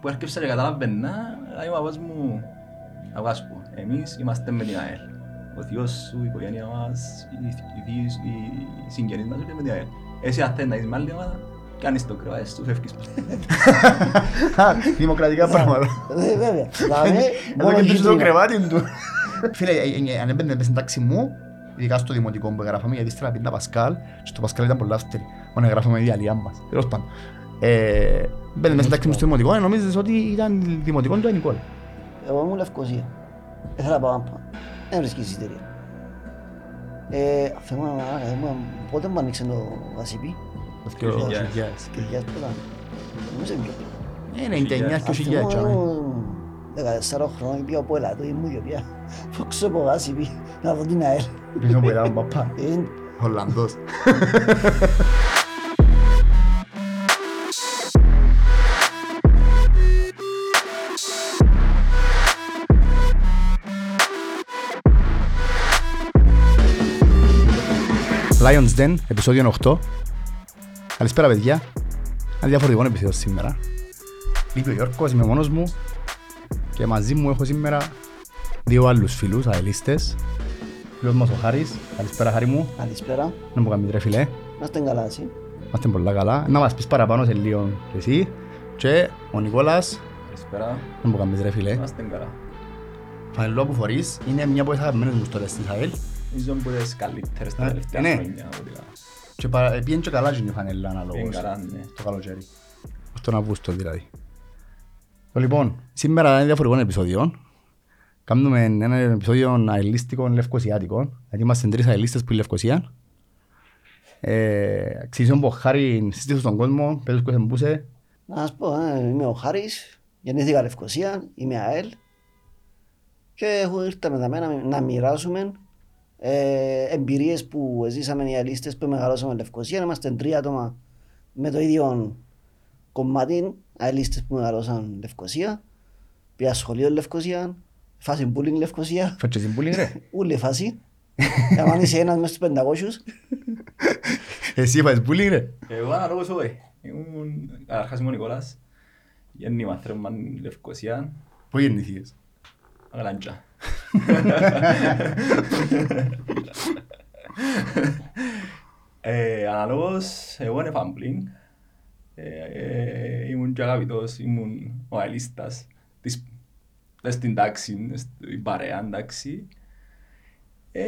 που έρχεψα και καταλαβαίνα, λέει ο παπάς μου, «Αγώ σου πω, εμείς είμαστε με την ΑΕΛ. Ο θείος σου, η οικογένεια μας, οι, οι, οι, οι συγγενείς μας είναι με την ΑΕΛ. Εσύ αν θέλεις να είσαι με άλλη ομάδα, κάνεις το κρεβάτι σου, φεύγεις πάλι. Δημοκρατικά πράγματα. Ε, Βέβαια. Δηλαδή, Εδώ μόνο και το γείτονα. κρεβάτι του. Φίλε, ε, ε, αν έμπαινε μες στην τάξη μου, ειδικά στο δημοτικό που έγραφαμε, γιατί ύστερα πήγαινα Πασκάλ, και στο Πασκάλ ήταν πολλά αυστηρή. Όταν έγραφαμε η διαλύα μας. Τέλος πάντων. Ε, Μπαίνε μες στην τάξη μου στο δημοτικό, ε, νομίζεις ότι ήταν δημοτικό του Ανικόλ. Εγώ ήμουν Λευκοσία. Ήθελα να πάω άμπα. Δεν βρίσκεις εισιτήρια. Ε, αφήνω να ήμουν, πότε μου άνοιξε το ασυπί. Το Δύο 2000. Σκυλιάς πότε ήταν; Νομίζω είναι πιο πριν. Ε, 99 και 2000. Αφήνω, τσάμε. ήμουν 14 χρόνια πήγα από Ελλάδα, ήμουν και πια. Φόξω από ασυπί, να δω την ΑΕΛ. Πίσω που ήταν παπά. Ε, Ολλανδός. Lions Den, επεισόδιο 8. Καλησπέρα παιδιά. Ένα διαφορετικό επεισόδιο σήμερα. Λείπει ο Γιώργος, είμαι μόνος μου. Και μαζί μου έχω σήμερα δύο άλλους φίλους, αελίστες. Φίλος μας ο Χάρης. Καλησπέρα Χάρη μου. Καλησπέρα. Να μου κάνεις ρε φίλε. Να είστε καλά εσύ. Είμαστε πολλά καλά. Να μας πεις παραπάνω σε λίγο και εσύ. Και ο Νικόλας. Καλησπέρα, Να μου κάνεις ρε φίλε. είμαστε καλά. Φανελό που φορείς είναι μια από τις αγαπημένες μου στολές της ΑΕΛ. Νομίζω που είναι τις καλύτερες τα Ε, τελευταία ναι. χρόνια. από ό,τι κάνω. Και παρα- ε, πήγαινε και καλά και η φανελά αναλόγως. Πήγαινε καλά, ναι. Το καλοκαίρι. Ως τον Αύγουστο δηλαδή. Το λοιπόν, σήμερα είναι διαφορετικό επεισόδιο. Κάνουμε ένα επεισόδιο αελίστικο λευκοσιάτικο. Γιατί είμαστε τρεις αελίστες που είναι Λευκοσία. Ε, Αξίζουν που χάρης συστήσω στον κόσμο, πέτους που εμπούσε. Να σας πω, ε, είμαι ο Χάρης, γεννήθηκα Λευκοσία, είμαι ΑΕΛ και έχω ήρθα με τα μένα να μοιράσουμε ε, εμπειρίες που ζήσαμε οι αελίστες που μεγαλώσαμε Λευκοσία. Είμαστε τρία άτομα με το ίδιο κομμάτι, αελίστες που μεγαλώσαν Λευκοσία. Πια σχολείο Λευκοσία, φάση bullying Λευκοσία, Φέτσε την πουλή ρε. ούλη φάση. Αν είσαι ένας μέσα στους 500, Εσύ είπες πουλή ρε. Εγώ αναλόγως όχι. Ήμουν, καταρχάς είμαι ο Νικόλας. Γέννημα θρέμμαν Λευκοσία, Πού γεννηθήκες; Αγλάντζα. Ε, Αναλόγως, εγώ είναι φάμπλινγκ. Ε, ε, Ήμουν και αγαπητός, ήμουν ο αελίστας. της- μες στην τάξη, στην παρέα εντάξει. Ε,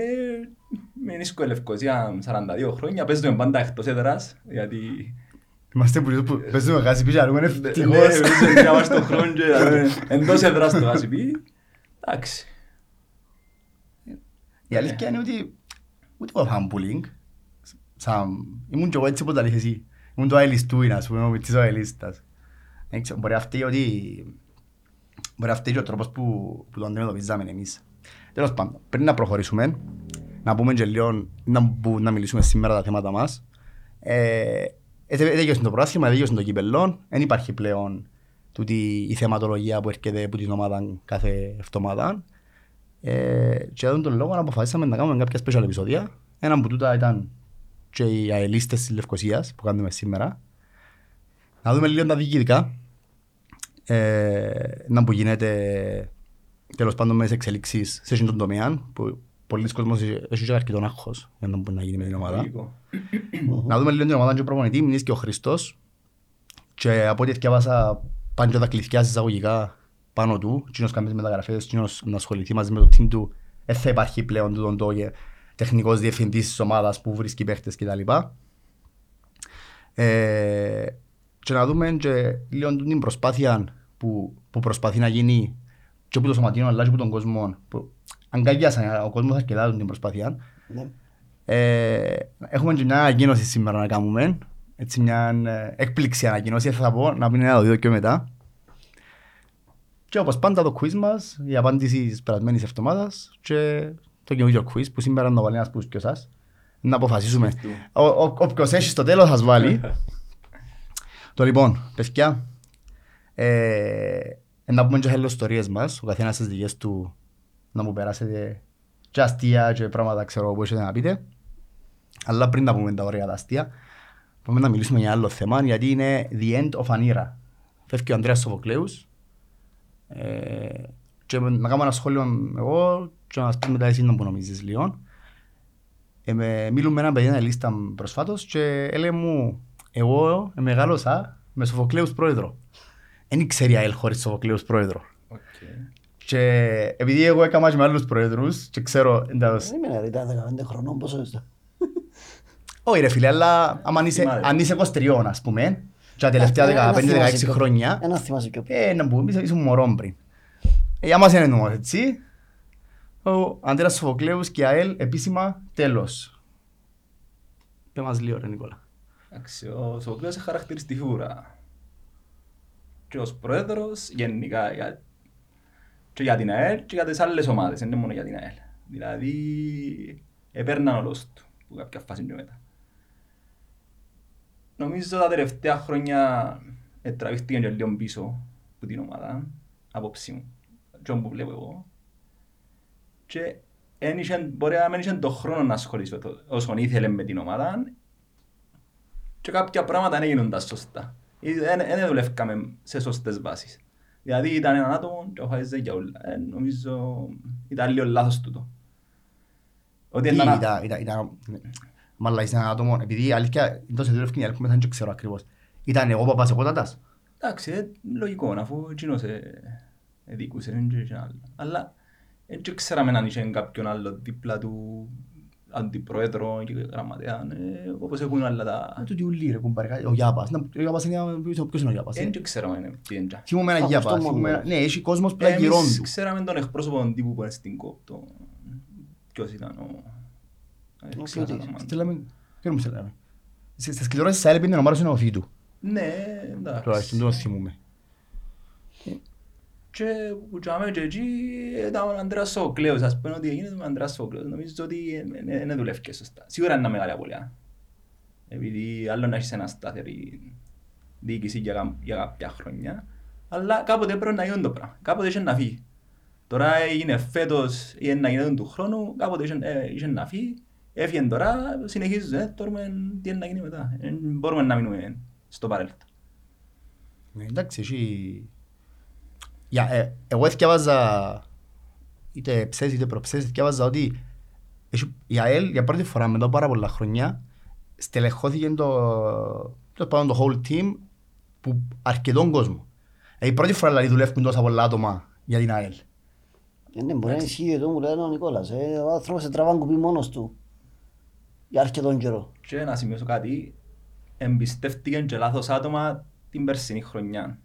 Με νίσκω Λευκοσία 42 χρόνια, παίζουμε πάντα εκτός έδρας, γιατί Είμαστε που που παίζουμε γάσι πίσω, αλλά είναι ναι, ευτυχώς. παίζουμε για μας τον χρόνο και δηλαδή, εντός έδρας το βάζει πει. Εντάξει. Η αλήθεια είναι ότι ούτε εγώ είχα bullying. Σαν... Ήμουν και εγώ έτσι όπως τα λες εσύ. Ήμουν το αελιστούιν, ας πούμε, ο μητσής ο αελίστας. Δεν ξέρω, Μπορεί να φταίει ότι... Μπορεί να φταίει και ο τρόπος που, που το αντιμετωπίζαμε εμείς. Τέλος πάντων, πριν να προχωρήσουμε, να πούμε και λίγο να, που, να μιλήσουμε σήμερα τα θέματα μας. Ε, Δέγιος το πράσχημα, δέγιος το κυπελόν. Δεν υπάρχει πλέον τούτη η θεματολογία που έρχεται από την ομάδα κάθε εβδομάδα. Ε, και εδώ τον λόγο αποφασίσαμε να κάνουμε κάποια special επεισόδια. Ένα από τούτα ήταν και οι αελίστες της Λευκοσίας που κάνουμε σήμερα. Να δούμε λίγο τα διοικητικά. Ε, να που γίνεται τέλος πάντων με τις εξελίξεις σε αυτόν τον τομέα που πολλοί κόσμος έχει και αρκετόν άγχος για να μπορεί να γίνει με την ομάδα. Λογικό. Να δούμε λίγο την ομάδα και ο προπονητής, μείνεις και ο Χριστός και από ό,τι διάβασα πάνε και τα κλειδιά εισαγωγικά πάνω του, εκείνος κάνει τις μεταγραφές, εκείνος να ασχοληθεί μαζί με το team του, δεν θα υπάρχει πλέον τούτον το ε, τεχνικός διευθυντής της ομάδας που βρίσκει παίχτες κτλ. Ε, και να δούμε και λίγο την προσπάθεια που, που προσπαθεί να γίνει και από το σωματείο αλλά και από τον κόσμο που αγκαλιάσαν ο κόσμος αρκετά την προσπάθεια ναι. ε, έχουμε και μια ανακοίνωση σήμερα να κάνουμε. Έτσι μια ε, έκπληξη ανακοίνωση θα πω, να μην είναι το δύο και μετά. Και όπως πάντα το quiz μας, η απάντηση της περασμένης εβδομάδας και το καινούργιο quiz που σήμερα να βάλει ένας πούς και εσάς. Να αποφασίσουμε. Ο, ο, όποιος έχει στο τέλος θα βάλει. το λοιπόν, παιδιά, ε, να πούμε και χελοστορίες μας, ο καθένας στις δικές του να μου περάσετε και αστεία και πράγματα ξέρω που έχετε να πείτε. Αλλά πριν να πούμε τα ωραία τα αστεία, πάμε να μιλήσουμε για άλλο θέμα γιατί είναι The End of an Era. φεύγει ο Ανδρέας Σοφοκλέους ε, και να κάνω ένα σχόλιο εγώ και να μας πεις μετά εσύ να που νομίζεις λίγο. Ε, με, μιλούσα με έναν παιδί, αελίστα προσφάτως και έλεγε μου εγώ μεγάλωσα με Σοφοκλέους πρόεδρο. Δεν ξέρει ΑΕΛ χωρίς Σοφοκλέους πρόεδρο. Οκ. Και επειδή εγώ έκανα και με άλλους πρόεδρους και ξέρω εντός, Δεν είμαι ρε, ήταν 15 χρονών, πόσο είστε. όχι ρε φίλε, αλλά άμα είσαι, Θυμάται. αν είσαι 23 ας πούμε, και τα τελευταία Ε, να 15-16 θυμάσαι πιο- χρόνια, Ένα θυμάσαι πιο πριν. ε, να πούμε, είσαι- ήσουν μωρό πριν. Ε, για μας είναι νόμος, έτσι. Ο Αντρέας Σοφοκλέους και ΑΕΛ επίσημα τέλος. Πες μας λίγο ρε Νικόλα. Εντάξει, ο Σοφοκλέος είναι χαρακτηριστική φιγούρα. Και ως πρόεδρος γενικά για, και για την ΑΕΛ και για τις άλλες ομάδες, δεν είναι μόνο για την ΑΕΛ. Δηλαδή, έπαιρναν όλος του, που κάποια φάση και μετά. Νομίζω τα τελευταία χρόνια ε, τραβήχτηκε και λίγο πίσω από την ομάδα, απόψη μου, και όπου βλέπω εγώ. Και εν είχε- μπορεί να μην είχε τον χρόνο να ασχοληθεί όσον ήθελε με την ομάδα και κάποια πράγματα δεν έγιναν τα σωστά. Ή Δεν δεν δουλεύκαμε σε σωστές βάσεις. Δηλαδή ήταν έναν άτομο και χάριζε για όλα. Ε, νομίζω ήταν λίγο λάθος τούτο. Ότι Τι ήταν... ήταν, ήταν, ήταν, μάλλα είσαι ένα άτομο, επειδή η αλήθεια, τόσο δουλεύει η αλήθεια, δεν ξέρω ακριβώς. Ήταν εγώ παπάς εγώ τάτας. Εντάξει, ε, λογικό, αφού εκείνος ε, εδίκουσε, δεν είχε άλλο. Αλλά δεν ξέραμε αν είχε κάποιον άλλο δίπλα του αντιπρόεδρο και γραμματέα, ε, όπως έχουν άλλα τα... Α, τούτοι ούλοι ρε κουμπάρε, ο Γιάπας. Να, Ο Γιάπας είναι, ποιος ποιος είναι ο Γιάπας. ε; Δεν ξέραμε τι είναι. Θυμούμαι έναν Α, Γιάπα, αυτό μόνο. θυμούμαι- ναι, έχει κόσμος που ήταν γυρών Εμείς του. ξέραμε τον εκπρόσωπο των τύπου που είναι στην ΚΟΠ, το... Ποιος ήταν ο... Ε, Ο ξέρω το ποιοτής. όνομα του. Στέλναμε, ποιο μου στέλναμε. Στις στις κληρώσεις της ΑΕΛ πήγαινε ο Μάρος είναι ο Φίτου. Ναι, εντάξει. Τουλάχιστον δεν το θυμούμαι. Και που τζάμε και εκεί ήταν ο Ανδρέας Σοκλέος, ας πούμε ότι έγινες με τον Ανδρέας Σοκλέος. Νομίζω ότι δεν δουλεύει σωστά. Σίγουρα είναι ένα μεγάλη απολία. Επειδή άλλο να έχεις ένα σταθερή διοίκηση για, κα- για κάποια χρόνια. Αλλά κάποτε πρέπει να γίνει το πράγμα. Κάποτε είχε να φύγει. Τώρα έγινε φέτος ή να γίνει του χρόνου, κάποτε είχε, ε, είχε να φύγει. Έφυγε τώρα, συνεχίζουμε, ε, τώρα τι είναι να γίνει μετά. Δεν μπορούμε να μείνουμε στο παρέλθον. Ναι, Εντάξει, έχει... Για, ε, εγώ έφτιαβαζα είτε ψες είτε προψες, έφτιαβαζα ότι έχει- η ΑΕΛ για πρώτη φορά μετά από πάρα πολλά χρόνια στελεχώθηκε το, το, πάνω το whole team που αρκετόν κόσμο. Ε, η πρώτη φορά δηλαδή δουλεύουν τόσα πολλά άτομα για την ΑΕΛ. Ε, Ναι, μπορεί να ισχύει αυτό που λέει ο Νικόλας. ε, Ο άνθρωπος σε τραβάν κουπί μόνος του. Για αρκετόν καιρό. Και να σημειώσω κάτι, εμπιστεύτηκαν και λάθος άτομα την περσινή χρονιά.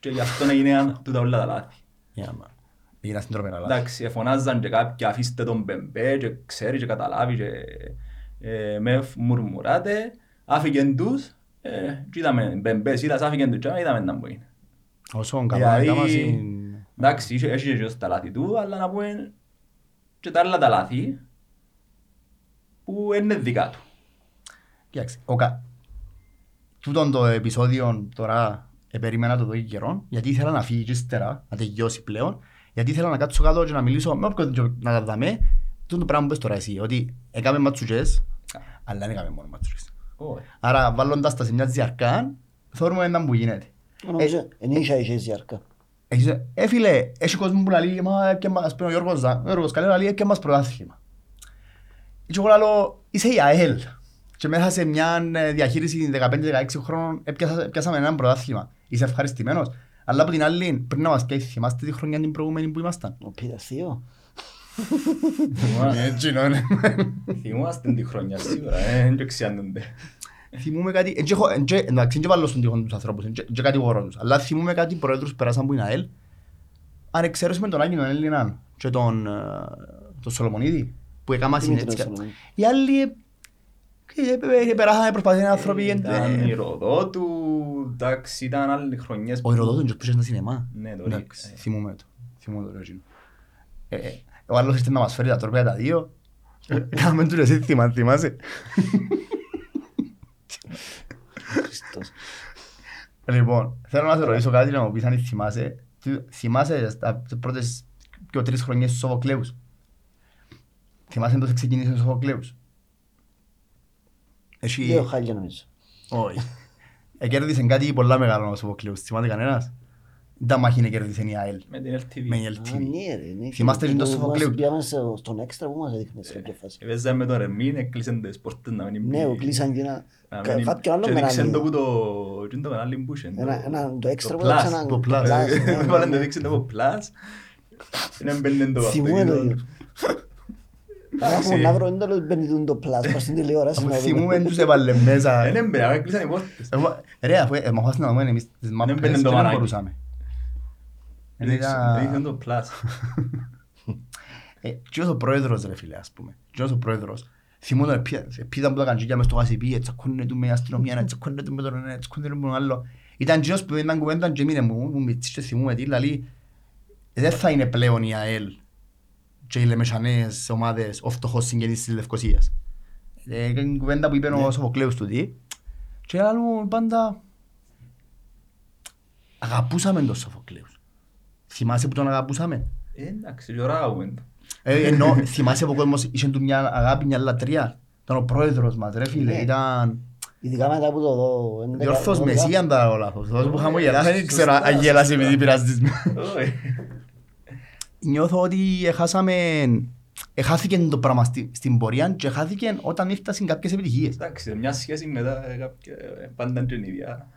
Και γι' αυτό έγιναν τούτα όλα τα λάθη. Για να έγινα στην τρομερά λάθη. Εντάξει, εφωνάζαν και κάποιοι αφήστε τον Μπεμπέ και ξέρει και καταλάβει και ε, με μουρμουράτε. Άφηγεν τους ε, και είδαμε Μπεμπέ, είδας άφηγεν τους και είδαμε να μπορεί. Όσο καλά Δηλαδή, έκαμα στην... εντάξει, είχε- έχει και τα λάθη του, αλλά να πούμε και τα άλλα τα λάθη που είναι δικά του. Κοίταξε, ο κα... τούτον το επεισόδιο τώρα ε, περίμενα το δω και καιρό, γιατί ήθελα να φύγει και ύστερα, να τελειώσει πλέον, γιατί ήθελα να κάτσω κάτω και να μιλήσω με όποιον και να τα δαμε, τούτο το πράγμα που πες τώρα εσύ, ότι έκαμε ματσουκές, αλλά δεν έκαμε μόνο ματσουκές. Όχι. Άρα βάλλοντας τα σε μια διαρκά, θεωρούμε έναν που γίνεται. Νομίζω, εν ίσα είχε ζιάρκα. Έχεις, ε, φίλε, έχει κόσμο που λέει, μα έπια μας, ας πούμε ο Γιώργος, Ζα- ο Γιώργος Καλέρα λέει, έπια μας πρωτάθλημα. Και εγώ λέω, είσαι η ΑΕΛ. Και μέσα σε μια ε, διαχείριση 15-16 χρόνων έπιασα- έπιασαμε έναν πρωτάθλημα. Είσαι ευχαριστημένος. Αλλά από την άλλη, πριν να μας πει, θυμάστε τη χρονιά την προηγούμενη που ήμασταν. Ο Πίτερ Θείο. Έτσι είναι. Θυμούμαστε τη χρονιά σίγουρα, ε, δεν το ξιάνονται. Θυμούμαι κάτι, εν και έχω- εν και- εντάξει, εν και βάλω στον τοίχο τους ανθρώπους, εν και- εν και κατηγορώ τους. Αλλά θυμούμαι κάτι πρόεδρους που περάσαν που είναι ΑΕΛ. Αν εξαιρέσουμε τον Άγιο τον Έλληνα και τον, ε, τον Σολομονίδη, που έκανα Δημήτρη συνέτσια. Σολομονίδη; Οι άλλοι ε, ε, ε, περάσανε, προσπαθούν άνθρωποι. ε, Ήταν ε, η Ροδότου, εντάξει, ήταν άλλες χρονιές Ο Ηρωδότον και πήγε στα σινεμά. Ναι, το Εντάξει, ρίξε. θυμούμαι το. Θυμούμαι το ρέγινο. Ε, ε, Ο άλλος ήρθε να μας φέρει τα τρόπια τα δύο. Κάμε του εσύ θυμά- θυμάσαι; Χριστός. Λοιπόν, θέλω να σε ρωτήσω κάτι να μου πεις αν θυμάσαι. Τι- Θυμάσαι στα πρώτες και τρεις χρονιές του Σοφοκλέους. Θυμάσαι πώς ξεκίνησε ο Σοφοκλέους. Έχει... Δύο χάλια νομίζω. Όχι. Εκέρδισε κάτι πολλά μεγάλο ο Σοφοκλέους. Θυμάται κανένας; Ήταν μάχη να κέρδισε η ΑΕΛ. Με την LTV. Με η Α, LTV. ναι, ρε, ναι. Θυμάστε Και το που Σοφοκλέου. μας Πήγαμε στο- στον έξτρα που μας έδειχνε σε κάποια φάση. Έπαιζα με τον Ρεμίν, έκλεισαν τις πόρτες να μην Ναι, ο κλείσαν και ένα... να κα- μην- Κάποιο άλλο και με έναν έδειξαν το που είδα. το... τι είναι το κανάλι που είχε, Ένα- το- ένα- το έξτρα το που Plus. έδειξαν το Plus. Plus, ναι, ναι, Βάλαν το ναι. δείξαν το Plus. Είναι μπαίνουν το Θυμούμαι το αυτοκίνητο. ίδιο. Άρα μου να βρω έντολο μπαινιτούν το πλάσ πας στην τηλεόραση Αφού να δούμε. θυμούμε τους έβαλε μέσα. Ε, ναι, μπε, άρα έκλεισαν οι πόρτες. Εγώ- Ρε, αφού ε, μαχόμαστε να δούμε εμείς τις μάπες μπαίνουν και το δεν μανάκι. μπορούσαμε. Ε, Έδειξαν ήταν- έδειξαν το Plus. Ε, και ως ο πρόεδρος ρε φίλε ας πούμε. Και ως ο πρόεδρος. Θυμούν ότι πήγαν που τα καντζίκια μες στο γασιπί, τσακώνε του με αστυνομία, τσακώνε του με τον ένα, τσακώνε του με τον άλλο. Ήταν κοινός που ήταν κουβέντα και μείνε μου, μου μητσής και θυμούμε τι, λαλεί, δεν θα είναι πλέον η ΑΕΛ και οι λεμεσανές ομάδες ο φτωχός συγγενής της Λευκοσίας. Ε, Είναι κουβέντα που είπε ο Σοφοκλέους του τι. Και άλλο πάντα αγαπούσαμε τον Σοφοκλέους. Θυμάσαι που τον αγαπούσαμε; Ε, εντάξει, και ώρα ακούμε το. Ε, ενώ θυμάσαι που ο κόσμος είχε του μια αγάπη, μια λατρεία. Ήταν ο πρόεδρος μας ρε φίλε, Ναι. ήταν Ειδικά μετά που το δω. έντεκα- διόρθος δώδεκα. Μεσσία αν τα λάθος. Τόσο που Ε, χαμογελάς, δεν ξέρω σωστά, αν γέλασε σωστά. επειδή πειράζεις με. Όχι. Νιώθω ότι έχασαμε, έχάθηκε το πράγμα στη- στην πορεία και έχάθηκε όταν ήρθαν κάποιες επιτυχίες. Εντάξει, μια σχέση μετά ε, κάποια- ε, πάντα είναι την ίδια.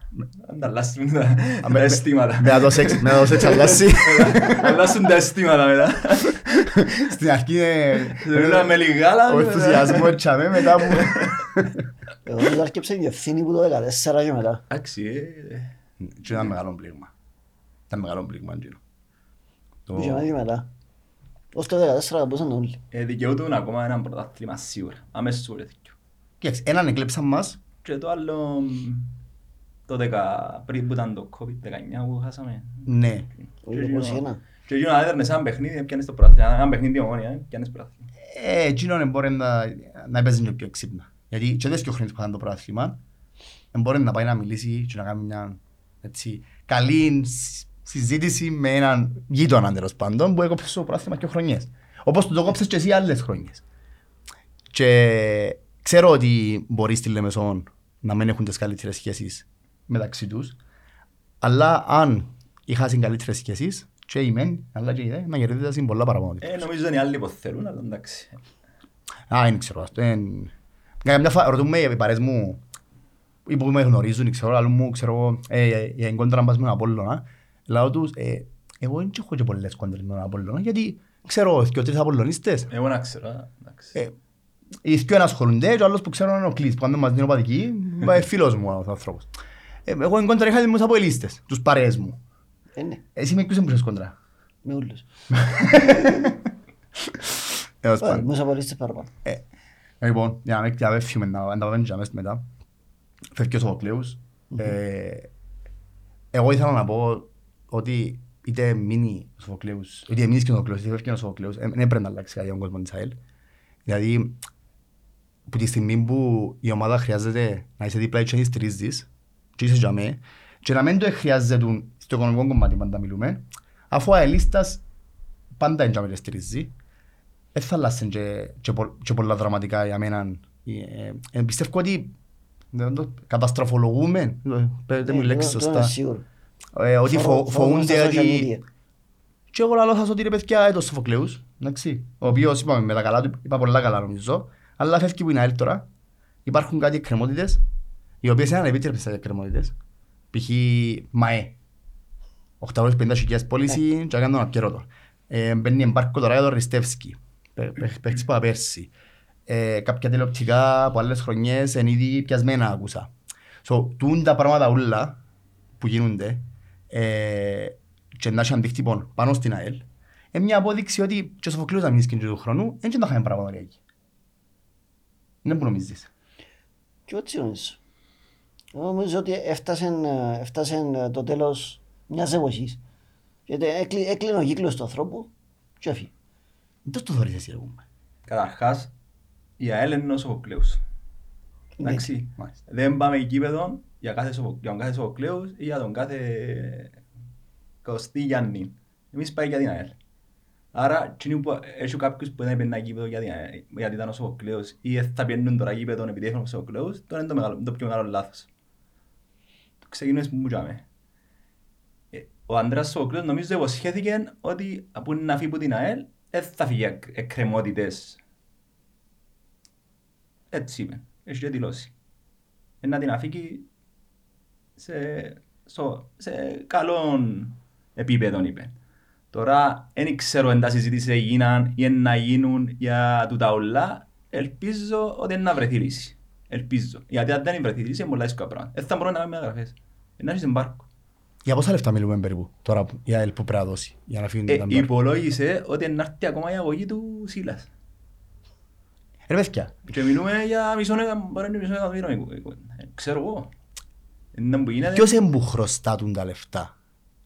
Ανταλλάσσουν τα τα με- αισθήματα. Με το σεξ, με το σεξ αλλάσει. Αλλάσσουν τα αισθήματα μετά. Στην αρχή ε, Θέλω με λιγάλα. ο ενθουσιασμός τσάμε μετά που... Εγώ του άρκεψε η ευθύνη που το 14 και μετά. Εντάξει, ε, Και ήταν μεγάλο πλήγμα. Ήταν μεγάλο πλήγμα. εκείνο. Το- Που και μετά και μετά. Ως το 14 αγαπούσαν τον όλοι. ε, δικαιούτουν ακόμα έναν πρωτάθλημα σίγουρα. Αμέσως σίγουρα τέτοιο. Κοίταξε, έναν εκλέψαν μας Και το άλλο, το 10 πριν που ήταν το COVID-19 που χάσαμε. Ναι. Ο 21. Και εκείνο να έδερνες ένα παιχνίδι, πιάνεις το πρωτάθλημα. Ένα παιχνίδι ομόνια, ε, πιάνεις πρωτάθλημα. Ε, εκείνον μπορεί να, να παίζει και πιο ξύπνα. Γιατί και τις δύο χρόνες που είχαν το πρωτάθλημα, μπορεί να πάει να μιλήσει και να κάνει μια έτσι, καλή σ- συζήτηση με έναν γείτονα τέλος πάντων που έκοψε στο πρωτάθλημα και χρονιές. Όπως του το κόψες και εσύ άλλες χρονιές. Και ξέρω ότι μπορεί στη Λεμεσόν να μην έχουν τις καλύτερες σχέσεις μεταξύ τους, αλλά αν είχαν καλύτερες σχέσεις, και οι μεν, αλλά και οι δε, να κερδίζουν πολλά παραπάνω. Ε, νομίζω είναι οι άλλοι που θέλουν, αλλά εντάξει. Α, δεν ξέρω αυτό. εν- Καμιά φορά ρωτούμε οι παρέες μου ή που με γνωρίζουν, ξέρω, αλλά μου, ξέρω, εγώ, ε, για κόντρα μας με τον Απόλλωνα, λέω τους, ε, εγώ δεν έχω και πολλές κόντρες με τον Απόλλωνα, γιατί ξέρω και τρεις Απολλωνίστες, Εγώ να ξέρω, α, εντάξει. ε, οι δυο είναι ασχολούνται και ο άλλος που ξέρω είναι ο Κλής, που αν δεν μας δίνει οπαδική, είναι φίλος μου ο άνθρωπος. Ε, εγώ εν κόντρα είχα με τους Αποελίστες, τους παρέες μου. Ε, ναι, Εσύ με ποιους εμπούσες κόντρα; με όλους. Έως Όχι, πάντων. μου απολύστες παραπάνω. Ε, Λοιπόν, για να μην διαβεύσουμε να να τα πάμε και αμέσως μετά. Φεύγει ο Σοφοκλέους. Ε, Εγώ ήθελα να πω ότι είτε μείνει ο Σοφοκλέους, είτε μείνεις και ο Σοφοκλέους, είτε φεύγει ο Σοφοκλέους, ε, δεν πρέπει να αλλάξει κάτι ο κόσμος της ΑΕΛ. Δηλαδή, που τη στιγμή που η ομάδα χρειάζεται να είσαι δίπλα και να στηρίζεις, και είσαι για μέ, και να μην το χρειάζεται στο οικονομικό κομμάτι πάντα μιλούμε, αφού ο αελίστας πάντα είναι για μέ και στηρίζει, δεν θα αλλάσουν και, και, πο- και πολλά δραματικά για μένα. Ε, ε, πιστεύω ότι δεν το καταστροφολογούμε, ε, πέτε μου η Ε, λέξη το- το είναι σωστά, σίγουρο. ε, ότι Φοβο- φο, φοβούμαι στα φοβούνται social ότι... media. Και εγώ λαλώ σας ότι ρε παιδιά ε, το Σοφοκλέους, εντάξει, ο οποίος είπαμε με τα καλά του, είπα πολλά καλά νομίζω, αλλά φεύγει που είναι ΑΕΛ τώρα, υπάρχουν κάτι εκκρεμότητες, οι οποίες είναι ανεπίτρεπτες οι εκκρεμότητες, π.χ. ΜΑΕ, 850.000 πώληση και έκανε τον απκαιρότο. Ε, μπαίνει εμπάρκο τώρα για τον Ριστεύσκι, Παι- παι- παίχτης που είπα πέρσι. Ε, κάποια τηλεοπτικά από άλλες χρονιές είναι ήδη πιασμένα άκουσα. So, τούν τα πράγματα όλα που γίνονται ε, και να έχει αντίκτυπο πάνω στην ΑΕΛ είναι μια απόδειξη ότι και ο Σοφοκλέος να μείνεις και του χρόνου δεν τα είχαμε παραπονοριακή. Είναι που νομίζεις. Και έτσι νομίζω. Εγώ νομίζω ότι έφτασε, έφτασε το τέλος μιας εποχής. Γιατί έκλει- έκλεινε ο κύκλος του ανθρώπου και έφυγε. Δεν το θεωρείς εσύ εγώ. Καταρχάς, η ΑΕΛ είναι ο Σοφοκλέους. Ναι. Εντάξει. Μάλιστα. Δεν πάμε γήπεδο για, κάθε Σοφο- για τον κάθε Σοφοκλέους ή για τον κάθε Κωστή Γιάννη. Εμείς πάει για την ΑΕΛ. Άρα, εκείνοι που έχει κάποιους που δεν έπαιρναν γήπεδο για την ΑΕΛ, γιατί ήταν ο Σοφοκλέους ή θα πιένουν τώρα γήπεδο επειδή έχουν ο Σοφοκλέους, τότε είναι το, μεγάλο, το πιο μεγάλο λάθος. Ξεκινούμε που τζάμε. Ε, Ο Ανδρέας Σοκλής νομίζω υποσχέθηκε ότι από να φύγει από την ΑΕΛ δεν θα φύγει εκ- εκκρεμότητες. Έτσι είπε. Έχει και δηλώσει. Ε, Να την αφήκει σε, στο, σε καλόν επίπεδο είπε. Τώρα δεν ξέρω αν τα συζητήσεις έγιναν ή εν να γίνουν για τούτα όλα. Ελπίζω ότι είναι να βρεθεί λύση. Ελπίζω. Γιατί αν δεν βρεθεί λύση είναι πολλά δύσκολα πράγματα. Δεν θα μπορούμε να κάνουμε μεταγραφές. Ε, Να έχεις εμπάρκο. Για πόσα λεφτά μιλούμε περίπου τώρα που- για ΕΛ που πρέπει να δώσει για να φύγουν Ε, τα μπάρ. υπολόγισε ότι να έρθει ακόμα η αγωγή του Σίλας. Ρε παιδιά, Και μιλούμε για μισό εκατομμύριο, μπορεί να είναι μισό εκατομμύριο. ε, Ξέρω εγώ. Ε, Να μου γίνεται. ποιος είναι που χρωστά τούν τα λεφτά;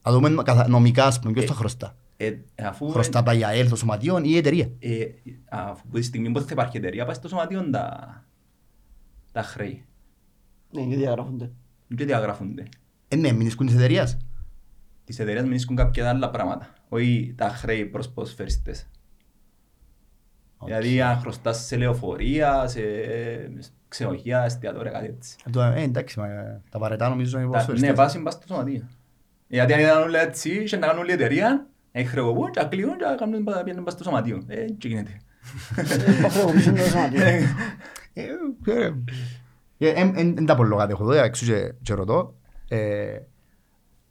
Να δούμε καθα- νομικά ας πούμε, ποιος Ε, το χρωστά. Ε, αφού Χρωστά πάει για ΕΛ το σωματείο ή η εταιρεία; ε, αφού τη στιγμή που θα υπάρχει εταιρεία, πάει στο σωματείο τα, τα χρέη. Ναι, και διαγράφονται. Και διαγράφονται. Ε, ναι, μην ισκούν της εταιρείας. Τις εταιρείες μην ίσκουν κάποια άλλα πράγματα. Όχι τα χρέη προς ποδοσφαιριστές. Δηλαδή αν χρωστάς σε λεωφορεία, σε ξενοδοχεία, εστιατόρια, κάτι έτσι. Ε, το- ε, εντάξει, μα, ε, τα βαρετά νομίζω είναι Τα- ποδοσφαιριστές. Ναι, βάση πας στο σωματείο. Γιατί αν ήταν όλα έτσι, και να κάνουν όλη η εταιρεία, έχει χρεοκοπούν και κλείουν και κάνουν πα- πιένουν πας στο σωματείο. Ε, έτσι γίνεται. Ε, χρεοκοπήσουν το σωματείο. Ε, ε, ε, εν- εν- εν τα πω λόγια έχω εδώ, έξω και- και ρωτώ. Ε,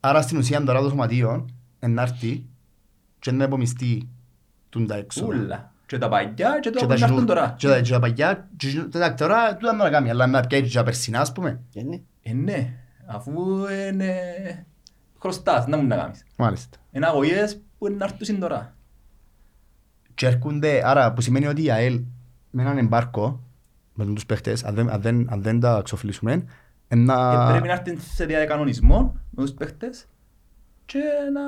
Άρα στην ουσία τώρα το σωματείο να έρθει και να επομιστεί τούν τα έξω. Ούλα. Και τα παγιά και Και το τα που έρθουν γινού- τώρα. και τα- και τα παγιά, και- και- εντάξει, τώρα τούτα να τα κάνει, αλλά να πιάει και τα περσινά, ας πούμε. Γεννή. Ε, ναι. Αφού είναι χρωστάς, να μου να κάνεις. Μάλιστα. Είναι αγωγές που είναι να έρθουν τώρα. Και έρχονται, άρα που σημαίνει ότι η ΑΕΛ με έναν εμπάρκο, με τους παίχτες, αν δεν, αν δεν, αν δεν τα ξοφλήσουμε, Ε, να... πρέπει να έρθουν σε διακανονισμό με τους παίχτες και να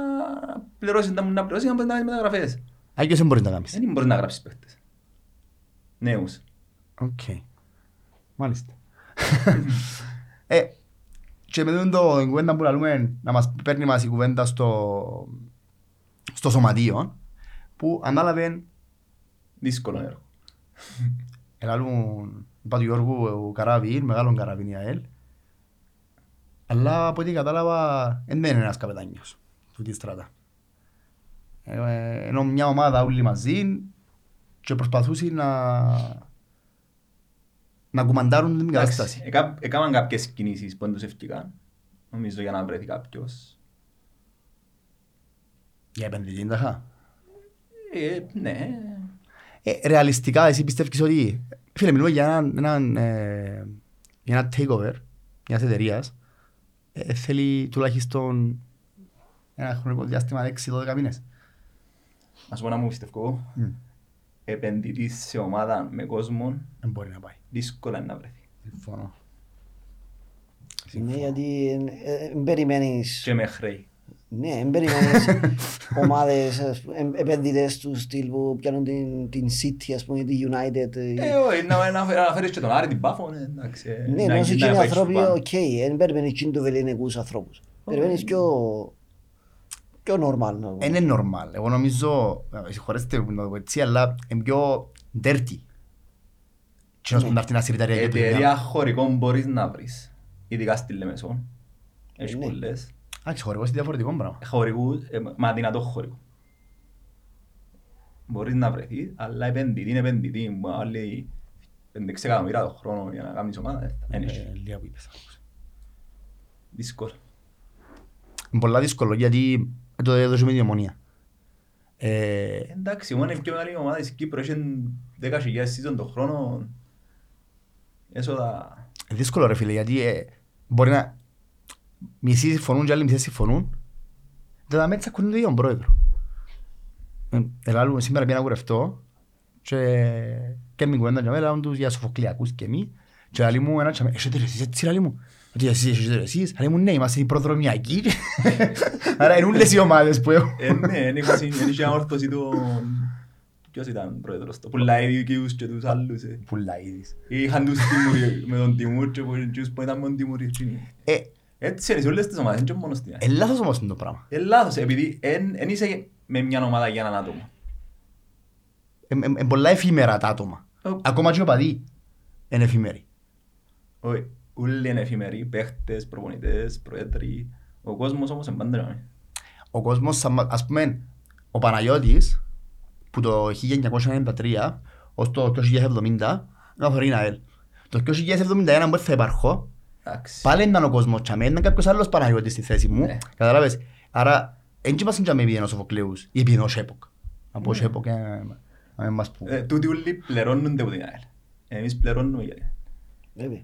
πληρώσεις, να να πληρώσεις να μπορείς να κάνεις μεταγραφές. Αλλιώς δεν μπορείς να κάνεις. Δεν μπορείς να γράψεις παίχτες. Νέους. Οκ. Μάλιστα. ε, και με τον το την κουβέντα που λαλούμε, να μας παίρνει μας η κουβέντα στο, στο σωματείο, που ανάλαβε, Δύσκολο έργο. ελάλουν, είπα του Γιώργου ο Καράβιν, μεγάλον Καράβιν η ΑΕΛ, αλλά από ό,τι κατάλαβα, δεν είναι ένας καπετάνιος του τη στράτα. Ε, ε, ενώ μια ομάδα όλοι μαζί και προσπαθούσε να να κουμαντάρουν την κατάσταση. Εκα- Έκαναν κάποιες κινήσεις που δεν τους ευκήκαν. Νομίζω για να βρεθεί κάποιος. Για επενδυτή ταχά. Ε, ναι. Ε, ρεαλιστικά εσύ πιστεύεις ότι φίλε μιλούμε για έναν, έναν, ε, για ένα takeover μιας εταιρείας ε, θέλει τουλάχιστον ένα χρονικό διάστημα 6-12 μήνες. Να σου πω να μου πιστεύω. Μμ. Επενδυτής σε ομάδα με κόσμο Δεν μπορεί να πάει. δύσκολα είναι να βρεθεί. Συμφωνώ. Ναι, γιατί δεν περιμένεις... Και με χρέη. Ναι, δεν περιμένεις ομάδες, ας πούμε, εμ- επενδυτές του στυλ που πιάνουν την, την City, ας πούμε, τη United. ε, Ε, όχι, να να φέρει- να φέρεις και τον Άρη την Πάφο, ε, εντάξει. ε, Ναι, να- ενώ σε να εκείνοι πάει ανθρώποι, στους πάνω. οκ, δεν περιμένεις εκείνοι τους βεληνικούς ανθρώπους. Περιμένεις πιο... πιο normal. να πω. Είναι normal. Εγώ νομίζω, ε, συγχωρέστε που να το πω έτσι, αλλά είναι πιο dirty. Τι που να έρθει να συρρηταρία και Εταιρεία χωρικών μπορείς να βρεις. Ειδικά στη Λεμεσό. Έχεις ναι. πολλές. Εντάξει, χορηγός είναι διαφορετικό πράγμα. Χωρικού, ε, μα δυνατό χωρικό. Μπορείς να βρεθείς, αλλά επενδυτή είναι επενδυτή. Μου άλλοι 5-6 εκατομμύρια το χρόνο για να κάνεις ομάδα. ε, δεν έχει. Ε, λίγα που είπες. Δύσκολο. Είναι πολλά δύσκολο γιατί το έδωσε με τη ομονία. Ε, Εντάξει, μόνο η πιο μεγάλη ομάδα της Κύπρου έχει 10.000 season το χρόνο. Έσοδα... Είναι δύσκολο ρε φίλε γιατί ε, μπορεί να μισοί συμφωνούν και άλλοι μισοί συμφωνούν. Δεν θα μέτσα κουνούν το ίδιο πρόεδρο. Ε, Ελάλου σήμερα πήγα να κουρευτώ και και μην κουβέντα και με λάβουν τους για σοφοκλιακούς και μη και άλλοι μου ένα τσάμε, έχετε ρε εσείς έτσι άλλοι μου. Ότι εσείς έχετε ρε εσείς, άλλοι μου ναι είμαστε οι προδρομιακοί. Άρα είναι όλες οι ομάδες που έχω. Ε, ναι, είναι είχα είχε όρθωση του... Ποιος ήταν πρόεδρος, το Πουλαίδικιους και τους άλλους. ε. Πουλαίδης. Είχαν τους Τιμουρί, με τον Τιμούρ και που εκείνους που ήταν με τον Τιμούρ. Εκείνοι. Ε, Έτσι είναι σε όλες τις ομάδες, είναι και μόνο στην ε, λάθος όμως είναι το πράγμα. Ε, λάθος, επειδή εν είσαι με μια ομάδα για έναν άτομο. Είναι πολλά εφήμερα τα άτομα. Ω. Ακόμα και ο παδί είναι εφήμεροι. Όχι. Όλοι είναι εφημεροί, παίχτες, προπονητές, προέδροι. Ο κόσμος όμως είναι πάντα να Ο κόσμος, σαν- ας πούμε, ο Παναγιώτης, που το 1993 ως το 2070, να θωρεί ΑΕΛ. Το 2071 που θα υπάρχω, Εντάξει. Πάλι ήταν ο κόσμος τζιαμαί, ήταν κάποιος άλλος Παναγιώτης στη θέση μου. Ναι. Καταλάβες. Άρα, δεν είμαστε τζιαμαί επειδή είναι ο Σοφοκλέους ή επειδή είναι ο Σέποκ. Από ο Σέποκ, ε, να μην μας πούν. Ε, Τούτοι όλοι πληρώνονται από την ΑΕΛ. Εμείς πληρώνουμε για την ΑΕΛ. Βέβαια.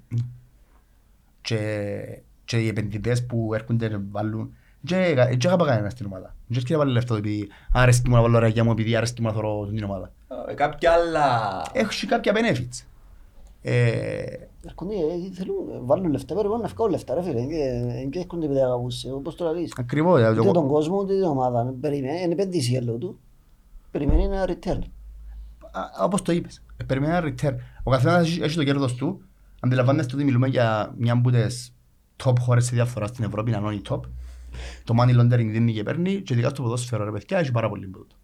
και, και οι επενδυτές που έρχονται να βάλουν και και είχα πάει κανένας στην ομάδα. Δεν έρχεται να βάλει λεφτά του επειδή άρεσκε μου να βάλω ραγιά μου επειδή άρεσκε μου να θωρώ την ομάδα. Ε, Κάποια άλλα... Έχει κάποια benefits. Ε, Έρχονται, ε, θέλουν, βάλουν λεφτά, περιμένουν να βγάλουν λεφτά ρε φίλε. Δεν έρχονται επειδή αγαπούσε, όπως τώρα λες. ακριβώς. δηλαδή, Ούτε το- τον κόσμο, ούτε την ομάδα. Περιμένει, είναι επένδυση για λόγω του. Περιμένει ένα return. α, Όπως το είπες. Ε, Περιμένει ένα return. Ο καθένας έχει- έχει το κέρδος του. Αντιλαμβάνεστε ότι μιλούμε για μια από τις top χώρες σε διαφορά στην Ευρώπη, να είναι η top. Το money laundering δίνει και παίρνει και ειδικά στο ποδόσφαιρο ρε παιδιά έχει πάρα πολύ μπούτο.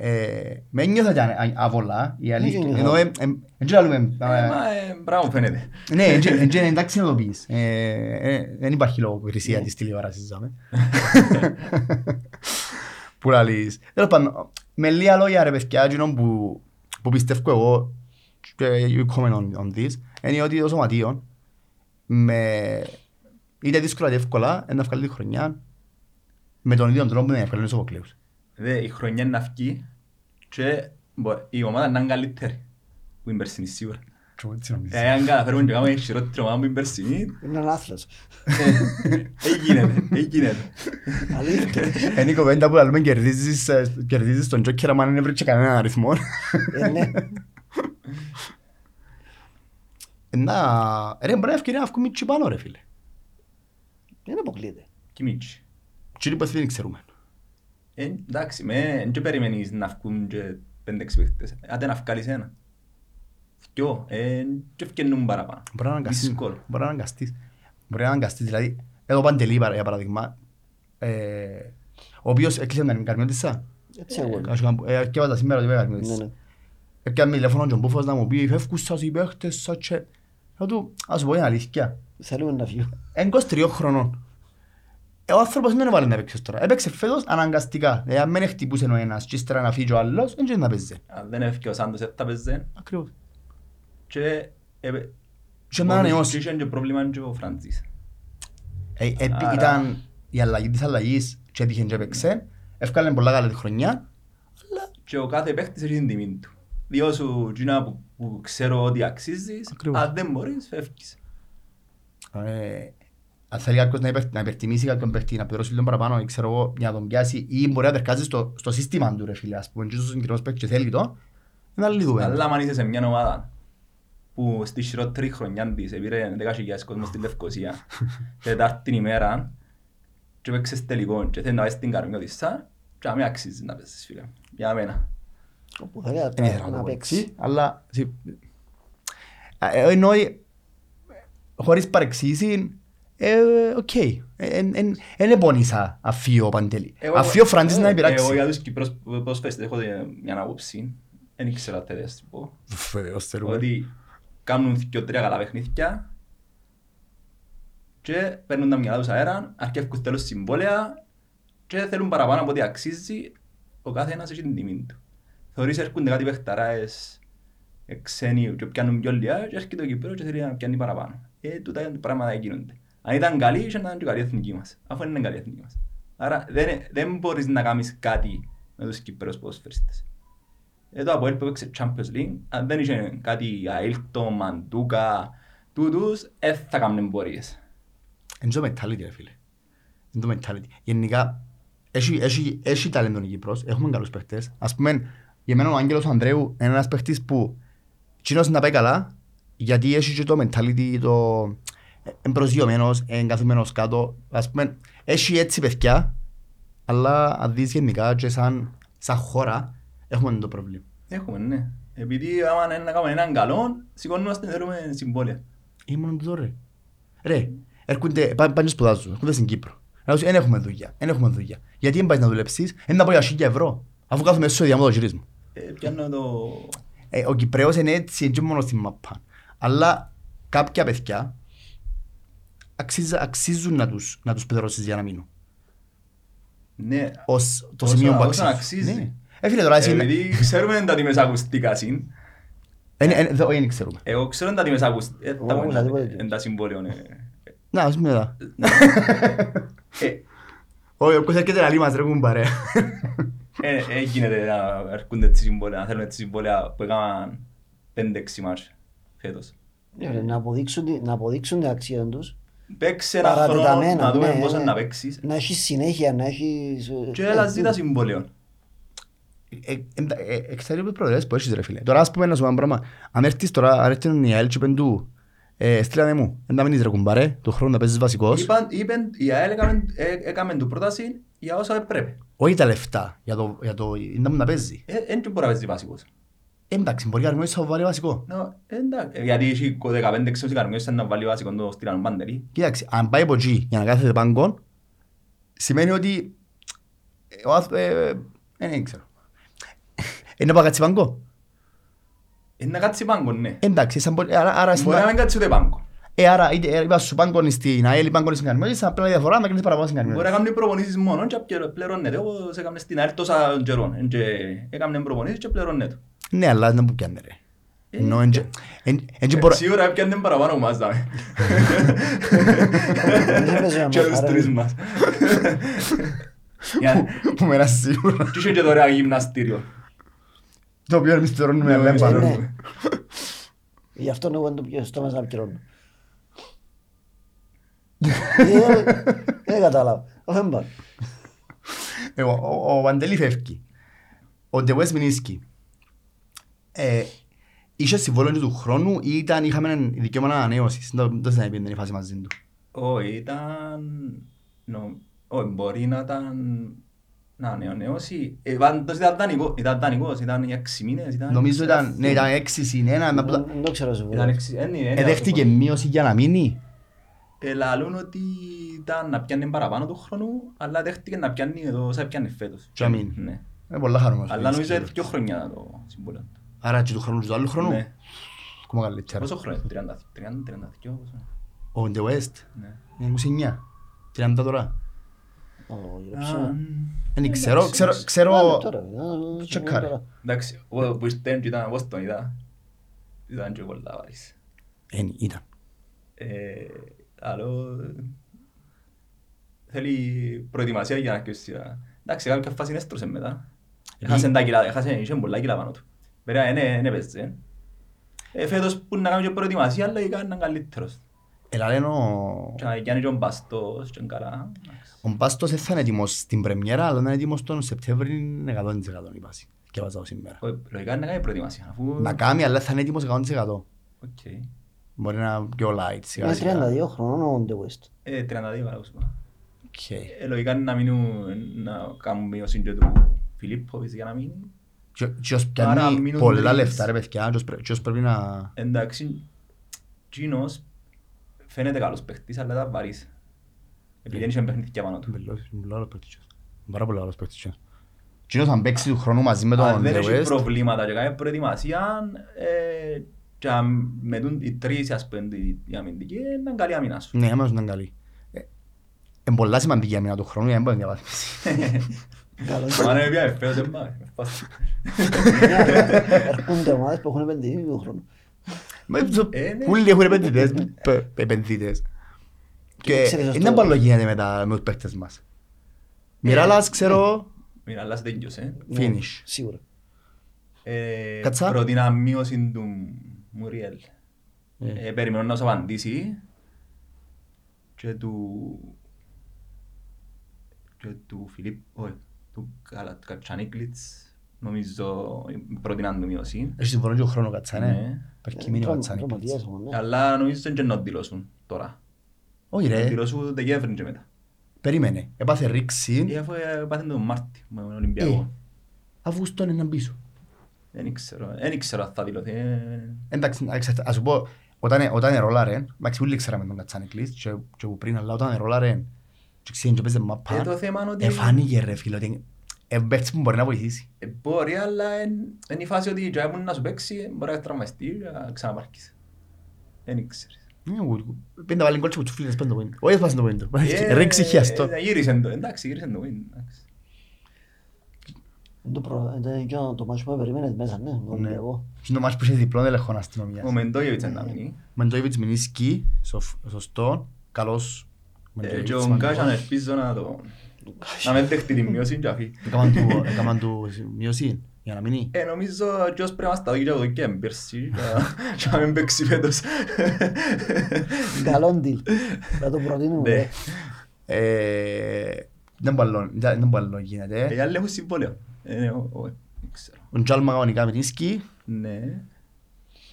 Ε, με νιώθα και α- αβολά, η αλήθεια. νιώθα. Ενώ, ε, ε, εν και λαλούμε, Ε, ε, μα, ε, Μπράβο φαίνεται. Ναι, εν και- εν και είναι εντάξει να το πεις. Ε, ε, Δεν υπάρχει λογοκρισία της τηλεόρασης, ζάμε. Που λαλείς. Τέλος πάντων, με λίγα λόγια ρε παιδιά, εκείνο που, που πιστεύω εγώ και you comment on, on this, είναι ότι το σωματείο με είτε δύσκολα είτε εύκολα να βγάλει τη χρονιά με τον ίδιο τρόπο που δεν βγάλει ο Σοφοκλέους. Δε, η χρονιά είναι να βγει και μπο- η ομάδα να είναι καλύτερη που είναι περσινή σίγουρα. Ε, Αν καταφέρουμε και κάνουμε χειρότερη ομάδα που είναι περσινή, Είναι ένα άθλος. δεν γίνεται, δεν γίνεται. Αλήθεια. Είναι η κοβέντα που λέμε κερδίζεις, ε, κερδίζεις τον Τζόκερ άμα δεν βρήκε κανέναν αριθμό. Ε, ναι. Να, ρε μπορεί να ευκαιρία να βγούμε και πάνω ρε φίλε. Δεν αποκλείεται. Και Μίτσι. Τι που δεν ξέρουμε. Ε, Εντάξει, με, δεν περιμένεις να βγουν και πέντε-έξι παίχτες. Άντε να βγάλεις ένα. Δυο, ε, και ευκαινούν παραπάνω. Μπορεί να αναγκαστείς. Δύσκολο. Μπορεί να αναγκαστείς. Μπορεί να αναγκαστείς. Δηλαδή, εδώ Παντελή παρα- για παράδειγμα, ε, ο οποίος έκλεισε με την Καρμιώτισσα. Έτσι εγώ. Και έβαζα σήμερα ότι είπε Ναι, Καρμιώτισσα. ναι. Έπιανε τηλέφωνο και ο Μπούφος να μου πει «Φεύγουν σας οι παίχτες σας και...» Λέω του, ας σου πω την αλήθεια. Θέλουμε να φύγουμε. Είναι 23 χρονών. Ε, Ο άνθρωπος δεν έβαλε να παίξεις τώρα. Έπαιξε φέτος αναγκαστικά. Δηλαδή, αν δεν χτυπούσε ο ένας και ύστερα να φύγει ο άλλος, δεν ξέρει να παίζει. Αν δεν έφυγε ο Σάντος, δεν θα παίζε. Ακριβώς. Και ε, Και να ανανεώσει. είχε και πρόβλημα και ο Φραντζής. Ε, ε, Άρα- Ήταν η αλλαγή της αλλαγής και έτυχε και έπαιξε. Εύκαλε πολλά καλή τη χρονιά. Αλλά Και ο κάθε παίχτης έχει την τιμή του. Διό σου εκείνα που, που ξέρω ότι αξίζεις, Ακριβώς. αν δεν μπορείς, φεύγεις. Ε, αν θέλει κάποιος να, υπερ, να υπερτιμήσει κάποιον παίχτη, να πληρώσει λίγο παραπάνω, ή ξέρω εγώ, για να τον πιάσει ή μπορεί να τερκάζει στο, στο σύστημα του ρε φίλε, ας πούμε, και ο συγκεκριμένος παίκτης και θέλει το, είναι άλλη κουβέντα. Αλλά αν είσαι σε μια ομάδα που στη χειρότερη χρονιά της επήρε 10.000 κόσμο στη Λευκοσία τετάρτη ημέρα και παίξες τελικό και θέλει να βάζεις την καρμιώτισσα και αμέ αξίζει να παίζεις φίλε. Για μένα. Όπου θα για Δεν ήθελα να να το πω παίξει. έτσι, αλλά συ- ε, ε, εννοώ ε, χωρίς παρεξήγηση, ε, οκ. Δεν πόνισα αφή ο Παντελή. Αφή ο Φραντής να Εγώ υπηράξει. για τους Κυπρός ποδοσφαιριστές έχω μια άποψη, δεν ήξερα τι θα πω, Βεβαίως θέλουμε. ότι κάνουν δυο τρία καλά παιχνίδια και παίρνουν τα μυαλά τους αέρα, αρκεύκουν τέλος συμβόλαια και θέλουν παραπάνω από ό,τι αξίζει, ο κάθε ένας έχει την τιμή του. Θεωρείς έρχονται κάτι παιχταράες ε, ξένοι και πιάνουν πιο λίγα και έρχεται ο Κυπρός και θέλει να πιάνει παραπάνω. Ε, τούτα είναι πράγματα δεν γίνονται. Αν ήταν καλή, είχε να ήταν και καλή η εθνική μας. Αφού δεν είναι καλή η εθνική μας. Άρα δεν, δεν μπορείς να κάνεις κάτι με τους Κυπρέους ποδοσφαιριστές. Εδώ από που έπαιξε Champions League, αν δεν είχε κάτι Αίλτο, Μαντούκα, τούτους, δεν θα κάνουν πορείες. Είναι το mentality ρε φίλε. Είναι το mentality. Γενικά, έχει, έχει, έχει ταλέντο η Κύπρος, έχουμε καλούς παίχτες. Ας πούμε, για μένα ο Άγγελος ο Ανδρέου είναι ένας παίχτης που κοινός να πάει καλά, γιατί έχει και το mentality, το είναι προσγειωμένος, είναι καθημένος κάτω. Ας πούμε, έχει έτσι παιδιά, αλλά αν δεις γενικά και σαν, σαν χώρα, έχουμε το πρόβλημα. Έχουμε, ναι. Επειδή άμα είναι να κάνουμε έναν καλό, σηκώνομαστε να θέλουμε συμβόλαια. Ήμουν το ρε. Ρε, έρχονται, πάνε πάνε σπουδάζουν, έρχονται στην Κύπρο. Να τους δεν έχουμε δουλειά, δεν έχουμε δουλειά. Γιατί δεν πάεις να δουλέψεις, είναι να πω για χίλια ευρώ. Αφού κάθομαι μέσα στο διάμετρο γυρίσμα. Ε, πιάνω το... Ε, ο Κυπρέος είναι έτσι, έτσι μόνος στην μαπά. Αλλά κάποια παιδιά, αξίζα- αξίζουν να τους, να τους πεδρώσεις για να μείνουν. Ναι. Ως το Όσο- σημείο που όσο αξίζει. αξίζει. Ναι. Ε, φίλε, τώρα εσύ... Επειδή ξέρουμε τα τιμές ακουστικά συν. Ε, ε, ε, Όχι, δεν ξέρουμε. Εγώ ξέρω τα τιμές ακουστικά. Εγώ άκουσα τίποτε τέτοιο. Εν τα συμβόλαιο. ναι. Να, ας πούμε εδώ. Ε, Όχι, όποιος έρχεται να λέει μας ρε κουμπάρε. ε, ε, γίνεται να έρχονται τις συμβόλαια, να θέλουν τις συμβόλαια που έκαναν 5-6 μάτς φέτος. Ναι, ρε, Να αποδείξουν τη- να αποδείξουν την αξία τους. Παίξε ένα χρόνο Παρατεταμένα, να δούμε ναι, πόσα ναι. να παίξεις Να έχεις συνέχεια, να έχεις... και έλα ζήτα συμβόλαιο. Ε, εντα- ε, ε, Ξέρεις που προεδρές που έχεις ρε φίλε. Τώρα ας πούμε να σου πω ένα πράγμα. Αν έρθεις τώρα, αν έρθει η ΑΕΛ και πεν του, ε, στείλανε μου, εν να μείνεις ρε κουμπάρε, το χρόνο να παίζεις βασικός. Είπαν, είπεν, η ΑΕΛ έκαμε- ε, έκαμε του πρόταση για όσα έπρεπε. Όχι τα λεφτά, για το, για το, να μου να παίζει. Ε, Εν και μπορεί να παίζει βασικός. Εντάξει, μπορεί να θα βάλει βασικό. No, εντάξει, γιατί έχει 15 ξέρεις καρμιώσεις να βάλει βασικό το στείλαν πάντερι. Κοίταξε, αν πάει από εκεί για να κάθεται πάγκον, σημαίνει ότι... ε, ο άνθρω- ε, ε, Δεν ξέρω. Είναι να πάει κάτσει πάγκο. Είναι να κάτσει πάγκο, ναι. Εντάξει, σαν πολύ- άρα, άρα, Μπορεί να μην κάτσει ούτε πάγκο. ε, άρα είτε ε, είπα σου πάγκον στην ΑΕΛ ή πάγκον στην Καρμιώτης, θα πρέπει να διαφορά να κάνεις παραπάνω στην Μπορεί να Καρμιώτης. κάνει προπονήσεις μόνο και απ- πληρώνεται όπως έκαμε στην ΑΕΛ τόσα καιρό. Εν και Έκαμε προπονήσεις και πληρώνεται. Ναι, αλλά δεν μου πιάνε ρε. Ενώ εν και- εν- εν και μπορώ- Σίγουρα έπιανε παραπάνω που μας δάμε. Δεν έπαιζε να Και μας τους χαρά. τρεις μας. Για- Που με ένα σίγουρο. Και είχε και δωρεάν γυμναστήριο. Το οποίο εμείς θεωρούμε Ναι, λέμπα. ναι. Ναι. Γι' αυτό εγώ είναι το πιο στο μέσα να πληρώνω. Ε, Δεν κατάλαβα. Όχι μπα. Ε, ο- Ο ο Παντελή φεύγει. Ο Ντεβουές Μινίσκι. Ε, Είχε συμβόλαιο και του χρόνου ή ήταν, είχαμε δικαίωμα ανανέωσης; Δεν δεν θα πήγαινε η φάση μαζί του. Όχι, ήταν... νο- Όχι, μπορεί να ήταν... Να ανανεώσει. Ε, Πάντως ήταν δανεικό- ήταν δανεικός, ήταν για έξι μήνες. ήταν- Νομίζω ήταν, ναι, ήταν έξι συν ένα. με απλά- Δεν το ξέρω σου Ήταν έξι... ε, ναι, ναι, Ε, δέχτηκε μείωση για να μείνει; Ε, λαλούν ότι ήταν να πιάνει παραπάνω του χρόνου, αλλά δέχτηκε να πιάνει εδώ όσα πιάνει φέτος. Και να μείνει. Ναι. Είναι πολλά χαρούμενος. Αλλά νομίζω ότι δύο χρόνια το συμβόλαιο. Άρα και του χρόνου και του άλλου χρόνου. Ναι. Ακόμα καλύτερα. Πόσο χρόνο είναι, 30, 30, 32, πόσο είναι. Ο Ντε West. Ναι. Είναι 29. 30 τώρα. Ω, Α, γράψα. μ, Δεν ξέρω, εντάξει, ξέρω, εντάξει. ξέρω... Άντε τώρα, α, Τσεκάρε. τώρα. Εντάξει, εγώ που ήρθαν και ήταν εγώ τον είδα. Ήταν και πολλά βάρης. Εν, ήταν. Ε, Άλλο... Θέλει προετοιμασία για να αρκεψει. Εντάξει, κάποια φάση έστρωσε μετά. Έχασε τα κιλά, έχασε, είχε πολλά κιλά πάνω του. Βέβαια, δεν έπαιζε. Ε, φέτος που να κάνει και προετοιμασία, λογικά είναι καλύτερος. Έλα λένε ο... Και να κάνει και ο μπαστός και καλά. εντάξει. Ο Μπάστος δεν θα είναι έτοιμος στην πρεμιέρα, αλλά να είναι έτοιμος τον Σεπτέμβρη είναι 100% η βάση. Και βάζω σήμερα. Όχι, Λογικά είναι να κάνει προετοιμασία, αφού... Να κάνει, αλλά θα είναι έτοιμος 100%. Οκ. Μπορεί να είναι πιο light σιγά Είναι σιγά. 32 χρονών ο The West. Ε, 32 καλά σου είπα. Οκ. Ε, Λογικά είναι να μείνουν, να κάνουν μείωση και του Φιλίπποβιτς για να μείνει. Και- και ως Άρα πιάνει μείνουν πολλά τρεις. λεφτά ρε παιδιά, και ως πρέ- και ως πρέπει να... Εντάξει, Τζίνος φαίνεται καλός παίχτης, αλλά ήταν βαρύς. Επειδή δεν είχε παιχνίδια πάνω του. Μπελός, είναι πολύ καλός παίκτης. Πάρα πολύ καλός παίκτης. και. Εκείνος αν παίξει του χρόνου μαζί με Αν τον δεν The έχει West, προβλήματα και κάνει προετοιμασία, ε, και αν με τούν οι τρεις ας πούμε οι- οι αμυντικοί, είναι καλή αμυνά σου. ναι, άμεσος ήταν καλή. Ε, Είναι πολλά σημαντική η άμυνα του χρόνου, για να μην μπορεί να διαβάσει. Καλώς. Αν είναι πια ευφαίος, δεν πάει. Ευπάσου. Ναι, αλλά Έρχονται ομάδες που έχουν επενδύσει του χρόνου. Μα, το- Ε, ναι. Πούλοι έχουν επενδυτές, πε- επενδυτές. Και Ξέρεις αυτό. είναι πολύ γίνεται με τα- με τους παίκτες μας. Μιράλας, ξέρω, Μην αλλάζει τέλειωσε. Ναι, finish. Σίγουρα. Ε, Κατσά. Προτείνα μείωση του Μουριέλ. Ε. Ε, Περιμένω να σου απαντήσει. Και του... Και του Φιλίπ... Όχι, του Καλα- Κατσανίκλιτς. Νομίζω προτείναν του μείωση. Έχει συμφωνώ και ο χρόνο κατσά, ναι. Ναι. Υπάρχει μήνυμα Τρομα- κατσά. τροματίας όμως, ναι. Αλλά νομίζω δεν και να δηλώσουν τώρα. Όχι Να ρε, δηλώσουν Δεκέμβρη και μετά. περίμενε. Έπαθε ρήξη, Ε, αφού ε, πάθεν τον Μάρτι με τον Ολυμπιακό. Αύγουστο είναι να πίσω. Δεν ξέρω, δεν ξέρω αν θα δηλωθεί. ε, Εντάξει, εντάξει, ας σου πω, όταν, όταν ρόλαρε, εντάξει, όλοι ξέραμε τον Κατσάνικλης και, και που πριν, αλλά όταν ρόλαρε και ξέρει και παίζει Ε, μαπά, το θέμα είναι ότι... εφάνηκε ρε φίλε, ότι είναι παίκτης που μπορεί να βοηθήσει. Ε, Μπορεί, αλλά είναι η φάση ότι για να σου παίξει μπορεί να τραυματιστεί και να ξαναπάρκεις. Δεν ξέρεις. Πέντε βάλει γκολ και που τους φίλες πέντε το πέντο. Όχι έσπασε το πέντο. Ε, Ρίξει χιαστό. ε, Γύρισε το, εντάξει, γύρισε το win. εντάξει. Είναι το προ- είναι και το μάτσο που περίμενες μέσα, ναι, τον Ολυμπιακό. Είναι το μάτς που είχε διπλό έλεγχο αστυνομίας. Ο Μεντόγεβιτς είναι να μείνει. Μεντόιβιτς Μινίσκι, σοφ- σωστό, καλός. Ε, Μεντόιβιτς, Και ο σημαντικός. Γκάσαν ελπίζω να το... Να μην δεχτεί τη μείωση και αφή. Έκαναν του- Έκαναν του μείωση για να μείνει. Ε, νομίζω ότι ως πρέπει να στα δει και από το και πέρσι και να μην παίξει φέτος. Καλό deal. Να το προτείνουμε. Ναι. ε. Ε, Δεν μπορεί δεν μπορεί να γίνεται. Οι άλλοι έχουν συμβόλαιο. Ε, ο- ο- Δεν ξέρω. Ο Τζάλμα κανονικά Μινίσκι, Ναι.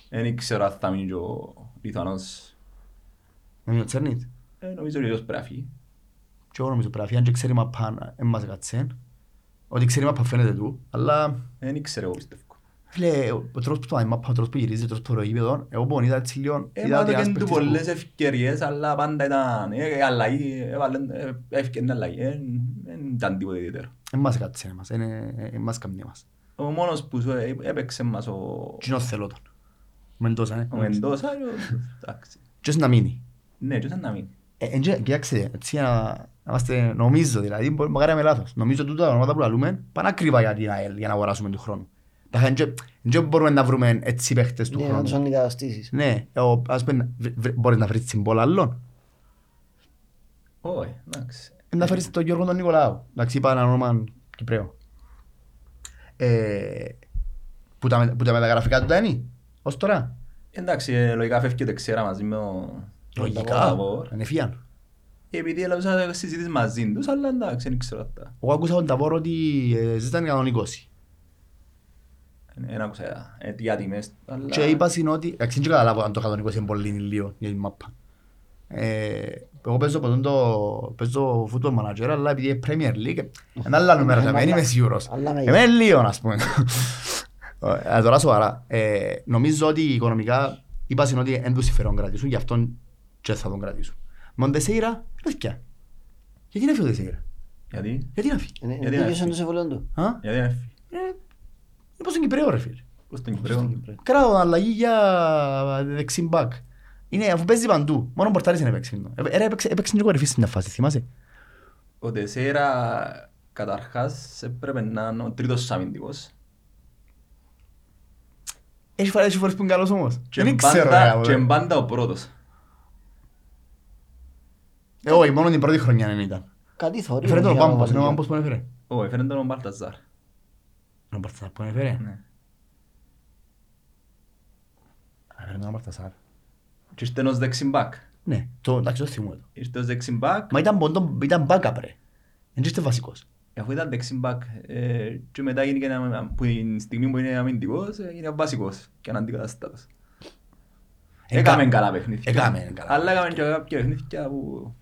Δεν ξέρω αν θα μείνει και ο Λιθουανός. με μείνει ο Τσέρνιτ. Ε, Νομίζω ότι πρέπει να φύγει. Και εγώ νομίζω πρέπει, αν και ξέρει μαπά, εν μας έκατσε. Ότι ξέρει μαπά φαίνεται του, αλλά Δεν ξέρω εγώ πιστεύω. Φίλε, ο ο τρόπος που πάει μάπα, ο τρόπος που γυρίζει, ο τρόπος που το γήπεδο, εγώ που είδα έτσι λίγο, είδα ότι ένας Έμαθαν του παίκτης που- πολλές ευκαιρίες, αλλά πάντα ήταν ε, αλλαγή, έβαλαν ε, ευκαιρία αλλαγή. Ε, Δεν ήταν τίποτα ιδιαίτερο. Εν μας έκατσε εμάς, εν- εν- εν μας καμνεί εμάς. Ο μόνος που σου ε, έπαιξε μας ο Τι είναι ο θέλω τον. Μεντόσα, ναι. ο Μεντόσα, ε, εντάξει. Ποιος να μείνει. Ναι, και να μην. Ε, εν και- Κοιτάξτε, έτσι να να είμαστε, νομίζω δηλαδή, μπορεί να κάνουμε λάθος. Νομίζω ότι τα ονόματα που λαλούμε πάνε ακριβά για την ΑΕΛ, για να αγοράσουμε του χρόνου. Τα εν και- εν και μπορούμε να βρούμε έτσι παίχτες του Ναι, να τους χρόνου. αντικαταστήσεις. Ναι, ο- ας πούμε, βρ- βρ- μπορείς να βρεις τσιμπόλα άλλων. Όχι, εντάξει. Ε, Να φέρεις τον Γιώργο τον Νικολάου. Εντάξει, είπα ένα όνομα Κυπρέο. Ε, Που τα, με- που τα μεταγραφικά του τα είναι, ως τώρα. Εντάξει, ε, λογικά φεύγει ο δεξιέρα μαζί με ο... Λογικά, Ταβόρ. είναι φίαν. Επειδή έλαβησα συζήτηση μαζί τους, αλλά εντάξει, δεν ξέρω αυτά. Εγώ άκουσα τον Ταβόρ ότι ε, ζήταν 120. Δεν άκουσα ε, τι άτιμες, αλλά... Και είπα στην ότι, εντάξει, δεν καταλάβω αν το 120 είναι πολύ λίγο για την μάπα. Ε, εγώ παίζω από τον το, παίζω football manager, αλλά επειδή είναι Premier League, είναι άλλα νούμερα, Είναι δεν είμαι άλλα- σίγουρος. άλλα μέγεθη. Εμένα είναι λίγο, ας πούμε. Ε, τώρα σοβαρά, ε, νομίζω ότι οικονομικά είπα στην ότι δεν τους συμφέρον κρατήσουν, γι' αυτόν και θα τον κρατήσουν. Μοντεσέιρα, παιδιά, γιατί να φύγει ο Ντεσέιρα, Γιατί, γιατί να φύγει; Είναι είναι Γιατί δίκαιος να είναι το συμβολέο του. Α; γιατί να φύγει; Ε, Είναι πως είναι Κυπρέο ρε φίλε. Πώς τον Κυπρέο; Κράω αλλαγή για δεξί μπακ. Είναι αφού παίζει παντού. Μόνο πορτάρις είναι παίξει. Ε, ρε, έπαιξε έπαιξε και ο κορυφής στην μια φάση, θυμάσαι; Ο Τεσέρα καταρχάς έπρεπε να είναι ο τρίτος αμυντικός. Έχει φορές έχει φορές που είναι καλός όμως. Και Δεν ξέρω. πάντα- ρε, Και αγόρι. πάντα ο πρώτος. Ε, Όχι, μόνο την πρώτη χρονιά δεν ήταν. Κάτι θωρεί. Έφερε τον ο για να Πάμπος, είναι ο βάλει. Πάμπος που έφερε. Ω, έφερε τον ο Μπαλταζάρ. Ο Μπαρτασάρ που έφερε. Ναι. Έφερε τον Μπαρτασάρ. Και ήρθε ως δεξιμπάκ. Ναι, το εντάξει το θυμούμαι το. Ήρθε ως δεξιμπάκ. Μα ήταν πόντο, ήταν backup ρε. Δεν είστε βασικός. Αφού ήταν δεξιμπάκ ε, και μετά γίνηκε ένα, που την στιγμή που είναι αμυντικός ε, είναι βασικός και αναντικαταστάτος. Έκαμε καλά παιχνίδια. Έκαμε καλά Αλλά έκαμε και κάποια παιχνίδια που...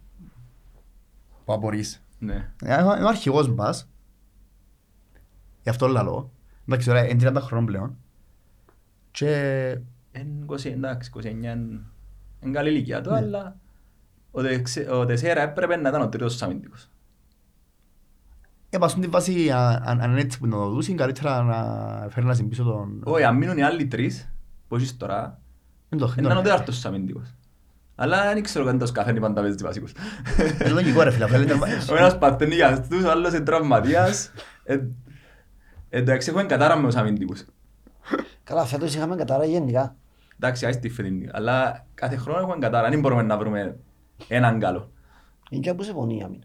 Που απορείς. Ναι. Ε, Είναι ο αρχηγός μας. Γι' αυτό λαλώ. Εντάξει, τώρα είναι 30 χρόνων πλέον. Και Εν 20, εντάξει, 29 είναι είναι καλή ηλικία Ναι. του, αλλά ο Τεξε- ο Τεσέρα έπρεπε να ήταν ο τρίτος αμυντικός. έπασουν τη βάση, αν- αν αν είναι έτσι που να το δούσουν, καλύτερα να φέρει να συμπίσω τον... Όχι, αν μείνουν οι άλλοι τρεις, που έχεις τώρα, Δεν το ήταν ο τέταρτος αμυντικός. Αλλά δεν ξέρω αν τόσο καθένει πάντα παίζεις βασικός. Είναι λογικό ρε φίλε, αφού ήταν- Ο ένας πατένει για αυτούς, ο άλλος είναι τραυματίας. Ε, Εντάξει, έχουμε κατάρα με τους αμυντικούς. Καλά, φέτος είχαμε κατάρα γενικά. Εντάξει, άιστη φετινή. Αλλά κάθε χρόνο έχουμε κατάρα. Δεν μπορούμε να βρούμε έναν καλό. Είναι και που σε πονεί η άμυνα.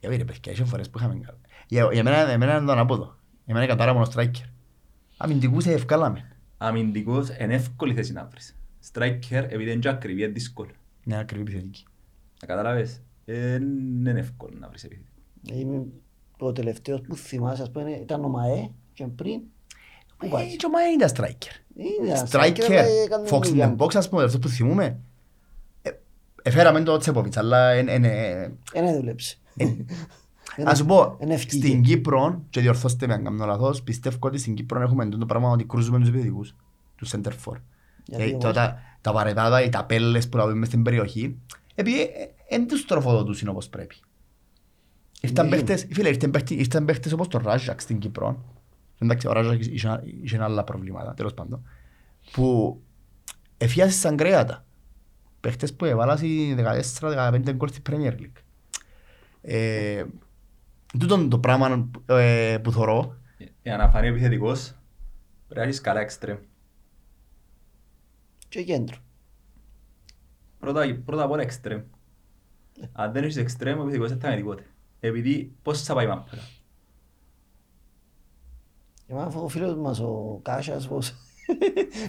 Για πήρε παιδιά, είχε φορές που είχαμε καλά. Για για μένα εμένα είναι το ανάποδο. Για μένα είναι κατάρα μόνο striker. Αμυντικούς ευκάλαμε. Αμυντικός είναι εύκολη θέση να βρεις. Striker, επειδή είναι και ακριβή, είναι δύσκολο. Ναι, ακριβή επιθετική. Να καταλάβεις. Ε, Είναι εύκολο να βρεις επιθετικό. Είμαι ο τελευταίος που θυμάσαι, ας πούμε, ήταν ο ΜαΕ και πριν. Πού Ε, πάει. και ο Μάι ήταν striker. Είναι ένα Striker, αλλά έκανε Fox in δουλειά. the box ας πούμε, αυτό που θυμούμε. Ε, Εφέραμε το Τσέποβιτς, αλλά είναι- είναι- Ε, ναι, δούλεψε. Ας σου πω, Είναι ευκήγε. στην Κύπρο, και διορθώστε με αν κάνω λάθος, πιστεύω ότι στην Κύπρο έχουμε το πράγμα ότι κρούζουμε τους επιθετικούς, τους center for. Γιατί Ε, όμως; τα- Τα τα βαρετάτα, οι ταπέλες που λαβούμε μες στην περιοχή, επειδή δεν τους τροφοδοτούσαν όπως πρέπει. Ήρθαν Ναι. παίχτες, φίλε, ήρθαν παίχτες- ήρθαν παίχτες όπως το Ράζακ στην Κύπρο. Εντάξει, ο Ράζακ είχε είχε άλλα προβλήματα, τέλος πάντων. Που εφιάσεις σαν κρέατα. Παίχτες που έβαλαν 14-15 γκολ στην Premier League. Ε, τούτο το πράγμα ε, που θωρώ, Για να φανεί επιθετικός, πρέπει να έχεις καλά εξτρέμ. Και κέντρο. Πρώτα, πρώτα απ' όλα εξτρέμ. Αν δεν έχεις εξτρέμ, ο επιθετικός δεν θα κάνει τίποτε. Επειδή πώς θα πάει η μάπα. Και μάθω ο φίλος μας ο Κάσιας πως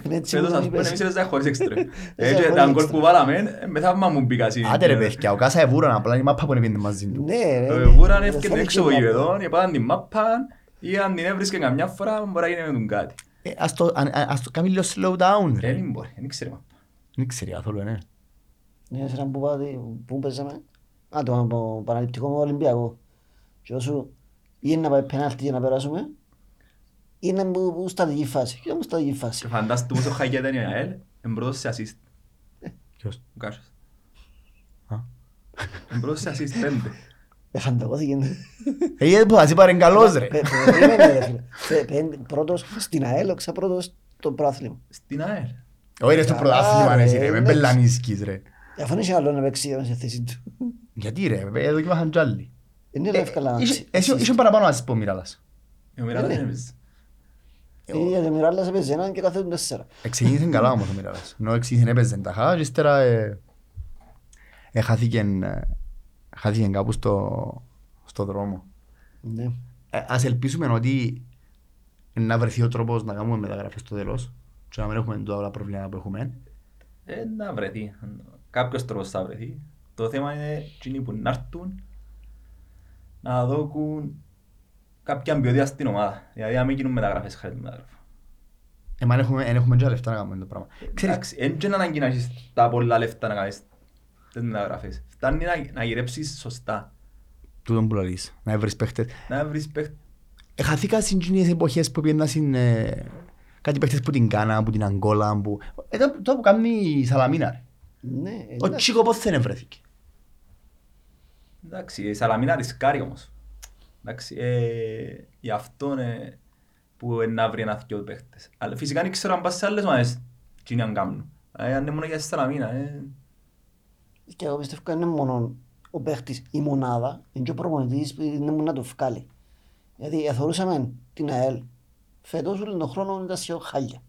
είναι έτσι Φέτος που ας τον πούμε είπες. εμείς είμαστε χωρίς εξτρέμ. Εσύ Έτσι χωρίς τα γκολ εξτρέμ. που βάλαμε, ε, με θαύμα μου μπήκα στην- άντε ρε παιδιά, ο Κάσας εβούραν απλά η μάπα που είναι μαζί του. Ναι ρε. Το ναι. Βούραν Δεν έφυγε θέλει έξω από και γήπεδο, είπαν την μάπα ή αν την έβρισκε καμιά φορά μπορεί να γίνει με τον κάτι. Ε, Ας το, αν- α- ας το κάνει λίγο slow down. ρε. Δεν μπορεί, δεν ξέρει μάπα. Δεν ξέρει καθόλου, ναι. Ναι, σε έναν που πάτε, πού παίζαμε. Α, το το παραληπτικό με Ολυμπιακό. Και όσο ή είναι να πάει πέναλτι για να περάσουμε, ή είναι που, που στατική φάση. Και ήταν στατική Και φάση. φαντάσου πόσο χαγιά ήταν η ΑΕΛ, είναι πρώτος σε assist, Ποιος; ο Κάσος. Α. Είναι πρώτος σε assist πέντε. Εφανταγώθηκε. Ε, γιατί που ας είπα καλός ρε. Πε- πε- περίμενε, ρε φίλε. Πε- πέντε- Πρώτος στην ΑΕΛ, ξα πρώτος στο πρόθλημα. Στην ΑΕΛ. Όχι ρε στο Καλά, πρωτάθλημα ρε, εσύ, ρε, ρε, με εντάξει. μπελανίσκεις ρε. Αφού είναι άλλο να παίξει σε θέση του. Γιατί ρε, εδώ κοιμάχαν κι άλλοι. Είναι Ε, εύκολα να είσαι- Εσύ είσαι παραπάνω να σας πω Μιράλας. Ο Μιράλας Ναι. δεν έπαιζε. Γιατί ο Μιράλλας έπαιζε έναν και καθέτουν τέσσερα. Εξηγήθηκε καλά όμως ο Μιράλας. Ενώ εξηγήθηκε έπαιζε ταχά και ύστερα ε, ε, χάθηκεν, ε, χάθηκεν κάπου στο, στο δρόμο. Ναι. Ε, ας ελπίσουμε ότι να βρεθεί ο τρόπος να κάνουμε μεταγραφές στο τέλος και να μην έχουμε τώρα όλα προβλήματα που έχουμε. Ε, να βρεθεί. Κάποιος τρόπος θα βρεθεί. Το θέμα είναι εκείνοι που να έρθουν να δώκουν κάποια ποιότητα στην ομάδα. Δηλαδή να μην γίνουν μεταγραφές χάρη τη μεταγραφή. Ε, μα εν έχουμε, εν έχουμε και τα λεφτά να κάνουμε το πράγμα. Ξέρεις, Εντάξει, δεν είναι ανάγκη να έχεις τα πολλά λεφτά να κάνεις τις μεταγραφές. Φτάνει να, να γυρέψεις σωστά. τούτον που λαλείς, να βρεις παίχτες. Να βρεις παίχ... Ε, χαθήκα στις εκείνες εποχές που πήγαινα στην... Ε, κάτι παίχτες που την Κάνα, που την Αγκόλα, που... Ε, το, το που κάνει η Σαλαμίνα ρε. Ναι, Ο εντάξει. Τσίκο πώς δεν βρέθηκε. Εντάξει, η Σαλαμίνα ρισκάρει όμως. Εντάξει, ε, γι' αυτό είναι που είναι να βρει ένα δυο παίχτες. Αλλά φυσικά δεν ξέρω αν πας σε άλλες ομάδες τι είναι να κάνουν. Ε, αν είναι μόνο για τη Σαλαμίνα. Ε, Και εγώ πιστεύω ότι είναι μόνο ο παίχτης η μονάδα, είναι και ο προπονητής που είναι μόνο να το βγάλει. Γιατί εθωρούσαμε την ΑΕΛ, φέτος όλο τον χρόνο ήταν σχεδόν χάλια.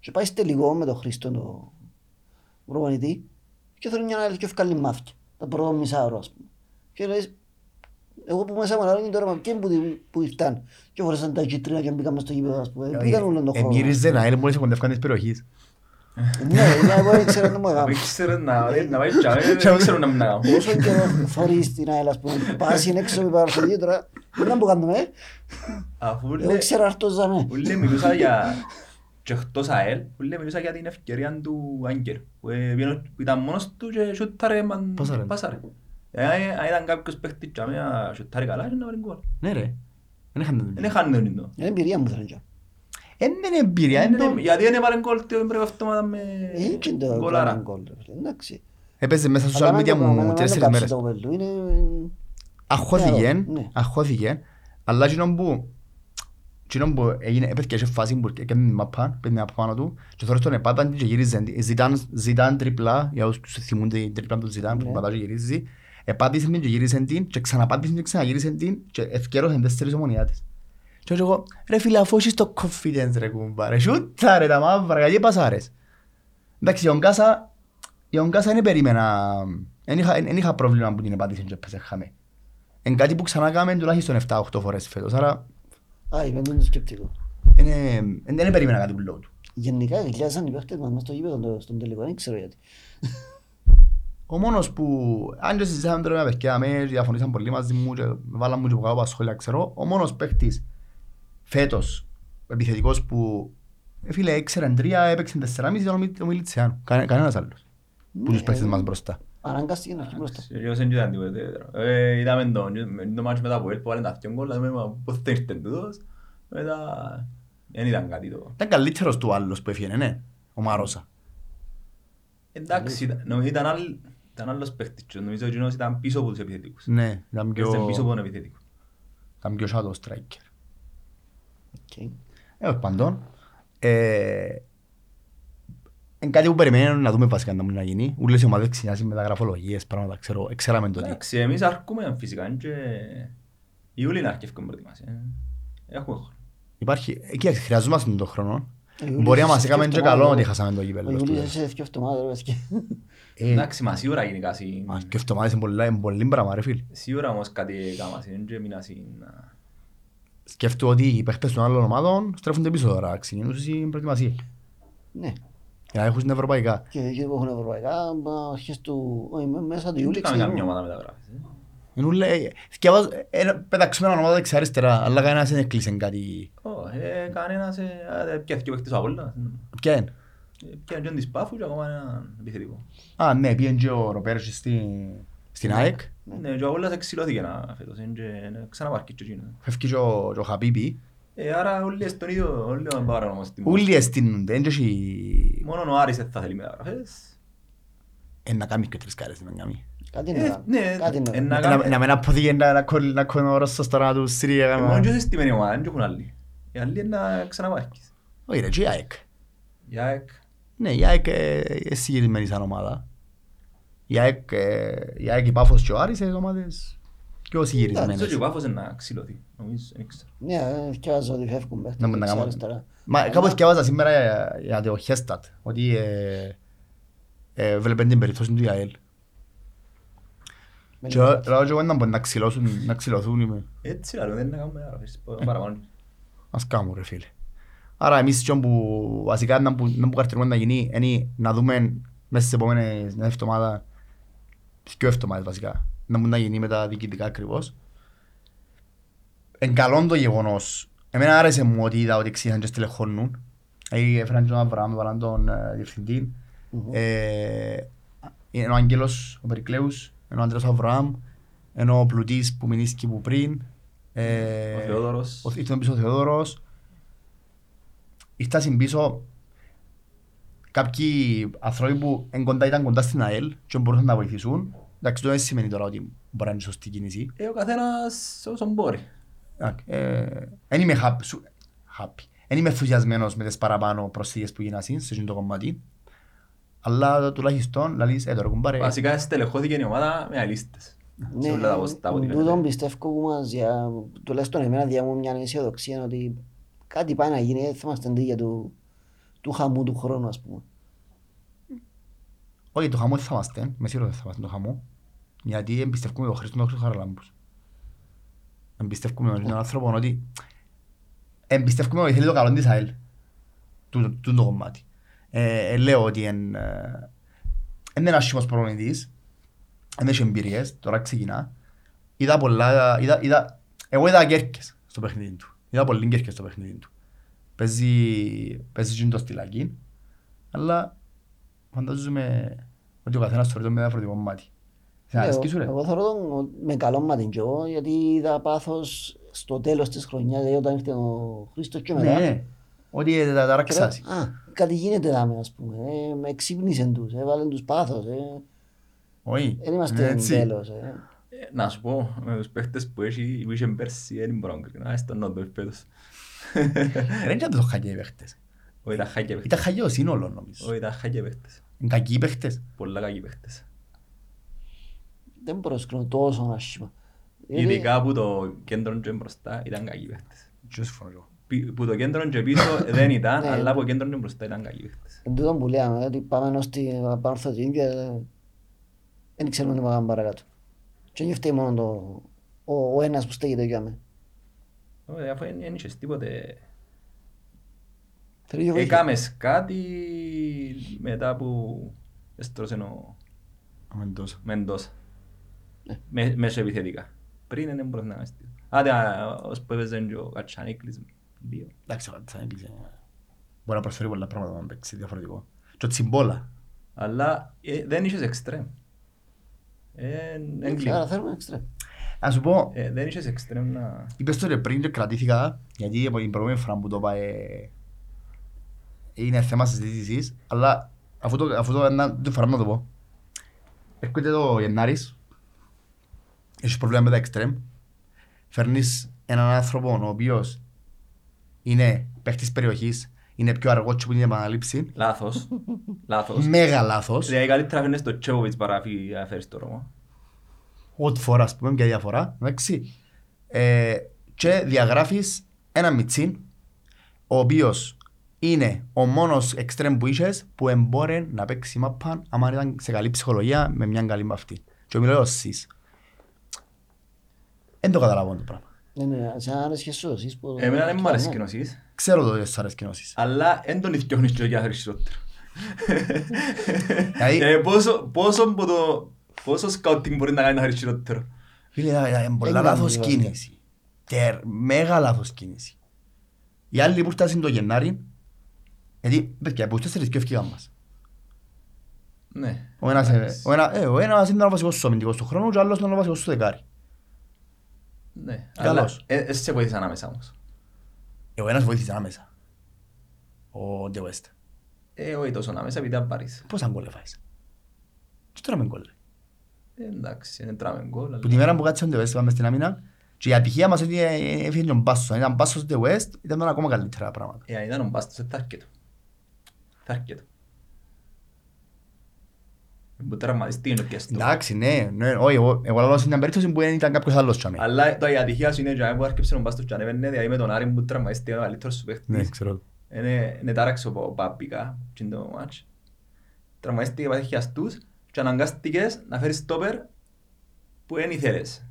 Και πάει στη τελικό με τον Χρήστο τον προπονητή και θέλει μια ΑΕΛ και βγάλει μάθηκια, τα πρώτα μισά ώρα ας πούμε. Και λες, εγώ που μέσα μου αναλόγει τώρα με ποιοι που, που ήρθαν και φορέσαν τα κίτρινα και μπήκαμε στο γήπεδο ας πούμε. Πήγαν όλο τον χρόνο. Εμύριζε να είναι μόλις κοντεύκαν της περιοχής. Ναι, είναι εγώ δεν ξέρω να μου δεν έκανα. ξέρω να να πάει τσάμε, δεν ξέρω να μην να κάνω. Όσο καιρό θωρείς την ΑΕΛ, ας πούμε, πας είναι έξω με παρασχολή τώρα, δεν να που κάνουμε, ε. Αφού Εγώ λέ- ξέρω αυτό ζαμε. ούλε μιλούσα για και εκτός ΑΕΛ, ούλε μιλούσα για την ευκαιρία του Άγγελ που ε, βγαίνω- που ήταν μόνος του και σούταρε μαν- Πάσαρε. πάσαρε. Ε, Αν ήταν κάποιος παίχτης και να σούταρε καλά, ήταν να βρει γκολ. Ναι ρε. Δεν είχαν Δεν είχαν νέο νintό. Είναι εμπειρία μου θέλει και. Δεν είναι εμπειρία. είναι το- Γιατί δεν έβαλε γκολ την προηγούμενη εβδομάδα με Είναι και το γκολάρα. πράγμα γκολ, ρε φίλε, εντάξει. Έπαιζε μέσα στα Αλλά social να media το πάμε, να μου το τέσσερις κάψει μέρες. το κοπέλου, Είναι... Αχώθηκε, Ναι. αχώθηκε. Αλλά εκείνο που εκείνο που έγινε, έπαιζε και σε φάση που έκανε την μαπά, πέτει την μαπά πάνω του και τώρα στον επάταν και γύριζε. Ζητάν, ζητάν τριπλά, για όσους θυμούνται την τριπλά του ζητάν που Ναι. πατά και γυρίζει. Επάτησε την και γύρισε την και ξαναπάτησε την και ξαναγύρισε την και ευκαιρώσαν τέσσερις ομονιάτες. Και εγώ, ρε φίλε, αφού έχεις το confidence ρε κουμπά, ρε σούτα ρε τα μαύρα, γιατί πασάρες. Εντάξει, η Ονκάσα, η Ονκάσα δεν περίμενα, δεν είχα, δεν είχα πρόβλημα που την επάτησε και έπαιζε χαμέ. Είναι κάτι που ξανά κάνουμε τουλάχιστον 7-8 φορές φέτος, άρα Α, είπε το σκεπτικό. είναι- δεν δεν περίμενα κάτι που λέω του. Γενικά γλιάζαν οι παίχτες μας μες στο γήπεδο το- στον τελικό, δεν ξέρω γιατί. Ο μόνος που, αν και συζητάμε τώρα με παιδιά με, διαφωνήσαν πολύ μαζί μου και βάλαν μου και από κάτω από τα σχόλια, ξέρω, ο μόνος παίχτης φέτος, επιθετικός που, ε, φίλε, έξεραν τρία, έπαιξαν τεσσεράμιση, ήταν ο Μι- ο Μιλιτσιάνου. Κανέ- Κανένας άλλος. Που τους παίχτες μας μπροστά. Αναγκάστηκε να έρθει μπροστά. Εγώ δεν ήταν τίποτε ιδιαίτερο. Ε, Είδαμε το το μάτσο μετά από ελ που βάλε τα δυο γκολ, λέμε, «Μα πώς δεν ήρθε τούτος». Μετά δεν ήταν κάτι το... Ήταν καλύτερος του άλλος που έφυγε, ναι, ο Μαρόσα. Εντάξει, ήταν- νομίζω ήταν άλλ- ήταν άλλος παίχτης και νομίζω ότι εκείνος ήταν πίσω από τους επιθετικούς. Ναι, ήταν πιο, Ήταν πίσω από τον επιθετικό. ήταν πιο shadow striker. Ok. Ε, ως πάντων. Ε, Είναι κάτι που περιμένουμε να δούμε βασικά να μπορεί να γίνει. Ούλες οι ομάδες ξεκινάσουν με τα γραφολογίες, πράγματα, ξέρω, ξέραμε το τι. Εντάξει, εμείς αρκούμε φυσικά και Ιούλη να αρκεύουμε προετοιμασία. Έχουμε χρόνο. Υπάρχει, ε, κοίταξε, χρειαζόμαστε τον χρόνο. Ο Ιούλης Μπορεί να μας σε έκαμε δύο και καλό εβδομάδες. ότι χάσαμε το Ο κύπελλο. Ιούλης σε δύο εβδομάδες, ρε παιδιά. Ε, Εντάξει, μα σίγουρα γενικά συ- Μα και εβδομάδες είναι πολλά- είναι πολύ πράγμα ρε φίλ. σίγουρα όμως κάτι έκαμα συν και μήνα συν να- Σκέφτομαι ότι οι παίχτες των άλλων ομάδων στρέφονται πίσω τώρα, ξεκινούν στην προετοιμασία. Ναι. Για να έχουν στην ευρωπαϊκά. Και εκεί που έχουν ευρωπαϊκά, μα, αρχές του, όχι, μέ- μέσα του Δεν Ιούλη κάνουμε καμιά ξεκινούν. ομάδα μεταγράφης. ε. Είναι ούλε- θκιαβάζω- ε, πεταξμένα ονόματα δεξιά-αριστερά, αλλά κανένας δεν έκλεισε κάτι. Ω, ε, κανένας, ε, α, πιάθηκε ο παίκτης ο Απόλλωνας. Ποια είναι. Ε, Πιάνε και τον της Πάφους και ακόμα έναν επιθετικό. Α, ναι, πήγαινε και ο Ροπέρος στην, στην ΑΕΚ. Ναι, και ο Απόλλωνας εξηλώθηκε να φέτος, είναι και- να ξαναπάρκει και εκείνος. Φεύγει και ο, και ο Χαπίπη. Ε, άρα όλοι στον ίδιο, όλοι ο παράνομος τιμός. Όλοι εστίνονται, δεν έχει... Μόνο ο Άρης δεν θα θέλει μεταγραφές. Ε, να κάνει και τρεις κάρες, να κάνει. Κάτι Ε, είναι. ναι, Κάτι είναι. ε, να Ε, κάνει- Να να μην αποδείγει να- να κολλ- να κολλ ο Ρώσος τώρα να του στείλει, Ε, ε, Μόνο και σε στημένη ομάδα, δεν έχουν άλλοι. Οι άλλοι είναι να ξαναπάρκεις. Όχι ρε, και η ΑΕΚ. Η ΑΕΚ, Ναι, η ΑΕΚ ε, είναι συγκεκριμένη σαν ομάδα. Η ΑΕΚ, ε, η ΑΕΚ, η Πάφος και ο Άρης είναι ομάδες πιο νομίζω και συγκεκριμένες. ο Πάφος είναι να ξυλωθεί. Νομίζω, δεν ξέρω. Ναι, ε, θυκιάζω ότι φεύγουν παίχτες Να μην τα δεξιά, κάνω. αριστερά. Μα κάπως διάβαζα σήμερα για- για το Χέστατ, ότι ε, ε, βλέπουν την περίπτωση του ΙΑΕΛ. Με Και λίγο. λέω και εγώ να μπορεί να ξυλώσουν, να ξυλωθούν είμαι. Έτσι λαλό, δεν είναι να κάνουμε μεταγραφές, παραπάνω. Ας κάνουμε ρε φίλε. Άρα εμείς και που βασικά να που, να που καρτηρούμε να γίνει είναι να δούμε μέσα στις επόμενες μια εβδομάδα, δύο εβδομάδες βασικά, να μπορεί να γίνει με τα διοικητικά ακριβώς. Εν καλό το γεγονός. Εμένα άρεσε μου ότι είδα ότι ξύχαν και στελεχώνουν. Ε, Έφεραν και τον Αβραάμ, βάλαν τον ε, διευθυντή. Μμμ. Ε, Είναι ο Άγγελος, ο Περικλέους, είναι ο Άντρας Αβραάμ, είναι ο Πλουτής που μηνύσκει που πριν. ε, Ο Θεόδωρος. ο- Ήρθε πίσω ο Θεόδωρος. Ήρθαν πίσω κάποιοι άνθρωποι που εν κοντά ήταν κοντά στην ΑΕΛ και μπορούσαν να βοηθήσουν. Εντάξει, το δεν σημαίνει τώρα ότι μπορεί να είναι σωστή κίνηση. Ε, ο καθένας όσον μπορεί. Εντάξει, ε, Εν είμαι happy. σου- happy. Εν είμαι ενθουσιασμένος με τις παραπάνω προσθήκες που γίνασαν σε αυτό το κομμάτι. Αλλά τουλάχιστον λαλείς, ε, τώρα κουμπάρε. Βασικά στελεχώθηκε η ομάδα με αλίστες. Σε Ναι, όλα τα ποστά από ό,τι τούτον φαίνεται. πιστεύω που μας, για, τουλάχιστον εμένα διάμουν μια αισιοδοξία ότι κάτι πάει να γίνει, δεν θα είμαστε αντίγεια του, του χαμού του χρόνου, ας πούμε. Όχι, το χαμό δεν θα είμαστε. Με σίγουρο δεν θα είμαστε το χαμό. Γιατί εμπιστευκούμε τον Χρήστο τον Χαραλάμπους. Εμπιστευκούμε τον άνθρωπο ότι... Εμπιστευκούμε ότι θέλει το καλό της ΑΕΛ. Τούτο τούτο το κομμάτι. Ε, ε, λέω ότι εν, ε, εν είναι άσχημος προπονητής. Εν έχει εμπειρίες. Τώρα ξεκινά. Είδα πολλά... Είδα, είδα, εγώ είδα κέρκες στο παιχνίδι του. Είδα πολύ κέρκες στο παιχνίδι του. Παίζει, παίζει και το στυλάκι. Αλλά φαντάζομαι ότι ο καθένας θεωρεί το με διαφορετικό μάτι. Σε αρέσκει σου ρε; Ναι, Εγώ θεωρώ τον με καλό μάτι και εγώ, γιατί είδα πάθος στο τέλος της χρονιάς, δηλαδή όταν ήρθε ο Χρήστος και Ναι, μετά. ναι. Ότι θα τα Και λέω, ραξάσει. Α, κάτι γίνεται δάμε, ας πούμε. Ε, με εξύπνησαν τους, έβαλαν τους πάθος. Ε. Όχι. Δεν είμαστε εν Έτσι. τέλος. Ε. Ε, Να σου πω, με τους παίχτες που έχει, που είχε πέρσι, δεν μπορώ να κρίνω. Ας τον νότο φέτος. Ρε είναι το χαγιά οι παίχτες. Όχι, ήταν χάκια παίχτες. Ήταν χαγιά ο σύνολο νομίζω. Όχι, ήταν χάκια παίχτες. Είναι κακοί οι παίχτες. Πολλά κακοί παίχτες. Δεν μπορώ να σκρίνω τόσο άσχημα. Γιατί- Ειδικά που το κέντρο και μπροστά ήταν κακοί παίχτες. Και συμφωνώ εγώ. Πι- Που το κέντρο και πίσω δεν ήταν, Ναι. αλλά που το κέντρο και μπροστά ήταν κακοί παίχτες. Εν τούτο που λέμε, ότι πάμε ως την Πανορθωτική και δεν ξέρουμε τι πάμε παρακάτω. Και δεν φταίει μόνο το, ο, ο ένας που στέκεται για μένα. Όχι, Αφού δεν δεν είχες τίποτε. Θέλει και βοήθεια. Έκαμες κάτι μετά που έστρωσε ο Αμήν τόσο. Μεντόσα. Ναι. Με- Μέσω επιθετικά. Πριν δεν μπορείς να κάνεις τίποτα. Άντε, α, ως που έπαιζε και ο Κατσανίκλης. Δύο. Εντάξει, ο Κατσάν έκλεισε. Μπορεί να προσφέρει πολλά πράγματα να παίξει διαφορετικό. Και ο Τσιμπόλα. Αλλά ε, δεν είχες εξτρέμ. Ε, Εντάξει, έγκλημα. Άρα θέλουμε εξτρέμ. Να σου πω, Ε, Δεν είχες εξτρέμ να... είπες το ρε πριν και κρατήθηκα, γιατί από την προηγούμενη φορά που το είπα ε, είναι θέμα συζήτησης, αλλά αφού το, αφού το, να, την φορά να το πω. Έρχεται το Γενάρης, έχεις πρόβλημα με τα εξτρέμ, φέρνεις έναν άνθρωπο ο οποίος είναι παίχτης περιοχής, είναι πιο αργό και που είναι η επαναλήψη. Λάθος. Λάθος. Μέγα λάθος. Δηλαδή καλύτερα φαίνεται στο Τσέβοβιτς παρά φύ- να φέρεις το Ρώμα. Ό,τι φορά, ας πούμε, μια διαφορά. Εντάξει. Ε, και διαγράφεις ένα μιτσίν, ο οποίος είναι ο μόνος εξτρέμ που είχες που εμπόρε να παίξει μάπαν άμα ήταν σε καλή ψυχολογία με μια καλή μαυτή. Και μιλώ ως σεις. Δεν το καταλαβαίνω το πράγμα. Ναι, ναι, σε άρεσε και σου, εσείς που... Εμένα δεν μου αρέσει Ναι. και νοσείς, Ξέρω το ότι σας αρέσει κοινώσεις. αλλά δεν τον ηθιώνεις και για περισσότερο. Δηλαδή- Ε, πόσο- Πόσο που το- πόσο σκάουτινγκ μπορεί να κάνει να χαρίσει χειρότερο; Φίλε, ήταν- ήταν πολλά Έγινε λάθος λίγο, κίνηση. Τερ, μέγα λάθος κίνηση. Οι άλλοι που φτάσουν το Γενάρη, γιατί, παιδιά, που φτάσουν και ευκήγαν μας. Ναι. Ο ένας, ε, Εντάξει. ο ένα- ε, ο ένας ήταν ο βασικός σου αμυντικός του χρόνου και ο άλλος ήταν ο βασικός σου δεκάρι. Ναι. Καλός. Αλλά, ε, ε, σε βοήθησες ανάμεσα όμως. Ε, Ο ένας βοήθησε άμεσα. Ο De West. Ε, όχι τόσο ανάμεσα, επειδή αν πάρεις. Πώς αν κόλλε φάεις. Και τώρα με κόλλε. Ε, Εντάξει, δεν τράμε γκολ. αλλά- Που τη μέρα που κάτσε ο De West πάμε στην άμυνα και η ατυχία μας ότι ε, ε, έφυγε και ο Μπάσος. Αν ήταν Μπάσος De West ήταν ακόμα καλύτερα πράγματα. Ε, αν ήταν ο Μπάστος, θα αρκετό. Θα αρκετό. Που τραυματιστεί είναι και στο. Εντάξει, ναι, ναι, όχι, εγώ, εγώ λέω στην περίπτωση που δεν ήταν κάποιος άλλος και αμέ. Αλλά το η ατυχία σου είναι για που άρκεψε ο Μπάστος και ανέβαινε, δηλαδή με τον Άρη που τραυματιστεί ο καλύτερος σου Ναι, παίχτης. ξέρω. Είναι είναι τάραξε ο Πάπικα, και είναι το μάτς. Τραυματίστηκε πάθει χιαστούς και αναγκάστηκες να φέρεις στόπερ που δεν ήθελες.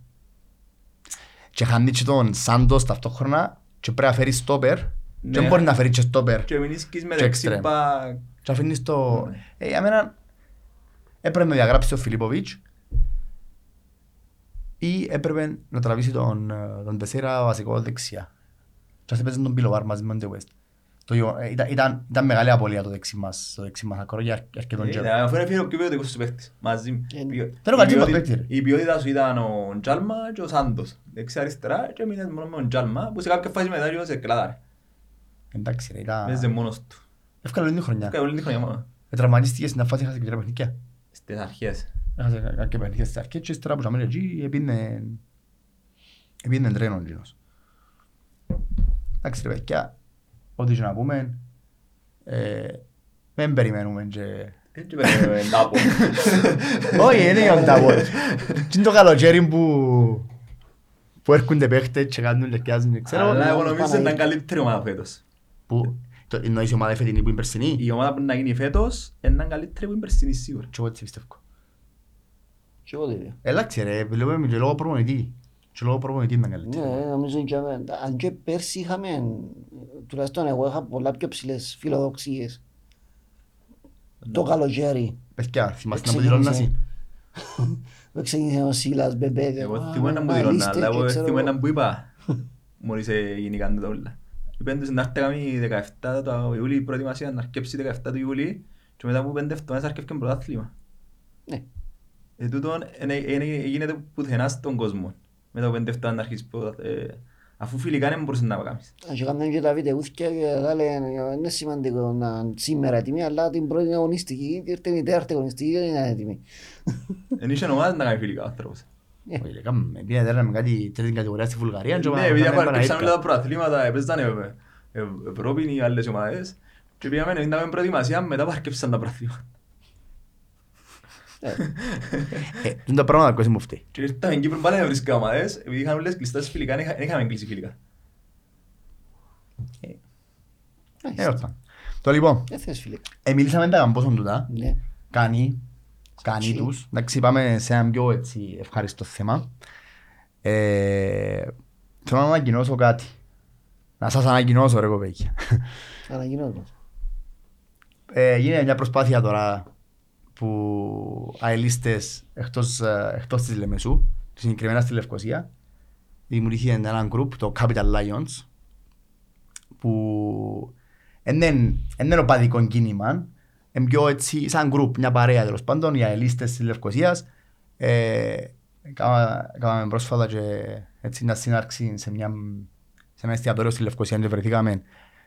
Και χάνει και τον Σάντος ταυτόχρονα και πρέπει να φέρεις στόπερ και Ναι. δεν μπορεί να φέρεις και στόπερ Και μείνεις με Και δεξί extreme. μπακ. και αφήνεις το... Ναι. Ε, για μένα έπρεπε να διαγράψει ο Φιλίπποβιτς ή έπρεπε να τραβήσει τον, ε, τον Τεσσέρα βασικό δεξιά. Και ας έπαιζε τον Πιλοβάρ μαζί με τον De West. Το, γεγο- ε, ήταν, ήταν, ήταν μεγάλη απολία το δεξί μας, το δεξί μας ακρό για αρ- αρκετόν Ε, καιρό. Αφού είναι πιο ποιοτικός σου παίχτης, μαζί. Ε, Ποιο- Ήταν ο η καλύτερος ποιότητα- παίκτης, ρε. Η ποιότητα σου ήταν ο Τζάλμα και ο Σάντος. Δεξιά αριστερά και μείνες μόνο με τον Τζάλμα που σε κάποια φάση μετά και σε κλάδαρε. Εντάξει ρε, ήταν... Παίζε μόνος του. Εύκολα όλη την χρονιά. Έκανε όλη την χρονιά μόνο. Ε, Τραυματίστηκες στην φάση, έχασες και τρία παιχνίδια; Στις αρχές. Έχασες κάποια παιχνίδια στις αρχές και ύστερα που σαμέλε εκεί επίνε... Επίνε τρένο εκείνος. Εντάξει ρε παιδιά, ό,τι και να πούμε, ε, δεν περιμένουμε και... Έτσι παίρνουμε τάπο. Όχι, δεν είναι ο τάπος. Τι είναι το καλοκαίρι που... που έρχονται παίχτες και κάνουν και πιάζουν και ξέρω... Αλλά εγώ νομίζω Παναγία. ήταν καλύτερη ομάδα φέτος. Που... το- Εννοείς η ομάδα φετινή που είναι περσινή; Η ομάδα που να γίνει φέτος ήταν καλύτερη που είναι περσινή σίγουρα. Και εγώ έτσι πιστεύω. Και εγώ το ίδιο. Εντάξει ρε, βλέπουμε και λόγω προπονητή. Και λόγω προπονητή ήταν καλύτερη. Ναι, νομίζω και αμέ- αν και πέρσι είχαμε, τουλάχιστον εγώ είχα πολλά πιο ψηλές φιλοδοξίες. Το καλοκαίρι Παιδιά, θυμάστε να μου Ξεκίνησε. δηλώνασαι. που ξεκίνησε ο Σίλας, Μπεμπέδε. Εγώ θυμούμαι να μου δηλώνα, αλλά εγώ θυμούμαι να μου είπα μόλις γίνηκαν τα όλα. Είπαν τους να έρθει καμή 17 το Ιούλη η προετοιμασία, να αρκέψει 17 του Ιούλη και μετά από πέντε εβδομάδες αρκεύκε πρωτάθλημα. Ναι. Ε, τούτον εν- εν- εν- γίνεται πουθενά στον κόσμο. Μετά από πέντε εβδομάδες να αρχίσεις πρωτα- ε, Αφού φιλικά δεν μπορούσες να κάνεις. Αν και κάνουν και τα βιντεούθηκια και τα λένε είναι σημαντικό να είναι σήμερα έτοιμοι, αλλά την πρώτη αγωνιστική, ήρθε η τέταρτη αγωνιστική και δεν είναι έτοιμη. Εν είχε ομάδες να κάνει φιλικά ο άνθρωπος. Όχι, ρε, κάμε, πήγαινε τέρα με κάτι τρίτη κατηγορία στη Βουλγαρία και Ναι, πάμε- επειδή πάμε αφού αρκέψαν Παναγίτικα. όλα τα προαθλήματα, έπαιζαν ε, ε, Ευρώπη οι άλλες ομάδες και πήγαμε να είδαμε προετοιμασία μετά που αρκέψαν τα προαθλήματα. Ε, Ε, τούν τα πράγματα που μου φταίει. Και ήρθαμε στην Κύπρο πάλι να βρίσκα ομάδες, επειδή είχαν όλες κλειστά στις φιλικά, δεν είχα- δεν είχαμε κλείσει φιλικά. Ε, μάλιστα. όχι. Το λοιπόν, Δεν θες φίλε. ε, μιλήσαμε τα καμπόσον τούτα. Ναι. Κάνει, κάνει Σωστή. τους. Εντάξει, πάμε σε ένα πιο έτσι ευχάριστο θέμα. Ε, θέλω να ανακοινώσω κάτι. Να σας ανακοινώσω ρε κοπέκια. Ανακοινώσμα. Ε, γίνεται μια προσπάθεια τώρα που αελίστες εκτός, ε, εκτός της Λεμεσού, συγκεκριμένα στη Λευκοσία, δημιουργήθηκε ένα group, το Capital Lions, που δεν είναι οπαδικό κίνημα, είναι πιο έτσι, σαν group, μια παρέα τέλος πάντων, οι αελίστες της Λευκοσίας. Ε, κάμα- Κάναμε πρόσφατα και έτσι μια σύναρξη σε, μια, σε ένα εστιατόριο στη Λευκοσία και βρεθήκαμε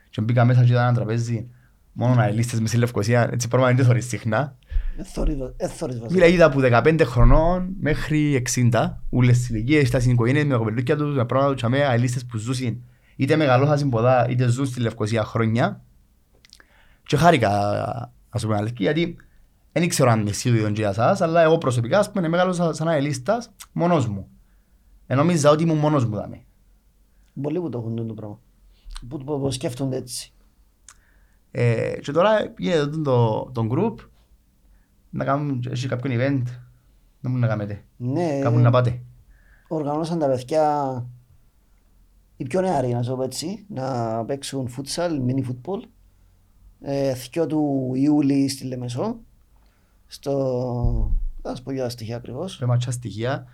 και μπήκα μέσα και ήταν ένα τραπέζι μόνο αελίστες μες στη Λευκοσία, έτσι πράγμα δεν το θωρείς συχνά. Εθόρυβο- εθόρυβο βασικά. Μίλα είδα από 15 χρονών μέχρι 60, ούλες τις ηλικίες, τα συνοικογένειες με κοπελούκια τους, με πράγματα τους, και αελίστες που ζούσαν είτε μεγαλώσαν ποδά είτε ζουν στη Λευκοσία χρόνια Και χάρηκα, ας πούμε, αλήθεια, γιατί δεν ξέρω αν εσύ το ίδιο και για σας, αλλά εγώ προσωπικά, ας πούμε, μεγάλωσα σαν αελίστας μόνος μου. Ε, νόμιζα ότι ήμουν μόνος μου δάμε. Πολλοί που το έχουν το πράγμα. Που που- που σκέφτονται έτσι. Ε, και τώρα γίνεται το, το, το group, να κάνουν, έχει κάποιον event, να μου να κάνετε, Ναι, κάπου να πάτε. οργανώσαν τα παιδιά οι πιο νεαροί, να σου το πω έτσι, να παίξουν futsal, mini football. Ε, θκυο του Ιούλη στη Λεμεσό. Στο... Θα σου πω για τα στοιχεία ακριβώς. Σε ματσά στοιχεία,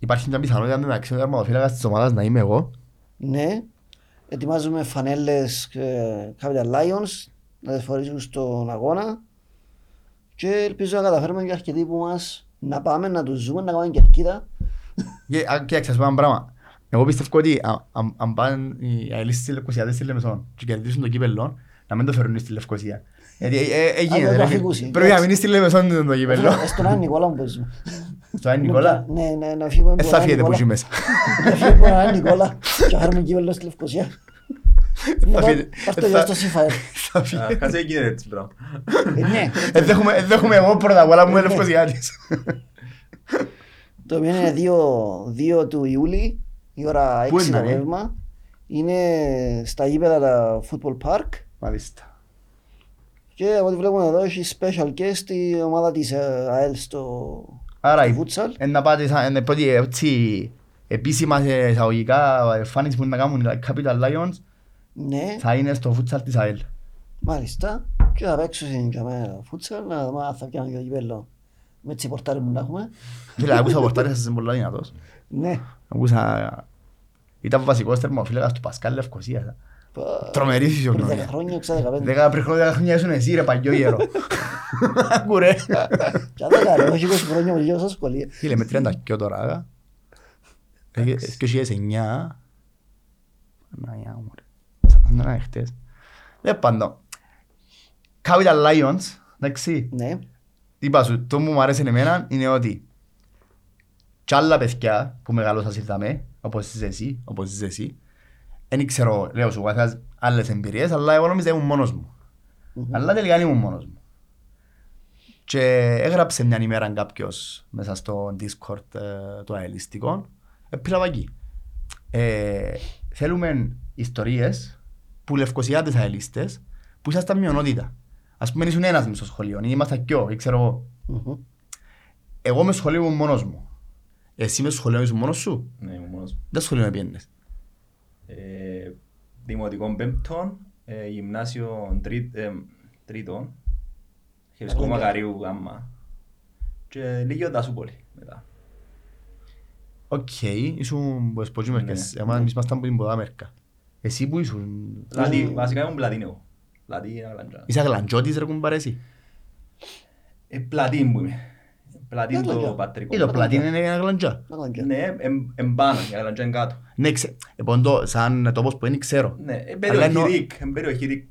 υπάρχει μια πιθανότητα μεταξύ των αρμοδοφύλακας της ομάδας να είμαι εγώ. Ναι, ετοιμάζουμε φανέλες ε, Capital Lions να τις φορήσουν στον αγώνα και ελπίζω να καταφέρουμε και αρκετοί που μας να πάμε να τους ζούμε, να κάνουμε κερκίδα. Και, α, Κοίταξε, ας πούμε ένα πράγμα. Εγώ πιστεύω ότι α- αν- αν πάνε οι αελίστες στη Λευκοσία στη Λεμεσόν και κερδίσουν το κύπελλο, να μην το φέρουν στη Λευκοσία. Γιατί ε, ε, ε, γίνεται, το ρε, αφηγούσι. Πρέπει να μείνει στη Λεμεσόν το κύπελλο. Ε, Στον Άγιο Νικόλα μου παίζουμε. Στο Άγιο Νικόλα, Ναι, ναι, να φύγουμε δεν από θα τον φύγετε που Άγιο εκεί μέσα. Να φύγουμε από τον Άγιο Νικόλα και να φέρουμε κύπελλο στη Λευκοσία. Θα φύγετε- Πάρ' το θα- γιο στο ΣΥΦΑΕ. Θα φύγετε. Αρχάς δεν γίνεται έτσι πράγμα. Ε, Ναι, Ε, δεν έχουμε- δεν έχουμε εγώ πρώτα απ' όλα που είμαι Λευκοσιάτης. το οποίο είναι 2 του Ιούλη, η ώρα 6 Πού το είναι, ναι; απόγευμα. Είναι στα γήπεδα τα football park Μάλιστα. και από ό,τι βλέπουμε εδώ έχει special guest η ομάδα της ε, ΑΕΛ στο Άρα, στο η- futsal. ε, να πάτε σαν ε, πρώτη έτσι επίσημα σε εισαγωγικά εμφάνιση που να κάνουν οι Capital Lions Ναι, θα είναι στο futsal της ΑΕΛ. μάλιστα. Και θα παίξουν για μένα futsal, να δούμε αν θα πιάνουν και το κύπελλο με τις πορτάρες που να έχουμε. Φίλε, άκουσα ο πορτάρις σας είναι πολλά δυνατός. Ναι. Ακούσα... Ήταν βασικός θερμοφύλακας του Πασκάλ Λευκοσίας. Πα- Τρομερή Πριν 10 φυσιογνωμία. χρόνια, ξέρω 15. Δέκα πριν χρόνια δέκα χρόνια ήσουν εσύ ρε παγιό γέρο. Άκου ρε. Και αν δεν κάνω, όχι 20 χρόνια μου γύρω σχολεία. Φίλε με 30 κιό τώρα άγα. Έχεις και έχεις 9. Παναγιά μου ρε. Σαν να είναι χτες. Δεν πάντων. Capital Lions, εντάξει. Ναι, Είπα σου, το που μου αρέσει εμένα είναι ότι κι άλλα παιδιά που μεγαλώσαν ήρθαμε, όπως είσαι εσύ, όπως είσαι εσύ, δεν ξέρω, λέω σου, καθένας άλλες εμπειρίες, αλλά εγώ νόμιζα ήμουν μόνος μου. Μμμ. Αλλά τελικά δεν ήμουν μόνος μου. Και έγραψε μια ημέρα κάποιος μέσα στο Discord ε, το αελιστικό, έπειρα εκεί. Ε, θέλουμε ιστορίες που λευκοσιάτες αελίστες που ήσασταν μειονότητα. Ας πούμε ήσουν ένας μες στο σχολείο, ή ήμασταν δυο, ή ξέρω εγώ. Μμμ. Εγώ μες σχολείο ήμουν μόνος μου. Εσύ μες σχολείο ήσουν μόνος σου; Ναι, ήμουν μόνος μου. Δεν σχολείο με πιένες. Ε, Δημοτικό πέμπτον, ε, γυμνάσιο τρί- ε, τρίτον, χειριστικό Αγγλικά. Μακαρίου γάμμα και λίγιο Τασούπολη μετά. Οκ, ήσουν που εσποτζούμε Ναι. μερικές. Εμάς ήμασταν που την Ποδάμερκα. Εσύ που ήσουν. Πλατή, Mm. βασικά ήμουν πλατή εγώ. Πλατή είναι αγλαντζά. Είσαι αγλαντζώτης ρε κουμπάρε εσύ. Ε, πλατή μου είμαι. Πλατή είναι το Αγλαντζά. πατρικό. Ή το πλατή είναι αγλαντζά. Να κάνω και. Ναι, εμ- εμπάνω, η αγλαντζά είναι κάτω. Ναι, ξε... Λοιπόν, το, σαν τόπος που είναι ξέρω. Ναι, ε, Αλλά εννοώ- περιοχή ρίκ, ε, περιοχή ρίκ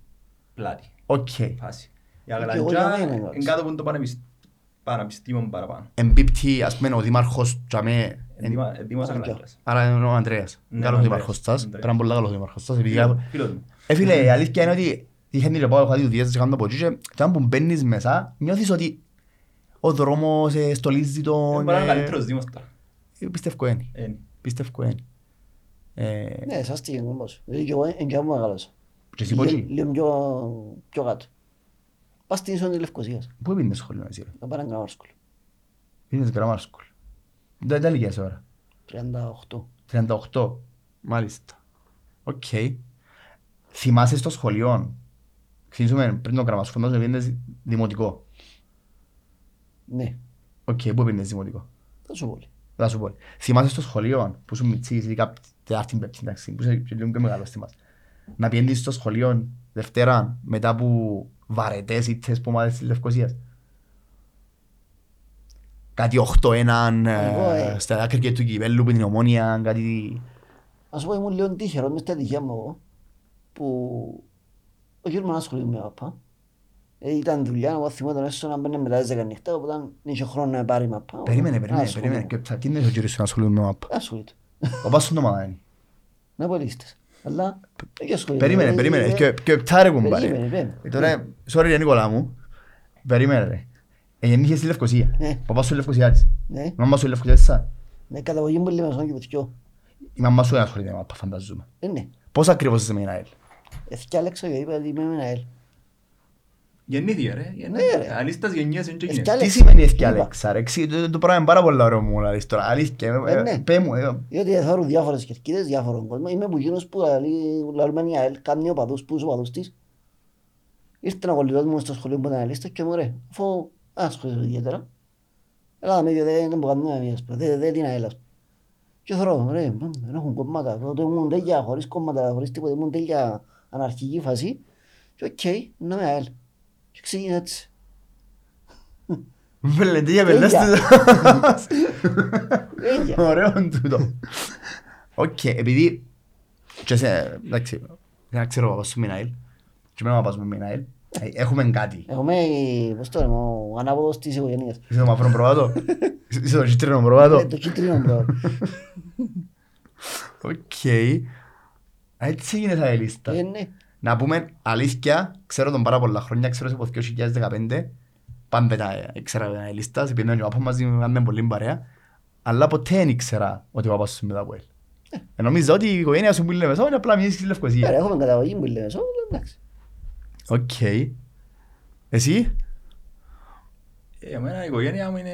πλάτη. Οκ. Φάση. Η Και εγώ αγλαντζά για μένα, είναι εντάξει. κάτω που είναι το πανεπιστ- πανεπιστήμιο μου παραπάνω. Εμπίπτει, ας πούμε, ο δήμαρχος τζαμέ. Εντύμα- Εντύμος Αγλαντζά. αγλαντζάς. Άρα είναι ο Ανδρέας. Ναι, Καλός ο δήμαρχος Ανδρέας. σας. Ανδρέας. Ήταν πολύ καλός δήμαρχος σας. επειδή- Φίλος- Φίλος μου. Ε, φίλε, η αλήθεια είναι ότι τυχαίνει ρε πάω, έχω δει δουλειές και κάνω το ποτσί και όταν που μπαίνεις μέσα, νιώθεις ότι ο δρόμος ε, στολίζει Ε, τον... Μπορεί να είναι ε, καλύτερος δήμος τώρα. ε, Πιστεύω είναι. Ε, Πιστεύω είναι. Ε, Ναι, εσάς τι γίνεται όμως. Δηλαδή και εγώ εν και μου μεγάλωσα. Και εσύ ποτσί. Λίγο πιο- πιο κάτω. Πας στην ίσον της Λευκοσίας. Πού επήαιννες σχολείο εσύ ρε; Να πάρει ένα grammar school. Πήγαινες grammar school. Δεν ήταν ηλικία σε ώρα. 38. 38. Μάλιστα. Οκ. Θυμάσαι στο σχολείο. Ξεκινήσουμε πριν το grammar school, μας επήαιννες δημοτικό. Ναι, Οκ, πού επήαιννες δημοτικό; θα σου πω. λέει. Θα σου πω. Θυμάσαι στο σχολείο που ήσουν μιτσής, ειδικά τετάρτη, πέμπτη, εντάξει, που είσαι και λίγο πιο μεγάλος θυμάσαι. Να πιένεις στο σχολείο Δευτέρα μετά από βαρετές ήττες που ομάδες της Λευκοσίας; Κάτι 8-1 Εγώ, ε, ε. στα άκρη του κυπέλλου που την ομόνια, κάτι... Ας πω ήμουν λίγο τύχερος μες στα τυχαία μου εγώ που ο κύριος μου ασχολείται με μαπά. Ε, ήταν δουλειά, εγώ θυμόταν έσω να μπαίνε μετά τις δέκα νύχτα, οπότε δεν είχε χρόνο να πάρει μαπά. Περίμενε, περίμενε, Ασχολείται. περίμενε. Και ψακίνες ο κύριος να ασχολούμαι με μάπα. Ασχολείται. Ο πας στον ομάδα είναι. Να πολίστες. Αλλά έχει ασχοληθεί. Περίμενε, Ε, περίμενε. ε, Και- Και πτά ρε κουμπάρε. Περίμενε, περίμενε. Ε, Τώρα, sorry ρε Νικόλα μου. Περίμενε ρε. Ε, γεννήθηκε στη Λευκοσία. Ναι. Ο παπάς σου είναι Λευκοσιάτης. Ναι, Η μαμά σου είναι Λευκοσιάτισσα. ναι, καταγωγή μου λέει μεσόν και πετυχιό. Η μαμά σου δεν ασχολείται με μάπα, φανταζούμε. Ε, ναι. Πώς ακριβώς είσαι με την ΑΕΛ; Εθιάλεξα και είπα ότι είμαι με ένα ΕΛ. Γεννήθηκε ρε. Ναι, ρε. γεννήθηκε. Αλίστας γενιές είναι και γενιές. Εθιάλεξα. Τι σημαίνει Είπα. ευκιάλεξα ρε. Ξύ- Το το πράγμα είναι πάρα πολύ ωραίο μου λαλείς τώρα. Αλήθεια. Ε, ε, ναι. Πέ μου. ε, Διότι θέλω διάφορες κερκίδες, διάφορον κόσμο. Είμαι που γίνος που λαλεί- λαλούμε η ΑΕΛ, κάνει οπαδούς, πούς οπαδούς της. Ήρθε ο κολλητός μου στο σχολείο που ήταν λίστα και μου ρε, αφού ασχολείσαι ιδιαίτερα. Έλα να με δει, δεν δεν μπορώ να μην ας πούμε, δεν δεν την ΑΕΛ ας πούμε. Και θέλω, ρε, μ, δεν έχουν κόμματα, τότε ήμουν τέλεια, χωρίς κόμματα, χωρίς τίποτα, ήμουν τέλεια αναρχική φάση. Και οκ, να με ΑΕΛ. Και ξεκίνησε έτσι. Βελεντία, Τέλεια. βελέστε. Τέλεια. Ωραίο τούτο. Οκ, επειδή... και σε- Εντάξει, δεν ξέρω ο παπάς σου με την ΑΕΛ. Και εμένα ο παπάς μου με την ΑΕΛ. Ε, Έχουμε κάτι. Έχουμε, πώς το λέμε, ο ανάποδος της οικογένειας. Είσαι το μαύρος προβάτο. Είσαι το κίτρινο Ε, προβάτο. Το κίτρινο μπρο. Οκ. Έτσι έγινες αελίστα. Ε, ναι. Να πούμε αλήθεια, ξέρω τον πάρα πολλά χρόνια, ξέρω σε από 2015, πάμε τα ήξερα τον αελίστας, επειδή ο παπάς μαζί μου κάνουμε πολύ παρέα, αλλά ποτέ δεν ήξερα ότι ο παπάς σου είναι μετά από ελ. Ε, Νομίζω ότι η οικογένεια σου που είναι μεσό είναι απλά μια στη Άρα Λευκοσία. έχουμε καταγωγή που λέμε, σω, αλλά εντάξει. Οκ. Εσύ, Ε, Εμένα η οικογένεια μου είναι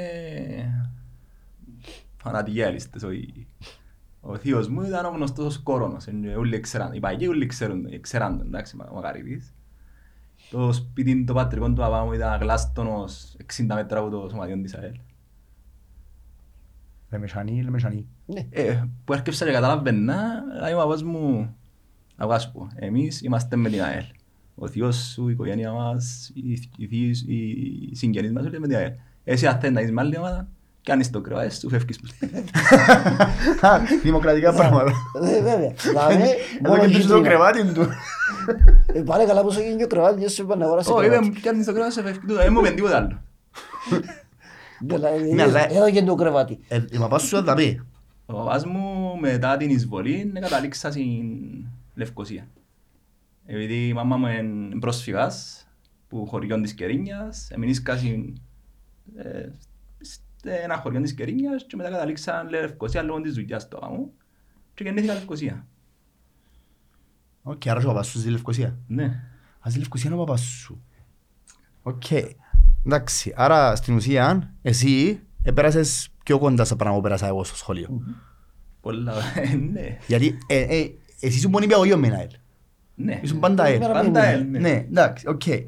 φανατικοί αλίστες. Ο- Ο θείος μου ήταν ο γνωστός κόρονος. ε, Όλοι ξέραν, οι παγιοί όλοι ξέρουν, ξέραν τον, εντάξει, μα- μακαρίτης. Το σπίτι το πατρικό του παπά μου ήταν αγλάστονος 60 μέτρα από το σωματιόν της ΑΕΛ. Λεμεσανή, Λεμεσανή. Ναι. Ε, που έρχευσα και καταλάβαινα, λέει ο παπάς μου, να βγάσω πω, εμείς είμαστε με την ΑΕΛ. Ο θείος σου, η οικογένεια μας, οι, οι, θείοι- οι συγγενείς μας όλοι με την ΑΕΛ. Εσύ αν θέλεις να είσαι με άλλη ομάδα, κάνεις το κρεβάτι σου, φεύγεις που σπίτι. Α, Δημοκρατικά πράγματα. Ε, Βέβαια. Δηλαδή, Εδώ μόνο και τους το κίτρινα. κρεβάτι του. Ε, Πάλι καλά πως έγινε και ο κρεβάτι, δεν σου είπα να αγοράσει Όχι, κρεβάτι. είπε, κάνεις το κρεβάτι σου, φεύγεις. Δεν μου είπε τίποτα άλλο. Δηλαδή, Ναι, αλλά- Εδώ και το κρεβάτι. Ε, Η παπάς σου θα τα πει. Ο παπάς μου μετά την εισβολή καταλήξα στην Λευκοσία. Επειδή η μάμα μου είναι πρόσφυγας που χωριών της Κερίνιας, εμεινήσκα στην ε, σε ένα χωριό της Κερίνιας και μετά καταλήξα στη Λευκοσία λόγω της δουλειάς του παπά μου και γεννήθηκα Λευκοσία. Οκ, άρα ο παπάς σου στη Λευκοσία; Ναι. Α, στη Λευκοσία είναι ο παπάς σου. Οκ. Εντάξει, άρα στην ουσία εσύ επέρασες πιο κοντά στα πράγματα που πέρασα εγώ στο σχολείο. Πολλά, ε, ναι. Γιατί ε, ε, εσύ ήσουν μόνο υπηαγωγείο με ένα ΕΛ. Ναι. Ήσουν πάντα ΕΛ. Πέρα Πάντα μείνει. ελ, ναι. Ναι, εντάξει, οκ. Ε,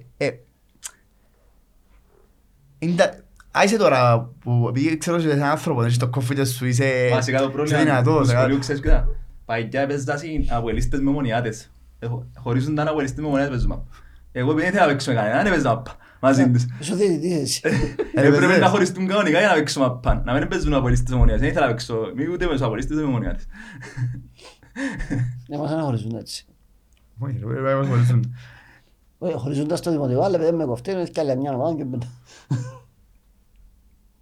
είναι- Άισε τώρα που επειδή ξέρω ότι είσαι έναν άνθρωπος, έχεις το κόφιτε σου, είσαι Βασικά το είσαι πρόβλημα του δυνατός. σχολείου ε. ξέρεις ποιο ήταν. Παγιά έπαιζα συν αποελίστες με μονιάτες. Ε, χω- Χωρίζονταν αποελίστες με μονιάτες παίζουμε. Εγώ επειδή δεν ήθελα να παίξω με κανέναν, έπαιζα μάπα μαζί τους. Σου διαιτητής εσύ. Ε, Έπρεπε παίζες. να χωριστούν κανονικά για να παίξω μάπα. Να μην παίζουν αποελίστες με μονιάτες. Δεν ήθελα να παίξω μη ούτε με τους αποελίστες με μονιάτες. Ναι, μας αναχωριζούν έτσι. Όχι, ρε, πρέπει να χωρίσουν. Όχι, Χωριζούντας στο δημοτικό, αλλά δεν με κοφτεί, είναι και άλλη μια ομάδα και μετά.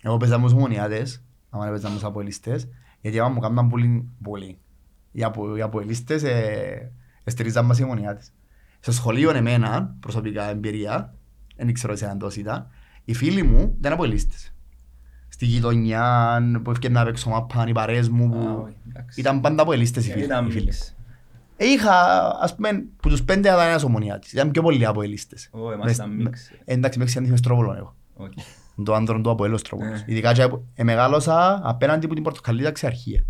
Εγώ παίζα με τους μονιάτες, άμα παίζα με τους αποελίστες, γιατί άμα μου κάναν πολύ, πολύ. Οι, απο, οι αποελίστες ε, στηρίζαν μας οι μονιάτες. Στο σχολείο εμένα, προσωπικά εμπειρία, δεν ξέρω σε αν τόσο ήταν, οι φίλοι μου ήταν αποελίστες. Στη γειτονιά που έφτιανα να παίξω μάπαν, οι παρέες μου, Α, που όχι, εντάξει. ήταν πάντα αποελίστες οι φίλοι. Είχα, ας πούμε, που τους πέντε ήταν ένας ομονιάτης. Ήταν πιο πολλοί αποελίστες. Ω, εμάς Μες- ήταν με- μίξ. ε, Εντάξει, με ξένη Στρόβολον εγώ. Όχι. Το άντρο του Αποέλ ο Στρόβολος. Ε. Ειδικά και απο- ε, μεγάλωσα απέναντι από την Πορτοκαλίδα ξεαρχία.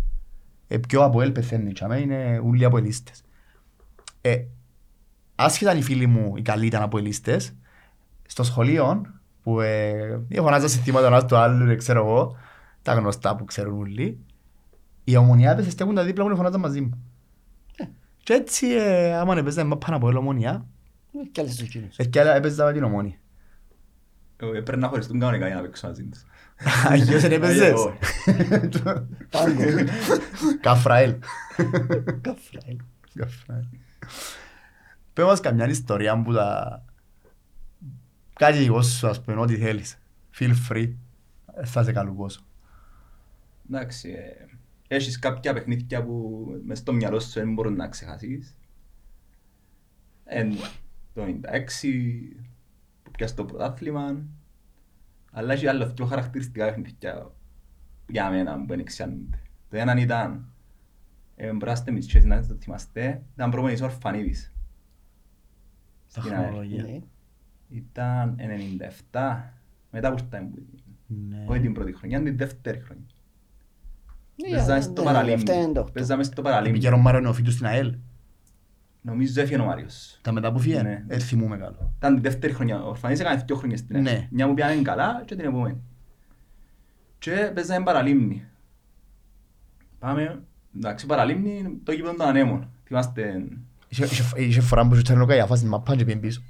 Ε, πιο Αποέλ πεθαίνει, τσάμε, είναι όλοι Αποελίστες. Ε, άσχετα αν οι φίλοι μου οι καλοί ήταν Αποελίστες, στο σχολείο που ε, φωνάζα συστήματα ένας του άλλου, δεν ξέρω εγώ, τα γνωστά που ξέρουν όλοι, οι ομονιάτες στέκουν δίπλα μου και φωνάζαν μαζί μου. Και έτσι, ε, άμα έπαιζα με πάνω από ομονιά, Ε, Κι άλλες στους κοινούς. ε, και άλλα έπαιζα με την ομόνια. Ε, Πρέπει να χωριστούν κανονικά για να παίξω μαζί τους. Αγιώς δεν έπαιζες. Αγιώς. Πάγκο. Καφραέλ. Καφράιλ. Καφραέλ. Πες μας καμιά ιστορία που τα... Κάτι δικό σου, ας πούμε, ό,τι θέλεις. Feel free. Ε, Θα σε καλουκώσω. Εντάξει, ε, έχεις κάποια παιχνίδια που μες στο μυαλό σου δεν μπορούν να ξεχάσεις; Εν το 96 που πιάσε το πρωτάθλημα. Αλλά έχει άλλο πιο χαρακτηριστικά παιχνίδια για μένα που δεν εξιάνονται. Το έναν ήταν ε, μπορεί να είστε μητσές να το θυμάστε, ήταν προπονητής ο Ορφανίδης. Τα Στην ΑΕΛ. χρονολογία. Ναι. Ήταν 97, μετά που ήρθαμε που- Ναι. όχι την πρώτη χρονιά, την δεύτερη χρονιά. Ναι, Παίζαμε ναι, στο ναι, παραλίμνη. αυτά είναι το οκτώ. Παίζαμε στο Επί παραλίμνη. καιρό Μάριο Νεοφίτου στην ΑΕΛ. Νομίζω έφυγε ο Μάριος. Τα μετά που φύγε, Ναι. ε, θυμούμαι καλό. Ήταν την δεύτερη χρονιά. Ο Ορφανής έκανε δύο χρονιές στην ΑΕΛ. Ναι. Μια που πιάνε καλά και την επόμενη. Και παίζαμε παραλίμνη. Πάμε, εντάξει παραλίμνη, το γήπεδο των ανέμων. Θυμάστε, Είχε- είχε- Είχε φορά που σου τσέρνω καγιαφά στην μαπά και πήγαινε πίσω.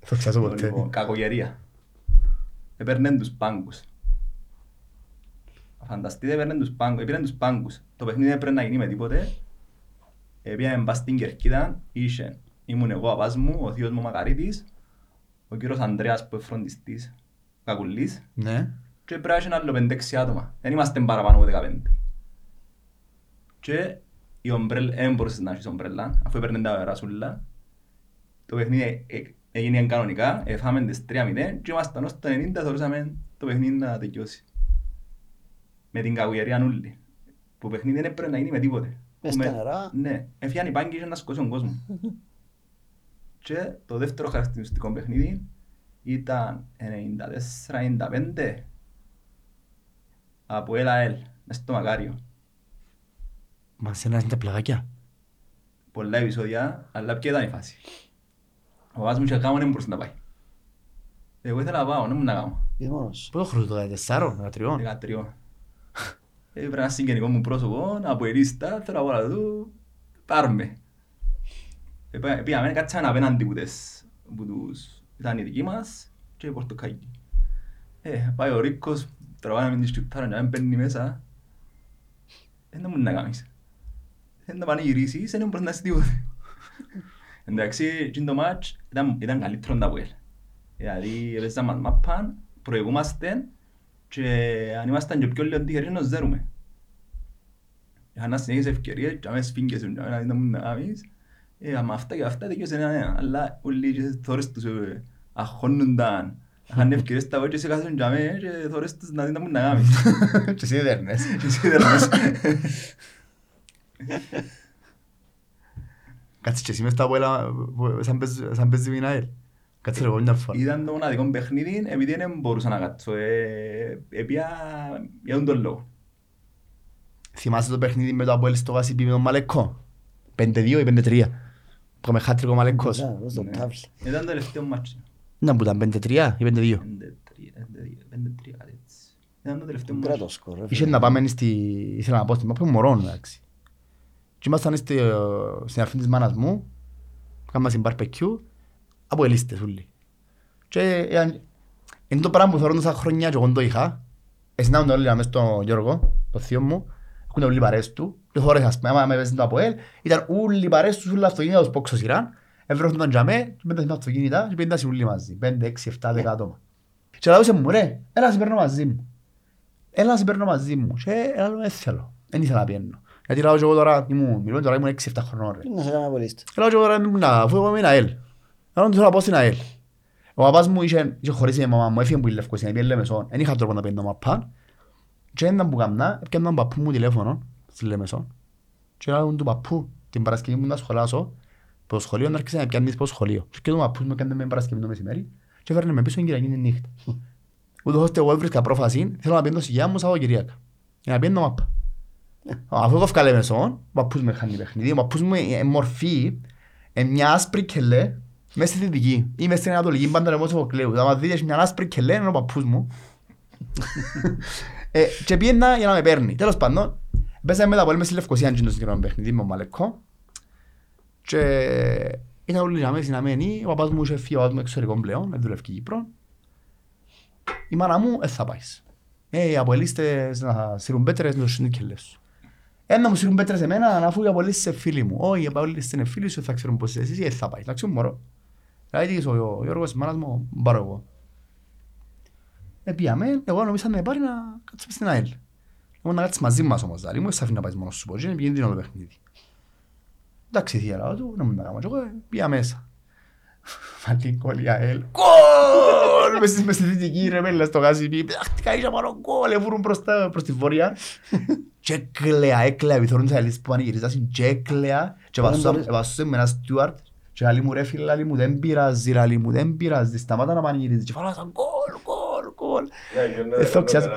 Δεν το ξεχάσω ποτέ. λοιπόν, κακογερία. Έπαιρναν τους πάγκους. Φανταστείτε, έπαιρναν τους πάγκους. Έπαιρναν τους πάγκους. Το παιχνίδι δεν πρέπει να γίνει με τίποτε. Έπαιρναν πας στην Κερκίδα, είχε, ήμουν εγώ, ο παπάς μου, ο θείος μου ο Μακαρίτης, ο κύριος Ανδρέας που είναι φροντιστής, Κακουλής, Ναι. και πρέπει να έχει άλλο 5-6 άτομα. Δεν είμαστε παραπάνω από 15. Και η ομπρέλα, δεν μπορούσες να έχεις ομπρέλα, αφού έπαιρνε τα ρασούλα. Το παιχνίδι ε, ε, έγινε κανονικά, έφαμε τις 3-0 και ήμασταν ως το 90 θεωρούσαμε το παιχνίδι να τελειώσει. Με την κακογερία νουλή. Που παιχνίδι δεν έπρεπε να γίνει με τίποτε. Μες Που στα με- νερά. Ναι, έφυγαν οι πάγκοι και να σκοτώσουν τον κόσμο. και το δεύτερο χαρακτηριστικό παιχνίδι ήταν 94-95 από ΕΛΑΕΛ, μες στο Μακάριο. Μα σε ένα είναι τα πλαγάκια. Πολλά επεισόδια, αλλά ποια ήταν η φάση. Ο παπάς μου είχε κάνω, δεν μπορούσε να πάει. Εγώ ήθελα να πάω, δεν μου να κάνω. Είσαι μόνος. Πού το χρόνο το 14, 13. 13. Ε, Έπρεπε ένα συγγενικό μου πρόσωπο, από ελίστα, θέλω να πω να του, πάρme. Ε, πά- Πήγαμε, κάτσαμε απέναντι που τες, που τους, ήταν οι δικοί μας και οι πορτοκάκι. Ε, πάει ο Ρίκος, τραβάμε την στιουτάρα και να μπαίνει μέσα. Ε, δεν μου να κάνεις. Δεν να πανηγυρίσεις, δεν μπορείς να είσαι τίποτε. Εντάξει, εκείνο το μάτς ήταν, ήταν καλύτερο από ελ. Δηλαδή, έπαιζαμε μας μάπαν, προηγούμαστε και αν ήμασταν και πιο λίγο τυχεροί να ζέρουμε. Είχαν να συνέχισε ευκαιρίες και αμέσως σφίγγεσαι και αμέσως να μου να κάνεις. Ε, άμα αυτά και αυτά τελειώσε ένα-ένα. Αλλά όλοι και θόρες τους ε, αγχώνονταν. Είχαν ευκαιρίες στα βόη και σε κάθεσαν και αμέσως και θόρες τους να δει να μου να κάνεις. Και εσύ δέρνες. Και εσύ δέρνες. Κάτσε και εσύ μες τα απόελα που- σαν παίζ- σαν παίζει με την ΑΕΛ. Κάτσε ρε εγώ μια φορά. Ήταν το μοναδικό παιχνίδι επειδή δεν μπορούσα να κάτσω. Ε, Επία για τον τον λόγο. Θυμάσαι το παιχνίδι με το Αποέλ στο Βασίπι με τον Μαλεκό; 5-2 ή 5-3. Που είχαμε χάτρικο Μαλεκός. Ναι, δώσ' το Ναι. τάβλη. Ήταν το τελευταίο μάτσο. Να που ήταν 5-3 ή 5-2. 5-3, κάτι έτσι. Ήταν το τελευταίο Κρατώ μάτσο. σκορ, ρε Είχε φίλε. να πάμε στη... Ήθελα να πω στην μάπα μωρών, εντάξει. Και ήμασταν στη, ε, στην αρφή της μάνας μου, κάναμε στην μπαρπεκιού, από ελίστες όλοι. Και ε, είναι το πράγμα που θεωρώ τόσα χρόνια και εγώ το είχα. Εσυνάμε όλοι μέσα στον Γιώργο, τον θείο μου, έχουν όλοι οι παρέες του. Και θωρές ας πούμε, άμα με έπαιζε το ΑΠΟΕΛ, ήταν όλοι οι παρέες τους, όλα αυτοκίνητα τους πόξω σειράν. Έβρεχαν τον τζαμέ και πέντε στην αυτοκίνητα και πέντε όλοι μαζί. Πέντε, έξι, εφτά, δέκα άτομα. Και λαούσε μου, ρε, έλα σε παίρνω μαζί μου. Έλα σε παίρνω μαζί μου. Και έλα λέω, δεν θέλω. Δεν ήθελα να πιένω. Γιατί λαό και εγώ τώρα ήμουν, μιλώ τώρα ήμουν 6-7 χρονών ρε. Τι να σε κάνει απολύστη. Λαό και εγώ τώρα ήμουν, αφού εγώ ήμουν ΑΕΛ. Λέω θέλω να πάω στην ΑΕΛ. Ο παπάς μου είχε, είχε χωρίσει η μαμά μου, έφυγε που η Λευκοσία, πήγε Λεμεσόν. Δεν είχα τρόπο να πιένω μαπά. Και έναν που καμνά, έπιανα τον παππού μου τηλέφωνο στη Λεμεσόν. Και λέω του παππού, την Παρασκευή μου να σχολάσω, που το σχολείο να άρχισε να πιάνεις από σχολείο. Και ο παππούς μου έκανε με Παρασκευή το μεσημέρι και έφερνε με πίσω Κυριακή τη νύχτα. Ούτως ώστε εγώ έβρισκα πρόφαση, θέλω να πιένω σιγιά μου Σαββατοκυριακά. Για να πιένω μαπά. Αφού εγώ βγάλε μεσόν, ο παππούς μου χάνει παιχνίδι, ο παππούς μου είναι μορφή, είναι μια άσπρη κελέ, μέσα στη Δυτική ή μέσα στην Ανατολική πάντα λεμός από κλαίου. Αν δείτε μια άσπρη κελέ είναι ο παππούς μου. Ε, και πήγαινα για να με παίρνει. Τέλος πάντων, πέσαμε μετά από όλη μες στη Λευκοσία και το συγκεκριμένο παιχνίδι με τον Μαλεκό. Και ήταν όλοι για μένα συναμένοι, ο παπάς μου είχε φύγει, ο παπάς μου εξωτερικό πλέον, δεν δουλεύει Κύπρος. Η μάνα μου, δεν θα πάεις. Ε, οι αποελίστες να σύρουν πέτρες με το σνίκελες σου. Ένα μου σύρουν πέτρες εμένα, αφού οι αποελίστες είναι φίλοι μου. Όχι, οι αποελίστες είναι φίλοι σου, θα ξέρουν πώς είσαι εσύ, δεν θα πάεις. Εντάξει, μωρό. Δηλαδή, ο ο Γιώργος, η μάνας μου, πάρω εγώ. Ε, πήγαμε, εγώ νόμιζα να με πάρει να κάτσουμε στην ΑΕΛ. Ήμουν να κάτσεις μαζί μας όμως, δηλαδή μου εσύ αφήνει να πάεις μόνος σου πω, και πήγαινε την όλο παιχνίδι. Εντάξει, θεία λαό του, να μην τα κάνω, και εγώ ε, πήγα μέσα. Βάλει γκολ η ΑΕΛ. Γκολ! Μες στη- μες στη δυτική ρε μέλα στο γάζι πει «Πετάχτηκα ίσια πάνω γκολ, εβούρουν προς τα- προς τη βόρεια». Και έκλαια, έκλαια, επιθωρούν τις αελίες που πανηγυριζάσουν και έκλαια και Δεν βάσω- μπορείς. βάσω με ένα στιούαρτ και λέει μου ρε φίλε, λέει μου δεν πειράζει, ρε, λέει μου δεν πειράζει, σταμάτα να πανηγυρίζεις και φάλασα γκολ, γκολ, γκολ. Ε, θα ξιάσω.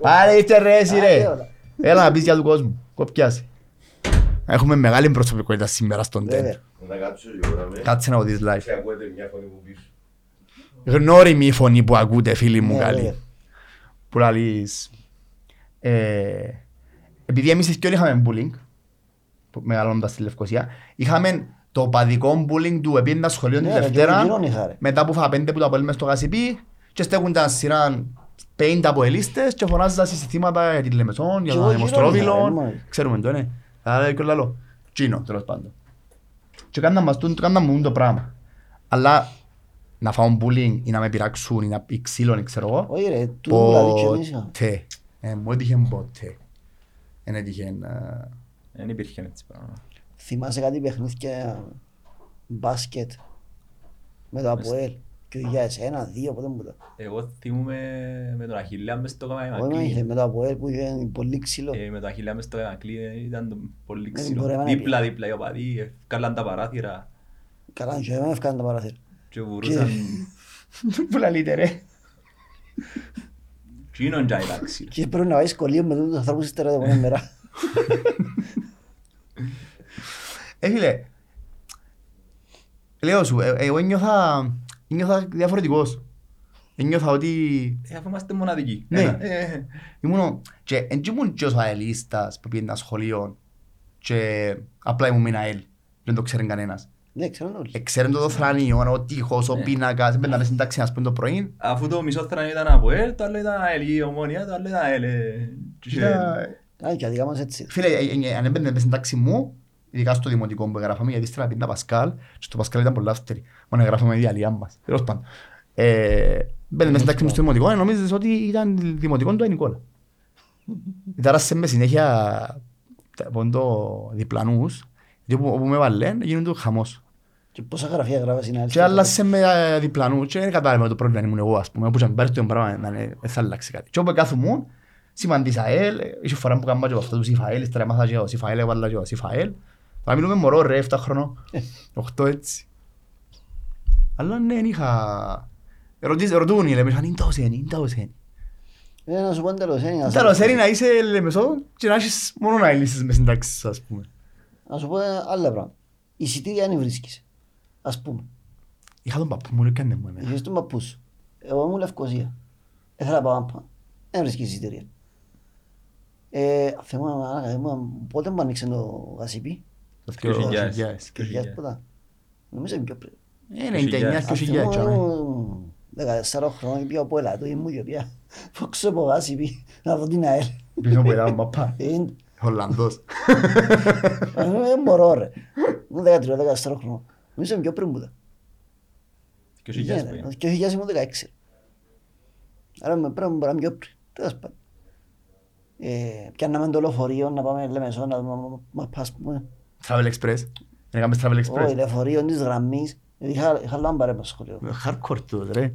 Πάρε ήρθε ρε εσύ Άντε, ρε. όλα. Έλα να πεις για του κόσμου, κοπιάσαι. Έχουμε μεγάλη προσωπικότητα σήμερα στον Βέβαια. τέντ. Να κάτσω λίγο να με. Κάτσε να το δεις live. Και ακούετε μια φωνή που πίσω. Γνώριμη η φωνή που ακούτε φίλοι μου Ναι, καλή. βέβαια. Που λαλείς. ε, Επειδή εμείς οι δυο είχαμε bullying, που μεγαλώνοντας στη Λευκοσία, είχαμε το παδικό bullying του επί ένα σχολείο τη Ναι, ρε, και Δευτέρα, εκείνον είχα, ρε. μετά που φάγα πέντε που το απολύμε στο Γασιπί και στέκονταν σειρά 50 αποελίστες και φωνάζονταν συστήματα για τη Λεμεσόν, για Και τον εγώ εκείνον είχα, ρε, Δημοστρόβιλο. μόνο. Ξέρουμε το, ναι. Αλλά και λαλό. Τσίνο, τέλος πάντων. Και κάναν μας τούν- κάναν μου το πράγμα. Αλλά να φάω bullying ή να με πειράξουν ή να πει ξύλο, ή ξέρω εγώ. Όχι ρε, του δηλαδή και εμείς είχαμε. Ποτέ. Ε, μου έτυχε ποτέ. Δεν έτυχε ε, Δεν υπήρχε έτσι πράγμα. Θυμάσαι κάτι παιχνίδια μπάσκετ με το Αποέλ και για εσένα, δύο, πότε μου το. Εγώ θυμούμαι με τον Αχιλέα μες στο Όχι με είχε, καμακλή. με το Αποέλ που είχε πολύ ξύλο. Ε, Με τον Αχιλέα μες στο καμακλή ήταν το πολύ Δεν ξύλο. μπορεί να Δίπλα δίπλα οι οπαδοί, κάλαν τα παράθυρα Καλά, και εμένα έφκανε τα παράθυρα. και βουρούσαν. Που λαλείτε ρε. Τι είναι τζάι τα ξύλο. Και πρέπει να πάει σχολείο με τους ανθρώπους ύστερα την επόμενη μέρα. Ε, φίλε. Λέω σου, ε, εγώ νιώθα, νιώθα διαφορετικός. Νιώθα ότι Ε, Αφού είμαστε μοναδικοί. Ναι. Ένα, ε, ήμουν και εν και ήμουν και ως αελίστας που πήγαινα σχολείο και απλά ήμουν με ένα αελ. Δεν το ξέρει κανένας. Ναι, ξέρω όλοι. Ξέρουν το δοθρανείο, ο τείχος, ο Ναι. πίνακας, μπαίναμε στην τάξη ας πούμε το πρωί. Αφού το μισό θρανίο ήταν από ΕΛ, το άλλο ήταν ΑΕΛ, η ομόνια, το άλλο ήταν ΑΕΛ. ε, και- Ήταν- Α, και αδικά μας έτσι. Φίλε, ε, ε, αν έμπαινε μες στην τάξη μου, ειδικά στο δημοτικό που εγγράφαμε, γιατί ήθελα να πει τα Πασκάλ, και στο Πασκάλ ήταν πολλά αυτερή. Μόνο εγγράφαμε η διαλύα μας. Τέλος πάντων. Ε, Μπαίνε μες στην τάξη μου στο δημοτικό, ε, νομίζεις ότι ήταν δημοτικό του Νικόλα. Τάρασε με συνέχεια τα- από το διπλανούς, γιατί όπου όπου με βάλεν, γίνονται χαμός. Και πόσα γραφεία γράφες είναι άλλη. Και άλλασες με ε, διπλανούς και δεν κατάλαβα το πρόβλημα ήμουν εγώ, ας πούμε, όπου και αν πάρεις το πράγμα, να είναι- δεν θα αλλάξει κάτι. Και όπου κάθομουν, σημαντήσα ΑΕΛ, είχε φορά που κάνουμε και αυτό τους Σιφαέλ, ύστερα μάθα και ο Σιφαέλ, έβαλα και ο Σιφαέλ. Θα μιλούμε μωρό ρε, 7 χρονών, 8 έτσι. Αλλά ναι, δεν είχα... Ρωτήσ- Ρωτούν οι λέμε, αν είναι τα οσένη, είναι τα οσένη. Ε, να σου πω τέλος, ε, να σου- Τέλος, είναι να είσαι λεμεσό και να έχεις μόνο να λύσεις μες στην τάξη σου, ας πούμε. Να σου πω άλλα πράγματα. Εισιτήρια αν βρίσκεις. Ας πούμε. Είχα τον παππού μου, έκανε μου εμένα. Είχες τον παππού σου. Εγώ ήμουν Λευκοσία. Ήθελα να πάω άμπα. Δεν βρίσκεις εισιτήρια. Ε, θέμα, άρα, ήμουν- πότε μου άνοιξε το γασιπί. Το 2000. 2000. Και χιλιάδες πότα. Νομίζω είναι πιο πριν. Ε, 99 και 2000. Θυμούμαι, τσάμε. ήμουν 14 χρόνων και πήγα από ελάτο ή μου και πήγα. Φόξω από γασιπί να δω την ΑΕΛ. Πίσω από ήταν παπά. Ε, είναι- Ολλανδός. ε, Δεν μπορώ ρε. Ήμουν 13-14 χρόνων. Νομίζω είναι πιο πριν που ήταν. Και ο Σιγιάς που Γίνεται. είναι. Και ο χιλιάς ήμουν 16. Άρα με πρέπει να είμαι πιο πριν. Τέλος πάντων. Ε, Πιάνναμε το λεωφορείο να πάμε Λεμεσό να δούμε μα- μας πας πούμε. Travel Express. Έκαμε Travel Όχι, Express. λεωφορείο της γραμμής. Γιατί είχα- είχα λάμπα ρε στο σχολείο. Hardcore τούτο, ρε.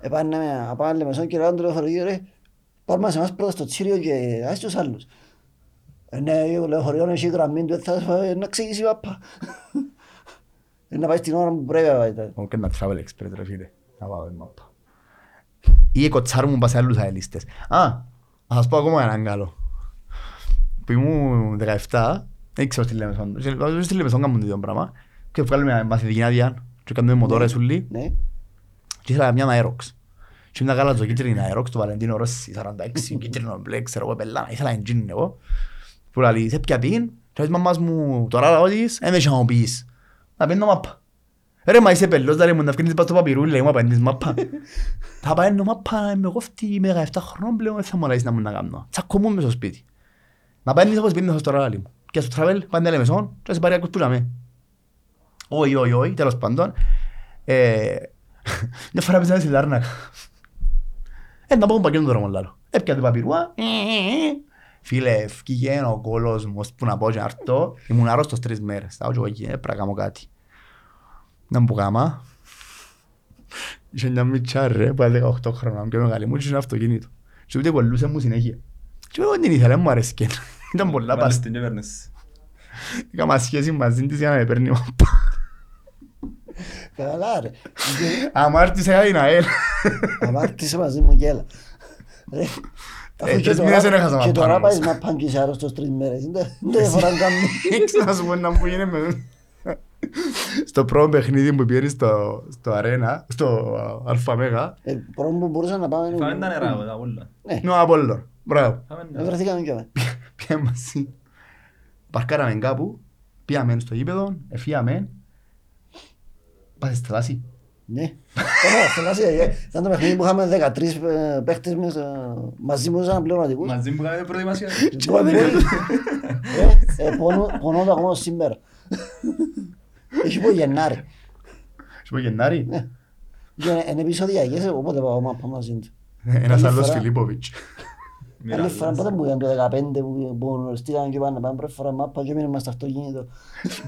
Επάνε με, πάμε Λεμεσό και λέγανε το λεωφορείο ρε. Πάρ' μας εμάς πρώτα στο τσίριο και άσε τους άλλους. Ε, ναι, το λεωφορείο έχει γραμμή του, θα ε, να ξηγήσει η πάπα. Ε, Να πάει στην ώρα που πρέπει να πάει. τα- Εγώ και ένα Travel Express, ρε φίλε. Να πάω η μάπα. Ή κοτσάρουν μου σε άλλους αελίστες. Α, να σας πω ακόμα έναν καλό. Που ήμουν 17, δεν ξέρω τι λέμε σαν. Τι λέμε σαν κάνουν το πράγμα. Και βγάλουμε μια μαθητική άδεια και κάνουμε μοτόρες ούλοι. Ναι. Και ήθελα μια Aerox. Και ήμουν καλά το κίτρινο Aerox του Βαλεντίνο Ρώση, 46, κίτρινο μπλε, ξέρω εγώ, πελάνα. Ήθελα να γίνει εγώ. Που λέει, σε ποια πίν, και λέει μαμάς μου, τώρα λαό της, έμαι και να μου πεις. Να πίνω μάπα. Ρε, μα είσαι πελός, λέει μου, να βγαίνεις πας στο παπιρούλι, λέει μου, απαντήσεις μάπα. Θα παίρνω μάπα, είμαι εγώ αυτή, είμαι 17 χρόνων πλέον, δεν θα μου λέει να μου να κάνω. Τσακωμούν μες στο σπίτι. Να παίρνεις όπως πίνεις στο ράλι μου. Και στο travel, πάνε λέμε σόν, και σε πάρει ακούς που ζαμε. Όχι, όχι, όχι, τέλος πάντων. Ε, Μια φορά πήγαμε στη Λάρνακα. Ε, να πάω πακέτο τώρα μόνο λάλο. Έπιατε παπιρούα. ε, ε, ε. Φίλε, ευκήγε ο κόλος μου, ώσπου να πω και να έρθω, ήμουν άρρωστος τρεις μέρες. Τα όχι, ε, πρέπει να κάνω κάτι. Να μου κάμα. Είχε μια μητσά ρε, που ήταν 18 χρόνια, πιο μεγάλη μου, είχε ένα αυτοκίνητο. Και ούτε κολλούσε μου συνέχεια. Και εγώ δεν την ήθελα, μου αρέσκε. Ήταν πολλά Βάλες πας. την και παίρνεις. Έκανα σχέση μαζί της για να με παίρνει μαπά. Καλά ρε. Αμάρτησα για την ΑΕΛ. Αμάρτησε μαζί μου και έλα. Ρε, αφού Ε, και τρεις τώρα- μήνες δεν έχασα Και μαπάν τώρα όμως. πάεις μαπάν και είσαι άρρωστος τρεις μέρες. Δεν δεν φορά κάνει. Έξω να σου πω να μου γίνει με Στο πρώτο παιχνίδι που πήγαινε στο, στο αρένα, στο Αλφα Μέγα, Ε, Πρώτο που μπορούσα να πάμε... Φάμε τα νερά μετά όλα. είναι ο Απόλλων. Μπράβο. Φάμε Ε, νερά. Βρεθήκαμε και εμείς. Πήγαμε μαζί. Παρκάραμε κάπου, πήγαμε στο γήπεδο, εφύγαμε. Πάτε στη θαλάσση. Ναι. Ωραία, θελάσσια, ε. Ήταν το παιχνίδι που είχαμε 13 ε, παίχτες μέσα, μαζί μου σαν πληρωματικούς. Μαζί μου κάνετε προετοιμασία. Μπορεί, μπορεί. Ε, ε, πονώ- Πονώ ακόμα σήμερα. Έχει πω Γενάρη. Σου πω Γενάρη. Και Είναι επεισοδιακές, οπότε πάω μάπα μαζί του. Ένας Άλλη άλλος φορά. Φιλίπποβιτς. Άλλη φορά πότε που ήταν το 15 που που γνωριστήκαμε και πάνε να πάμε πρώτη φορά μάπα και μείνουμε στο αυτοκίνητο.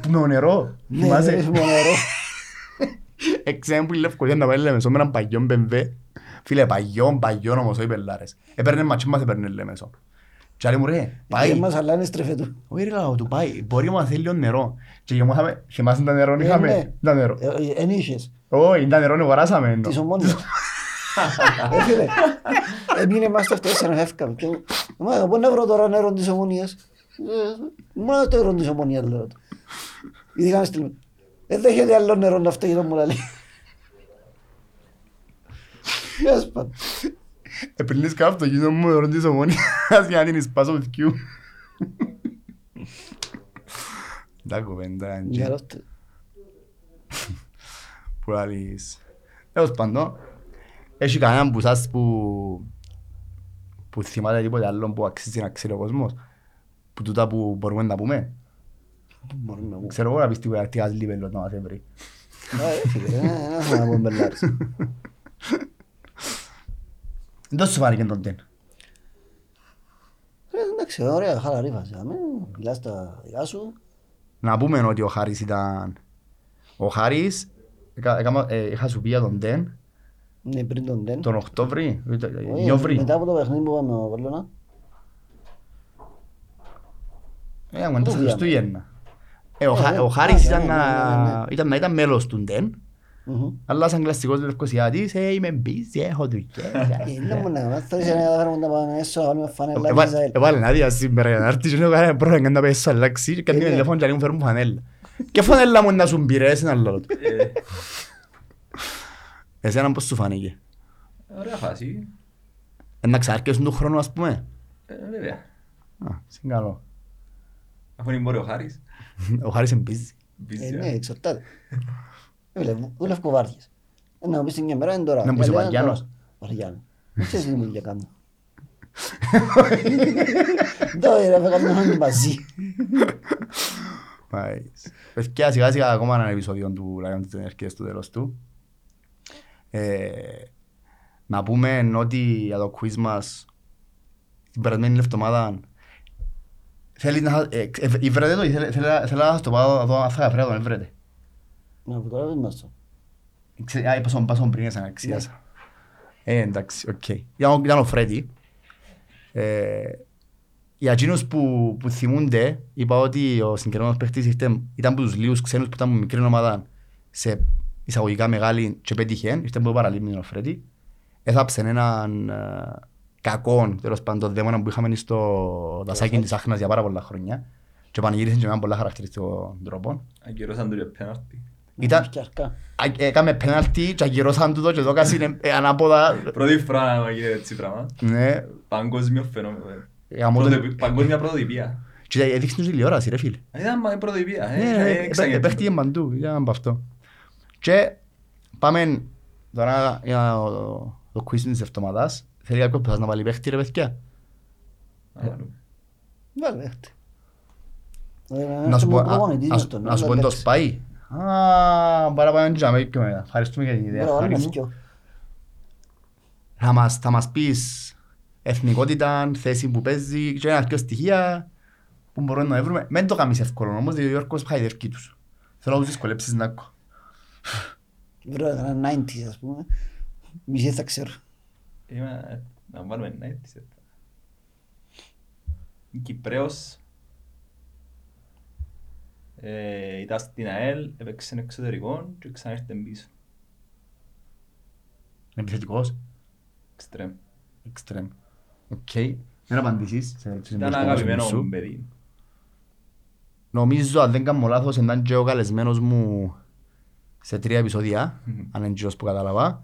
Με ο νερό. Ναι, ναι, Θυμάσαι. με νερό. Εξέμου που η Λευκοσία να πάει Λεμεσό με έναν παγιόν BMW. Φίλε, παγιόν, παγιόν όμως, όχι πελάρες. Έπαιρνε ματσί μας, έπαιρνε Λεμεσό. Και άλλοι μου ρε, Και πάει. μας αλλάνε στρεφέ του. Όχι ρε λαό του, πάει. Μπορεί να θέλει λίγο νερό. Και γεμώσαμε, θυμάσαι τα νερό, Ε, είχαμε. ναι. Τα νερό. Ε, ε, Εν είχες. Όχι, τα νερό αγοράσαμε. εννοώ. Της ομόνιας. Ε, φίλε, έμεινε μας το αυτός, σαν να έφκαμε. Και, Μα, εγώ πού να βρω τώρα νερό της ομόνιας. Ε, Μόνο το νερό της ομόνιας, λέω του. Ειδικά στείλουμε. Δεν δέχεται άλλο νερό να αυτό μου λέει. Yes, πάντων. Επιλύνεις κάπου το γύζο μου νερό της ομόνιας για να την εισπάσω βυθκιού. Τα κουβέντα, Για Αντζή, ρώστε. που λαλείς. Τέλος πάντων, έχει κανέναν που σας που που θυμάται τίποτε άλλο που αξίζει να ξέρει ο κόσμος. Που τούτα που μπορούμε να πούμε. Μπορούμε να πούμε. Ξέρω εγώ να πεις τίποτα τι άλλη πέλος να μας έβρει. Ε, φίλε, ε, δεν θα να πούμε μπελάρες. Δεν σου φάνηκε τον τέν. Ε, Εντάξει, ωραία, χαλαρή φάση. Αμέ, Μιλάς τα δικά σου. Να πούμε ότι ο Χάρης ήταν... Ο Χάρης, έκα- έκαμα- ε, είχα σου πει για τον Τεν, Ναι, πριν τον Τεν. τον Οκτώβρη, Όχι, Νιόβρη. Μετά από το παιχνίδι που πάμε με Βαρλώνα. Ε, ακόμα τα Πού Χριστούγεννα. Ε, ο, Ε, Χα- ναι. ο Χάρης Α, ήταν ναι, να, ναι, ναι, ναι. ήταν να ήταν μέλος του Ντεν, Μμμ. αλλά σαν κλασικός λευκοσιάτης, ε, είμαι busy, έχω δουλειές. Ε, να μου να μάθεις να καταφέρουμε να πάμε έσω, να βάλουμε φανέλα Έβα- και Ισραήλ. Έβαλε άδεια σήμερα για να έρθεις και λέω κανένα πρόβλημα να πέσει στο αλλάξει και κάνει Ε, ναι. τηλέφωνο και λέει μου φέρουν φανέλα. Και φανέλα μου να σου μπειρέσει ένα λόγο. Ε, Εσένα πώς σου φάνηκε. Ωραία φάση. Ε, Να ξαρκέσουν τον χρόνο ας πούμε. Ε, Βέβαια. Α, συγκαλώ. Αφού είναι μπορεί ο Χάρης. Ο Χάρης είναι busy. busy, Ε, ναι, ε. εξαρτάται. Ε, φίλε, Δούλευκο βάρδιες. Ε, Να μου πεις την μια μέρα είναι τώρα. Να μου πεις ο Λέει, Βαγιάνος. τώρα. Βαγιάνο. Δεν ξέρεις τι μου για κάνω. Τώρα ρε, φέγαμε όλοι μαζί. Μάλιστα. Παιδιά, σιγά σιγά ακόμα ένα επεισόδιο του Lion της Ενέργειας του τέλος του. Ε, να πούμε ότι για το quiz μας την περασμένη εβδομάδα θέλει να... ε, ε, ε, Βρέτε το ή θέλει θέλει να θέλει να σας το πάω εδώ αν θα καφρέα το, δεν βρέτε. Να που τώρα πες μας το. Ξε- Α, πάσω πάσω πριν σαν αξίασα. Ε, εντάξει, οκ. Ήταν ο- Ήταν ο Φρέντι. Ε, Για εκείνους που, που θυμούνται, είπα ότι ο συγκεκριμένος παίχτης ήρθε, ήταν από τους λίγους ξένους που ήταν από μικρή ομάδα σε εισαγωγικά μεγάλη και πέτυχε, ήρθε από το παραλίμνη ο Φρέντι. Έθαψε έναν ε, κακό, τέλος πάντων, δαίμονα που είχαμε στο δασάκι της Άχνας για πάρα πολλά χρόνια και πανηγύρισε και με έναν πολλά χαρακτηριστικό τρόπο. Αγκυρώσαν του για πέναρτη. Ήταν, Και αρκά. Α- έκαμε πέναλτι και ακυρώσαν τούτο και το έκασαν ε, ανάποδα. Πρώτη φορά να γίνεται έτσι πράγμα. Ναι, Παγκόσμιο φαινόμενο. ε. γαμώ το- Πρωτο- Παγκόσμια πρωτοτυπία. και έδειξε τους τηλεόραση ρε φίλε. Ήταν μα- πρωτοτυπία. ε. Ναι, Ε, ναι, έξαγε. επέ- επέχτηκε παντού, ήταν από αυτό. Και πάμε τώρα για το- το quiz της εβδομάδας. Θέλει κάποιος που σας να βάλει παίχτη ρε παιδιά; Α, βάλουμε. Βάλε παίχτη. Να σου πω, Έχουμε α, προπονητή να με σου- τον, να σου να πω είναι το παίξει. σπάει. Α, πάρα πάμε και να με πιο μετά. Ευχαριστούμε για την ιδέα. Μπράβο, Χάρη βάλουμε μου. δυο. Θα μας, θα μας πεις εθνικότητα, θέση που παίζει και ένα δυο στοιχεία που μπορούμε να βρούμε. Μεν το κάνεις εύκολο όμως, διότι ο Γιώργος χαϊδευκεί τους. Θέλω να τους δυσκολέψεις να ακούω. Βρω ένα 90s ας πούμε. Μισή θα ξέρω. Είμαι, να βάλουμε να έτσι. Κυπρέος. Ε, ήταν στην ΑΕΛ, έπαιξε εξωτερικό και ξανά ήρθε πίσω. Είναι επιθετικός. Εξτρέμ. Εξτρέμ. Οκ. Δεν απαντήσεις σε τις Ήταν εμπειρίες αγαπημένο σου. μου παιδί. Νομίζω, αν δεν κάνω λάθος, ήταν και ο καλεσμένος μου σε τρία επεισόδια, αν είναι εκείνος που κατάλαβα.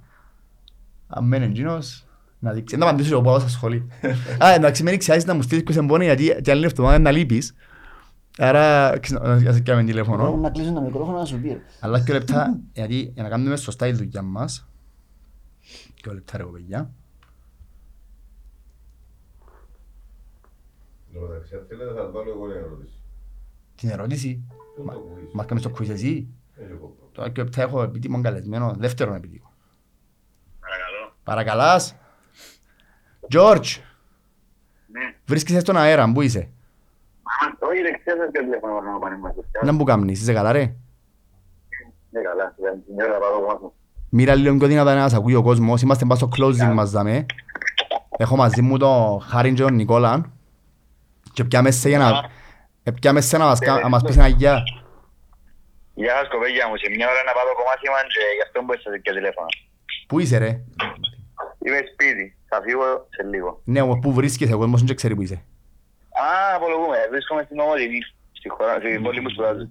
Αν μένει εκείνος, να δείξει. Να απαντήσω και εγώ πάω στα σχολή. Α, εντάξει, μην εξιάζεις να μου στείλεις και σε μπόνι, γιατί και άλλη εβδομάδα να λείπεις. Άρα, ξέρω, να σε κάνουμε Μπορούμε τηλέφωνο. να κλείσουν τα μικρόφωνα να σου πει. ρε. Αλλά και λεπτά, γιατί για να κάνουμε σωστά η δουλειά μας. Και λεπτά ρε παιδιά. Εν τω μεταξύ, αν θέλετε θα βάλω εγώ μια ερώτηση. Την ερώτηση, Πού το quiz? μας κάνεις το quiz εσύ. Δεν έχω πρόβλημα. Τώρα και λεπτά έχω επίτιμο καλεσμένο, δεύτερον επίτιμο. Παρακαλώ. Παρακαλάς. George, Ναι. βρίσκεσαι στον αέρα, πού είσαι; Μα, Όχι, δεν ξέρω ποιο τηλέφωνο να πάνε μαζί. Να μου κάνεις, είσαι καλά ρε; Ναι, καλά. Την ώρα πάω εγώ μου. Μοίρα λίγο πιο δυνατά να σε ακούει ο κόσμος, είμαστε πάνω στο closing μας δαμε. Έχω μαζί μου τον Χάριν και τον Νικόλα. Και πιάμε σε για να... ε, Πιάμε σε να μας, κα- να μας πεις ένα γεια. Γεια σας κοπέγια μου. Σε μια ώρα να πάω κομμάτια και γι' αυτό που σας και τηλέφωνο. Πού είσαι ρε; Είμαι σπίτι. Θα φύγω σε λίγο. Ναι, όμως πού βρίσκεσαι, ο κόσμος δεν ξέρει που είσαι. Α, απολογούμε. Βρίσκομαι στην Ομοτινή. Στη χώρα, στην πόλη μου σπουδάζω.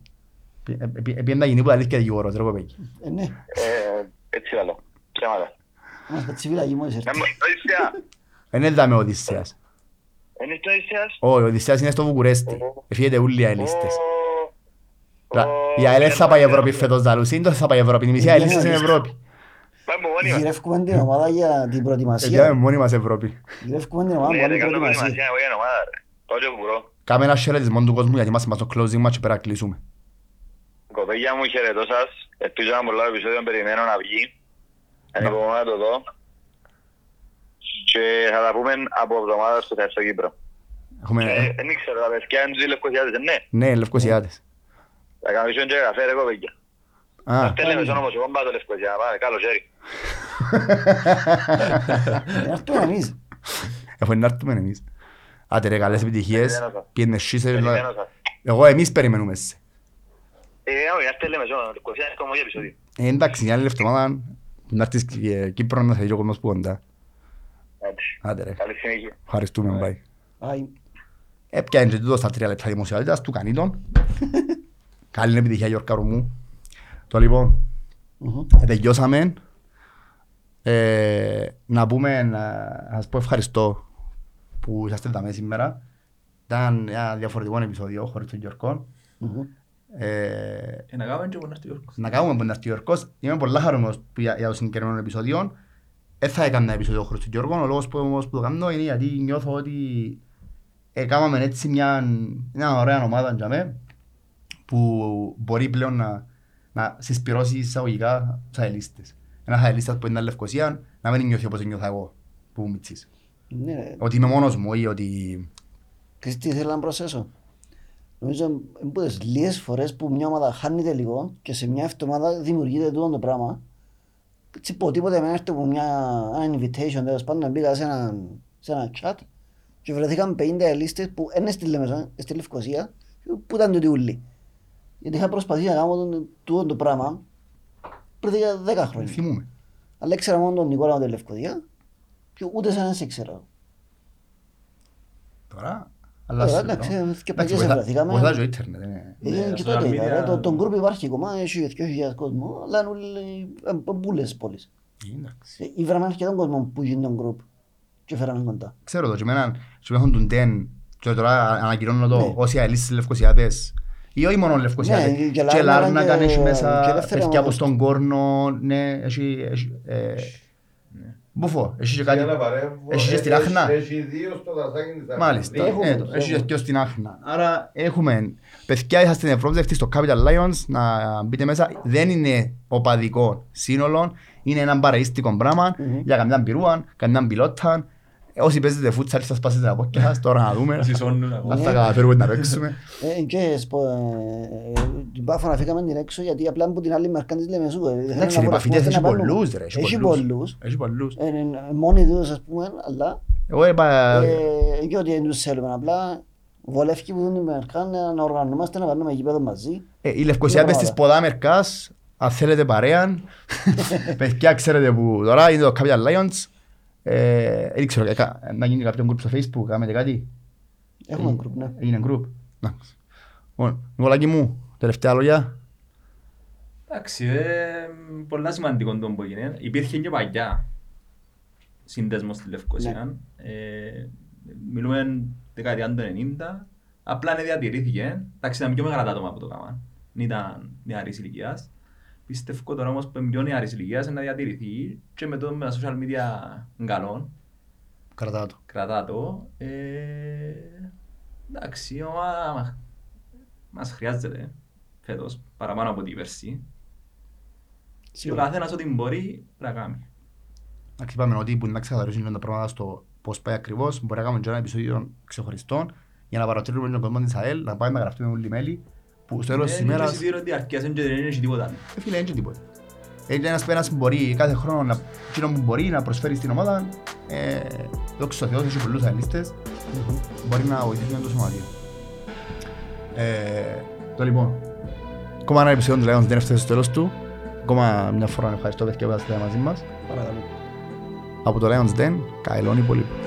Επειδή να γίνει που τα αλήθεια δικηγόρος, ρε κοπέκι. Ε, ναι. Ε, Έτσι λαλό. Ψέματα. Μας τα τσιβίλα μου είσαι. Να μου- Οδυσσέα. Δεν είδαμε ο Οδυσσέας. Είναι στο Οδυσσέας; Όχι, ο Οδυσσέας είναι στο Βουκουρέστι. Εφύγεται όλοι οι αελίστες. Ω, Λα- ω, Η ΑΕΛ δεν θα πάει ε, Ευρώπη φέτος δάλους, είναι το θα πάει Ευρώπη. Η μισή ΑΕΛ είναι στην Ευρώπη. Πάμε μόνοι μας. Γυρεύκουμε την ομάδα για την Επιάμε προετοιμασία. μόνοι μας Ευρώπη. Γυρεύουμε την ομάδα Ναι, για δεν την κάνω προετοιμασία. προετοιμασία, εγώ για ομάδα, ρε. Τότε που μπορώ. Κάμε ένα χαιρετισμό του κόσμου γιατί είμαστε στο closing μας και πέρα κλείσουμε. Κοπέγια μου χαιρετώ σας. Ελπίζω να πολλά επεισόδιο περιμένω να βγει. Ανυπομονώ να το δω. Και θα τα πούμε από εβδομάδα στο θα έρθω Κύπρο. Έχουμε... Ε, Δεν ξέρω, τα παιδιά είναι τους Λευκοσιάτες, ναι. Ναι, Λευκοσιάτες. Θα κάνουμε και καφέ ρε κοπέγια. Α, Θέλουμε στον όμως, εγώ πάω το Λευκοσιά, πάμε, καλό χέρι. Ε, Αυτό εμείς. έχω να έρθουμε εμείς. Άντε ρε, καλές επιτυχίες. Περιμένω σας. Πήγαινε εσύ σε... Περιμένω σας. Εγώ εμείς περιμένουμε σε. Ε, όχι, ας θέλουμε ζώνο, Λευκοσιά είναι κομμωγή επεισόδιο. Ε, εντάξει, μια άλλη εβδομάδα να έρθεις ε, Κύπρος να θέλει ο κόσμος που κοντά. Έτσι. Άντε ρε, Καλή συνέχεια. ευχαριστούμε, bye. Άι. Έπιανε και τούτος στα τρία λεπτά δημοσιότητας, του κάνει τον. Καλή επιτυχία Γιώργαρο μου. Το λοιπόν, Μμμ. ε, τελειώσαμε. Ε, να πούμε, να να σας πω ευχαριστώ που είσαστε εδώ μέσα σήμερα. Ήταν ένα διαφορετικό επεισόδιο χωρίς τον Γιώργο. Μμμ. Ε, Ε, να κάνουμε και που να έρθει ο Γιώργος. να κάνουμε που να έρθει ο Γιώργος. Είμαι πολλά χαρούμενος που για, για το συγκεκριμένο επεισόδιο. Δεν θα έκανα επεισόδιο χωρίς τον Γιώργο. Ο λόγος που, όμως που το κάνω είναι γιατί νιώθω ότι έκαναμε έτσι μια, μια ωραία ομάδα για μέ, που μπορεί πλέον να, να συσπυρώσει εισαγωγικά τους αελίστες. Ένας αελίστας που είναι Λευκοσία να μην νιώθει όπως νιώθω εγώ που είμαι μητσής. Ναι, ρε. Ότι είμαι μόνος μου ή ότι... Ξέρεις τι ήθελα να προσθέσω. Νομίζω είναι από τις λίγες φορές που μια ομάδα χάνει τελικό και σε μια εβδομάδα δημιουργείται τούτο το πράγμα. Έτσι από τίποτε με έρθει από μια, ένα invitation τέλος πάντων μπήκα σε ένα, σε ένα chat και βρεθήκαν 50 λίστες που δεν έστειλε μέσα, στη Λευκοσία που ήταν τούτοι ούλοι. Γιατί είχα προσπαθήσει να κάνω τον- τούτο το πράγμα πριν 10 χρόνια. Θυμούμαι. Αλλά ήξερα μόνο τον Νικόλα με τη Λευκοδία και ούτε σαν να σε ήξερα. Τώρα, αλλάζει Τώρα, το. εντάξει, και Εντάξει, παγιές βοηθά- βρεθήκαμε. βοηθάς και ο ίντερνετ. είναι- Ε, Ναι, και social τότε είδα, media- ρε, το, τον γκρουπ υπάρχει ακόμα, έχει 2.000 κόσμο, αλλά είναι όλοι ε, ε, μπουλές πόλεις. Εντάξει. Ε, Ήβραμε αρκετόν κόσμο που γίνει τον γκρουπ και φέραμε κοντά. Ξέρω το, και εμένα, και με έχουν τον τεν, και τώρα ανακοινώνω το, Ναι. όσοι αελίσεις Ναι, ή όχι μόνο Λευκοσιάτες, Ναι, και και Λάρνακα Λάρνακα και- έχει και μέσα ελεύθερα παιδιά από όμως. στον Κόρνο, ναι, έχει, έχει, ε, Ναι. Μπουφό, έχεις και κάτι, Για να παρέμβω, έχεις και στην έχει- Άχνα; Έχει δύο στο δασάκι της Άχνας. Μάλιστα, Δύο. Έχουμε, ε, το, έχεις έχουμε. και στην Άχνα. Άρα έχουμε, παιδιά είσαστε στην Ευρώπη, δεχτείς στο Capital Lions, να μπείτε μέσα. Δεν είναι οπαδικό σύνολο, είναι ένα παραίστικο πράγμα Μμμ. για καμιά πυρούαν, καμιά πιλότα. Όσοι παίζετε φούτσαλ σας πάσετε τα πόκια σας, τώρα να δούμε. Συσώνουν ακόμα. Αν θα καταφέρουμε να παίξουμε. Ε, και σπο- ε, ε, την Πάφο να φύγαμε την έξω γιατί απλά από την άλλη μερκά της Λεμεσού. ε, θέλουν Εντάξει, να οι μπορέσουμε επαφητές να έχει πάρουμε. πολλούς ρε. Έχει πολλούς. Έχει πολλούς. Ε, ε, Μόνοι τους ας πούμε, αλλά Εγώ είπα, ε, και ότι δεν τους θέλουμε απλά. Βολεύει που δουν την μερκά να να οργανωμαστε να πάρουμε γήπεδο μαζί. ε, η Λευκοσία πες της ποδά μερκάς, αν θέλετε παρέα, παιδιά ξέρετε που τώρα είναι το Capital Lions, ε, δεν ξέρω, ε, κα- να γίνει κάποιο group στο facebook, κάνετε κάτι; Έχουμε Ε, γκρουπ, ναι. Έγινε group. Εντάξει. Λοιπόν, Νικολάκη μου, τελευταία λόγια. Εντάξει, ε, πολλά σημαντικό το που έγινε. Υπήρχε και παλιά σύνδεσμος στη Λευκοσία. Ε, μιλούμε δεκαετία του 90. Απλά δεν διατηρήθηκε. Εντάξει, ήταν πιο μεγάλα τα άτομα που το έκαναν. Δεν ήταν νεαρής ηλικίας. Πιστεύω τώρα όμως που είναι πιο νεαρής ηλικίας να διατηρηθεί και με το με τα social media καλό. Κρατά το. κρατά το. Ε, εντάξει, η ομάδα μας, μας χρειάζεται φέτος παραπάνω από την πέρσι. Και ο καθένας ό,τι μπορεί πρέπει να κάνει. Εντάξει, είπαμε ότι που να ξεκαθαρίσουν τα πράγματα στο πώς πάει ακριβώς, μπορεί να κάνουμε και ένα επεισόδιο ξεχωριστό για να παρατηρούμε τον κόσμο της ΑΕΛ, να πάμε να γραφτούμε όλοι μέλη, που στο τέλος της Είναι και ημέρας, εισιτήριο διαρκείας, είναι και δεν είναι και τίποτα. ε, φίλε, είναι και τίποτα. Είναι ένας πένας που μπορεί κάθε χρόνο να, εκείνο που μπορεί να προσφέρει στην ομάδα, ε, δόξα τω Θεώ, έχει πολλούς αελίστες, μπορεί να βοηθήσει το σωματείο. Ε, το λοιπόν, ακόμα ένα επεισόδιο του Lions δεν έφτασε στο τέλος του. Ακόμα μια φορά ευχαριστώ παιδιά που ήσασταν μαζί μας. Παρακαλώ. Από το Lions Den, καηλών υπολείπων.